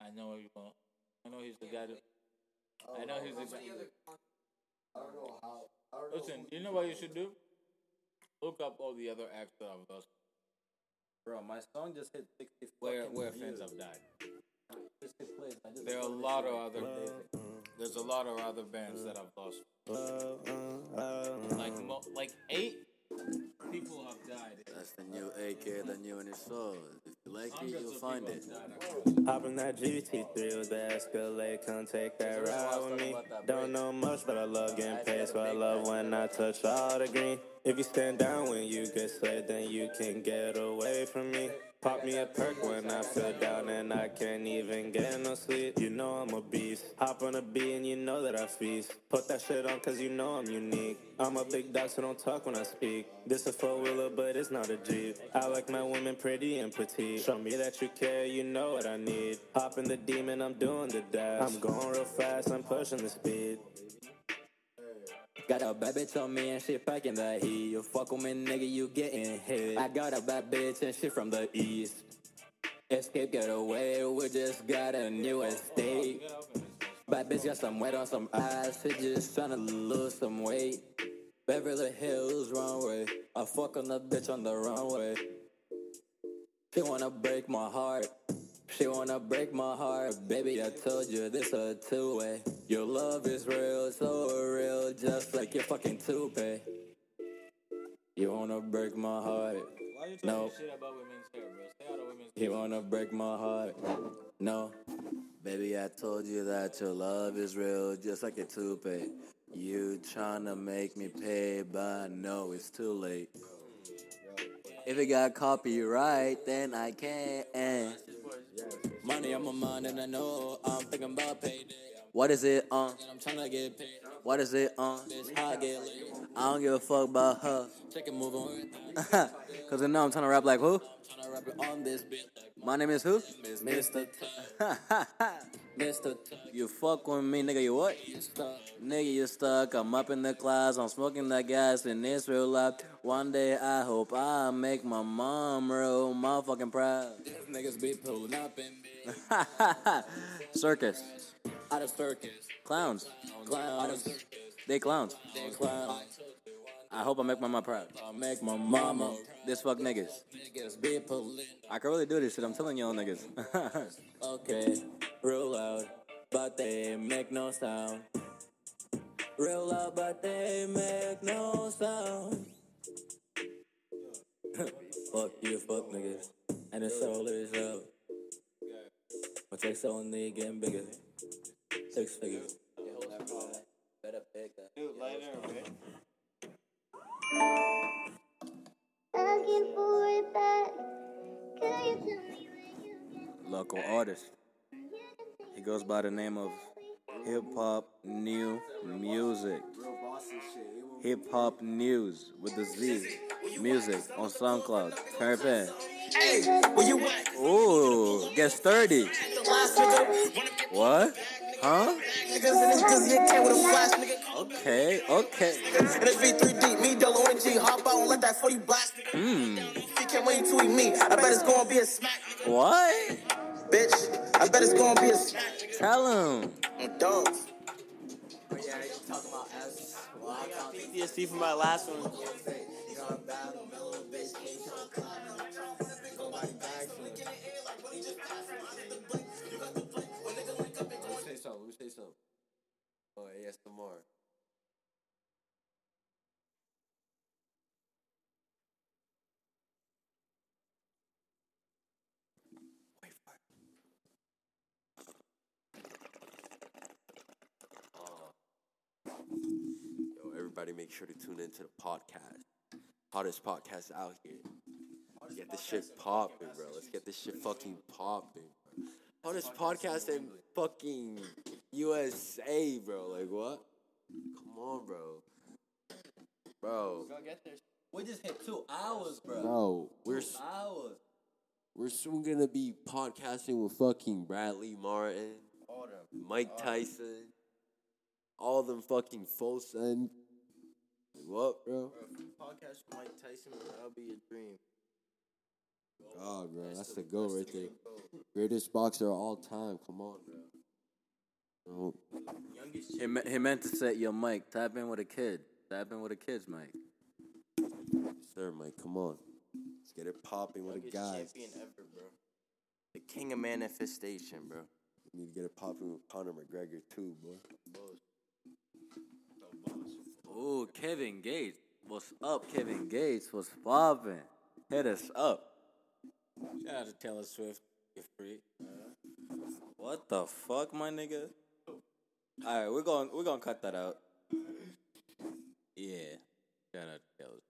I know what you want. I know he's the guy that. I know he's the guy. I don't know how. Listen, you know what you should do? Look up all the other acts that I've lost. Bro, my song just hit 60 Where where views. fans have died. 60 plays. I just There are a lot of other. There's a lot of other bands that I've lost. Like mo- like eight people have died. That's the new AK, the new any soul. If you like it, you'll find it. have died. Hop in that GT3 with the Escalade, come take that ride with me. Don't know much, but I love getting paid, so I love when I touch all the green. If you stand down when you get slayed, then you can get away from me. Pop me a perk when I feel down and I can't even get no sleep. You know I'm a beast. Hop on a B and you know that I feast. Put that shit on cause you know I'm unique. I'm a big dog, so don't talk when I speak. This a four wheeler, but it's not a Jeep. I like my women pretty and petite. Show me that you care, you know what I need. Hop in the demon, I'm doing the dash. I'm going real fast, I'm pushing the speed. Got a bad bitch on me and she packing that heat. You fuck with me, nigga, you getting hit. I got a bad bitch and she from the east. Escape, get away, we just got a new estate. Bad bitch got some weight on some ass, she just tryna lose some weight. Beverly Hills runway, I fuck on the bitch on the runway. She wanna break my heart. She wanna break my heart, baby. I told you this a two way. Your love is real, so real, just like your fucking toupee. You wanna break my heart? Why you talking No. shit about women's hair, bro? Stay out of women's You wanna break my heart? No. Baby, I told you that your love is real, just like a toupee. You tryna make me pay, but know it's too late. If it got copyright, then I can't. Money on my mind, and I know I'm thinking about payday. What is it uh? on? I'm tryna get paid. What is it uh? on? Laid. I don't give a fuck about her. Cause I know I'm trying to rap like who? On this bit. My name is who? Mr. Mr. You fuck with me, nigga. You what? You stuck. Nigga, you stuck. I'm up in the clouds. I'm smoking that gas in this real life. One day I hope I make my mom real motherfucking proud. These niggas be pulling up in me. circus. Out of circus. Clowns. Clowns. They clowns. They clowns. I hope I make my mama proud. I make my mama. This fuck niggas. Niggas be pulling. I can really do this shit. I'm telling y'all niggas. okay, real loud, but they make no sound. Real loud, but they make no sound. fuck you, fuck niggas. And it's all it is out. My checks only getting bigger. Six figures. Better pick that. Dude, light there, okay? Local artist. He goes by the name of Hip Hop New Music. Hip Hop News with the Z. Music on SoundCloud. Turn it in. Hey, where you at? Ooh, get sturdy. What? Huh? Okay, okay. And it's V3 deep, me, Delo, G. Hop out and let that 40 blast. Hmm. He can't wait to eat me. I bet it's gonna be a smack. What? Bitch, I bet it's gonna be a smack. Tell him. Dogs. Oh yeah, you talking about ass. Well, I got PTSD from my last one. Let me say something. Let me say something. Oh, ASMR. Yo, everybody make sure to tune into the podcast. Hottest podcast out here. Get this shit popping, bro. Let's get this shit fucking popping. Hottest podcast in fucking USA, bro. Like what? Come on, bro. Bro. We just hit two hours, bro. No, we're two hours. We're soon gonna be podcasting with fucking Bradley Martin, All them. Mike Tyson, all them fucking. Like, what, bro? Bro, podcast with Mike Tyson, bro, that'll be a dream. Oh, bro, that's the goal right there. Greatest boxer of all time. Come on, bro. Bro, Youngest He, me- he meant to say, yo, Mike, tap in with a kid. Tap in with a kid's Mike. sir, Mike, come on. Let's get it popping with the youngest guys. champion ever, bro. The king of manifestation, bro. We need to get it popping with Conor McGregor too, boy. Ooh, Kevin Gates. What's up, Kevin Gates? What's poppin'? Hit us up. Shout out to Taylor Swift. You're free. What the fuck, my nigga? All right, we're going we're gonna cut that out. Yeah. Shout out to Taylor.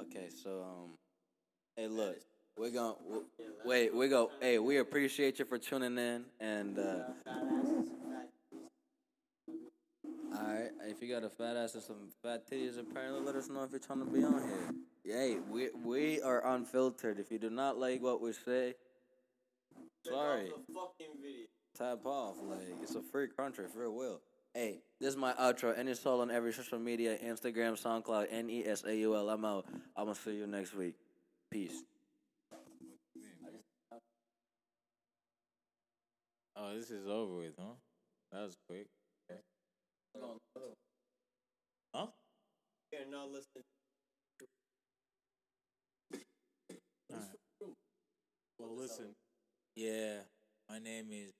Okay, so um, hey, look, we're gonna wait. We go. Hey, we appreciate you for tuning in, and uh, all right, if you got a fat ass and some fat titties, apparently let us know if you're trying to be on here. Hey, we we are unfiltered. If you do not like what we say, sorry, tap off. Like it's a free country for real. Hey, this is my outro. Any soul on every social media, Instagram, SoundCloud, N E S A U L. I'm out. I'm gonna see you next week. Peace. Oh, this is over with, huh? That was quick. Huh? You're not listening. Alright. Well, listen. Yeah, my name is.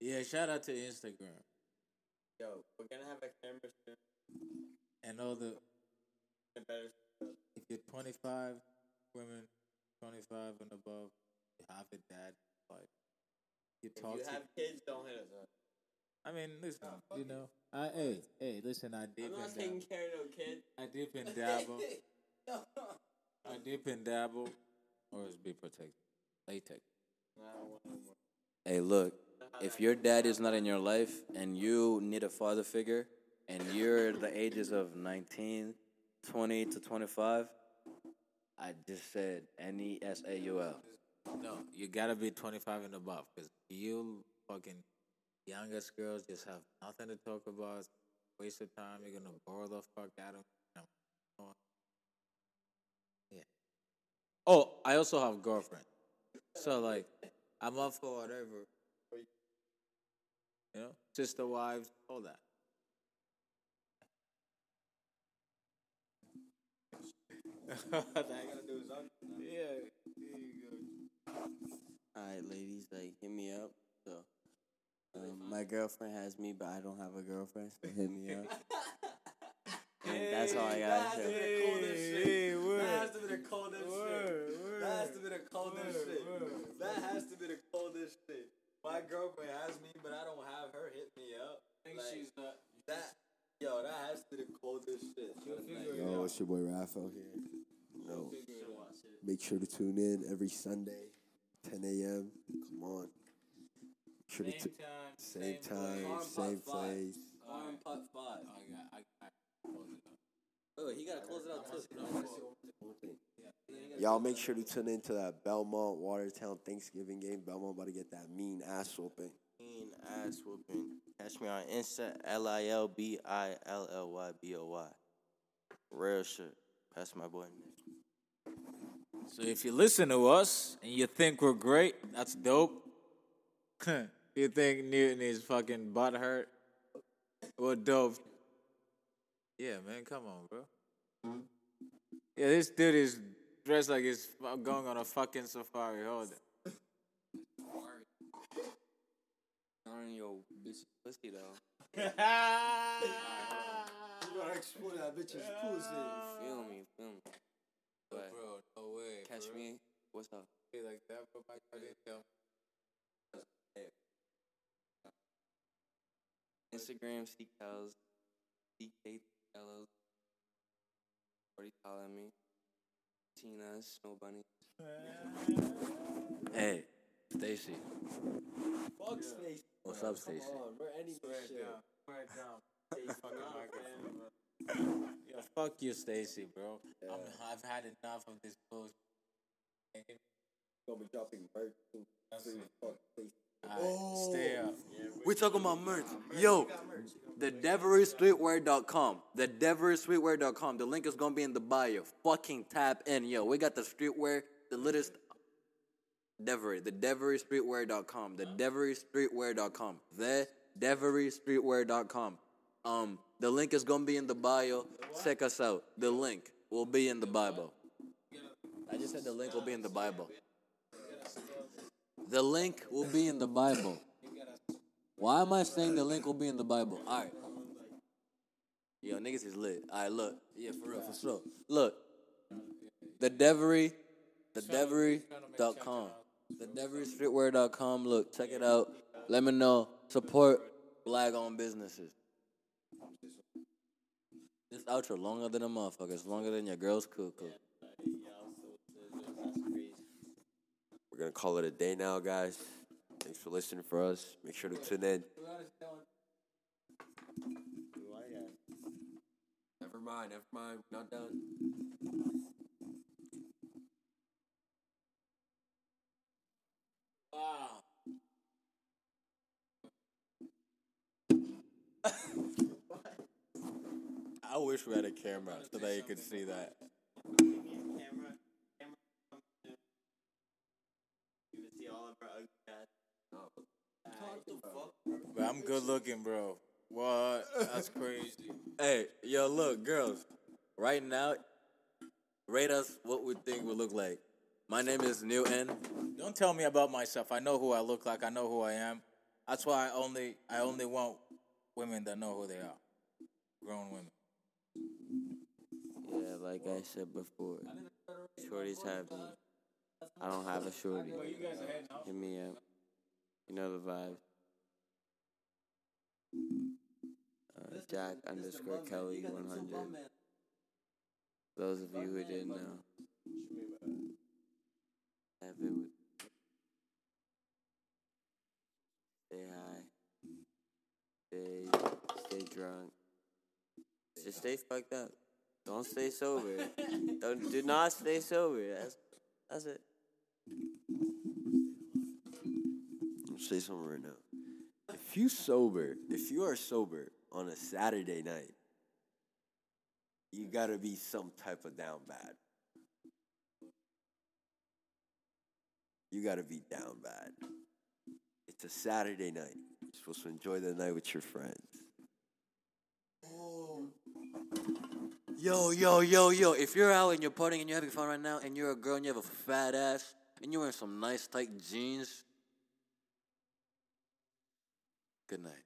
Yeah, shout out to Instagram Yo, we're gonna have a camera soon. and all the. If you're 25, women 25 and above, have a dad, like you talk. If you to. have kids, don't hit us up. I mean, listen, you know, I hey hey, listen, I dip I'm not taking dabble. care of no kid. I dip and dabble. I dip and dabble, or is be protected. Latex. I don't want no more. Hey, look, if your dad is not in your life and you need a father figure and you're the ages of 19, 20 to 25, I just said N E S A U L. No, you gotta be 25 and above because you fucking youngest girls just have nothing to talk about. Waste of time. You're gonna bore the fuck out of them. Yeah. Oh, I also have a girlfriend. So like, I'm up for whatever. You know, sister wives, all that. yeah. Alright, ladies, like hit me up. So, um, my girlfriend has me, but I don't have a girlfriend. So hit me up. And that's all I got. to say. That has to be the coldest shit. That has to be the coldest shit. That has to be the coldest shit. My girlfriend has me, but I don't have her hit me up. think Like, she's not. that. Yo, that has to be the coldest shit. Yo, it's your boy Raphael here. Yo, make sure to tune in every Sunday, 10 a.m. Come on. Make sure to Same tu- time, same same time, place. same place. Farm Pot 5. I got. I, I close it up. Oh, he gotta close it out too. Y'all make sure to tune into that Belmont Watertown Thanksgiving game. Belmont about to get that mean ass whooping. Mean ass whooping. Catch me on Insta, L I L B I L L Y B O Y. Real shit. Pass my boy. So if you listen to us and you think we're great, that's dope. you think Newton is fucking butt hurt? We're dope. Yeah, man, come on, bro. Yeah, this dude is dressed like he's going on a fucking safari. Hold it. On your bitch pussy though. You gotta explore that bitch's pussy. Feel me, feel me. But Bro, no way. catch bro. me. What's up? Be like that, bro. My God, didn't tell. Instagram, Seek Cows. DK Hello. Already calling me. Tina, Snow Bunny. Hey, Stacy. Fuck Stacy. What's up, Stacy? Come on, bro. Any Swear it shit. down. Swear it down. Say fucking microphone. Yo, fuck you, Stacy, bro. I'm, I've had enough of this bullshit. Gonna be dropping merch. soon. Fuck Stacy. Stay up. We're talking about merch. Yo, the DeveryStreetwear.com. The DeveryStreetwear.com. The link is gonna be in the bio. Fucking tap in. Yo, we got the streetwear, the latest Devery, the DeveryStreetwear.com. The DeveryStreetwear.com. The DeveryStreetwear.com. Um, the link is gonna be in the bio. Check us out. The link will be in the Bible. I just said the link will be in the Bible. The link will be in the Bible. Why am I saying the link will be in the Bible? All right. Yo, niggas is lit. All right, look. Yeah, for real, for sure. Look. The Devery, the Devery.com. The DeveryStreetwear.com. Look, check it out. Let me know. Support black owned businesses. This outro longer than a motherfucker. It's longer than your girl's cuckoo. We're gonna call it a day now, guys. Thanks for listening for us. Make sure to tune in. Never mind, never mind. We're not done. Wow. I wish we had a camera so that you could see that. But I'm good looking, bro. What? That's crazy. Hey, yo, look, girls. Right now, rate us what we think we look like. My name is Neil N. Don't tell me about myself. I know who I look like. I know who I am. That's why I only I only want women that know who they are. Grown women. Like I said before, shorties have me. I don't have a shorty. Hit me up. You know the vibes. Uh, Jack underscore Kelly 100. Those of you who didn't know. Have with. Stay high. Stay, stay drunk. Just stay fucked up. Don't stay sober. Don't do not stay sober. That's that's it. Say something right now. If you sober, if you are sober on a Saturday night, you gotta be some type of down bad. You gotta be down bad. It's a Saturday night. You're supposed to enjoy the night with your friends. Yo, yo, yo, yo. If you're out and you're partying and you're having fun right now and you're a girl and you have a fat ass and you're wearing some nice tight jeans, good night.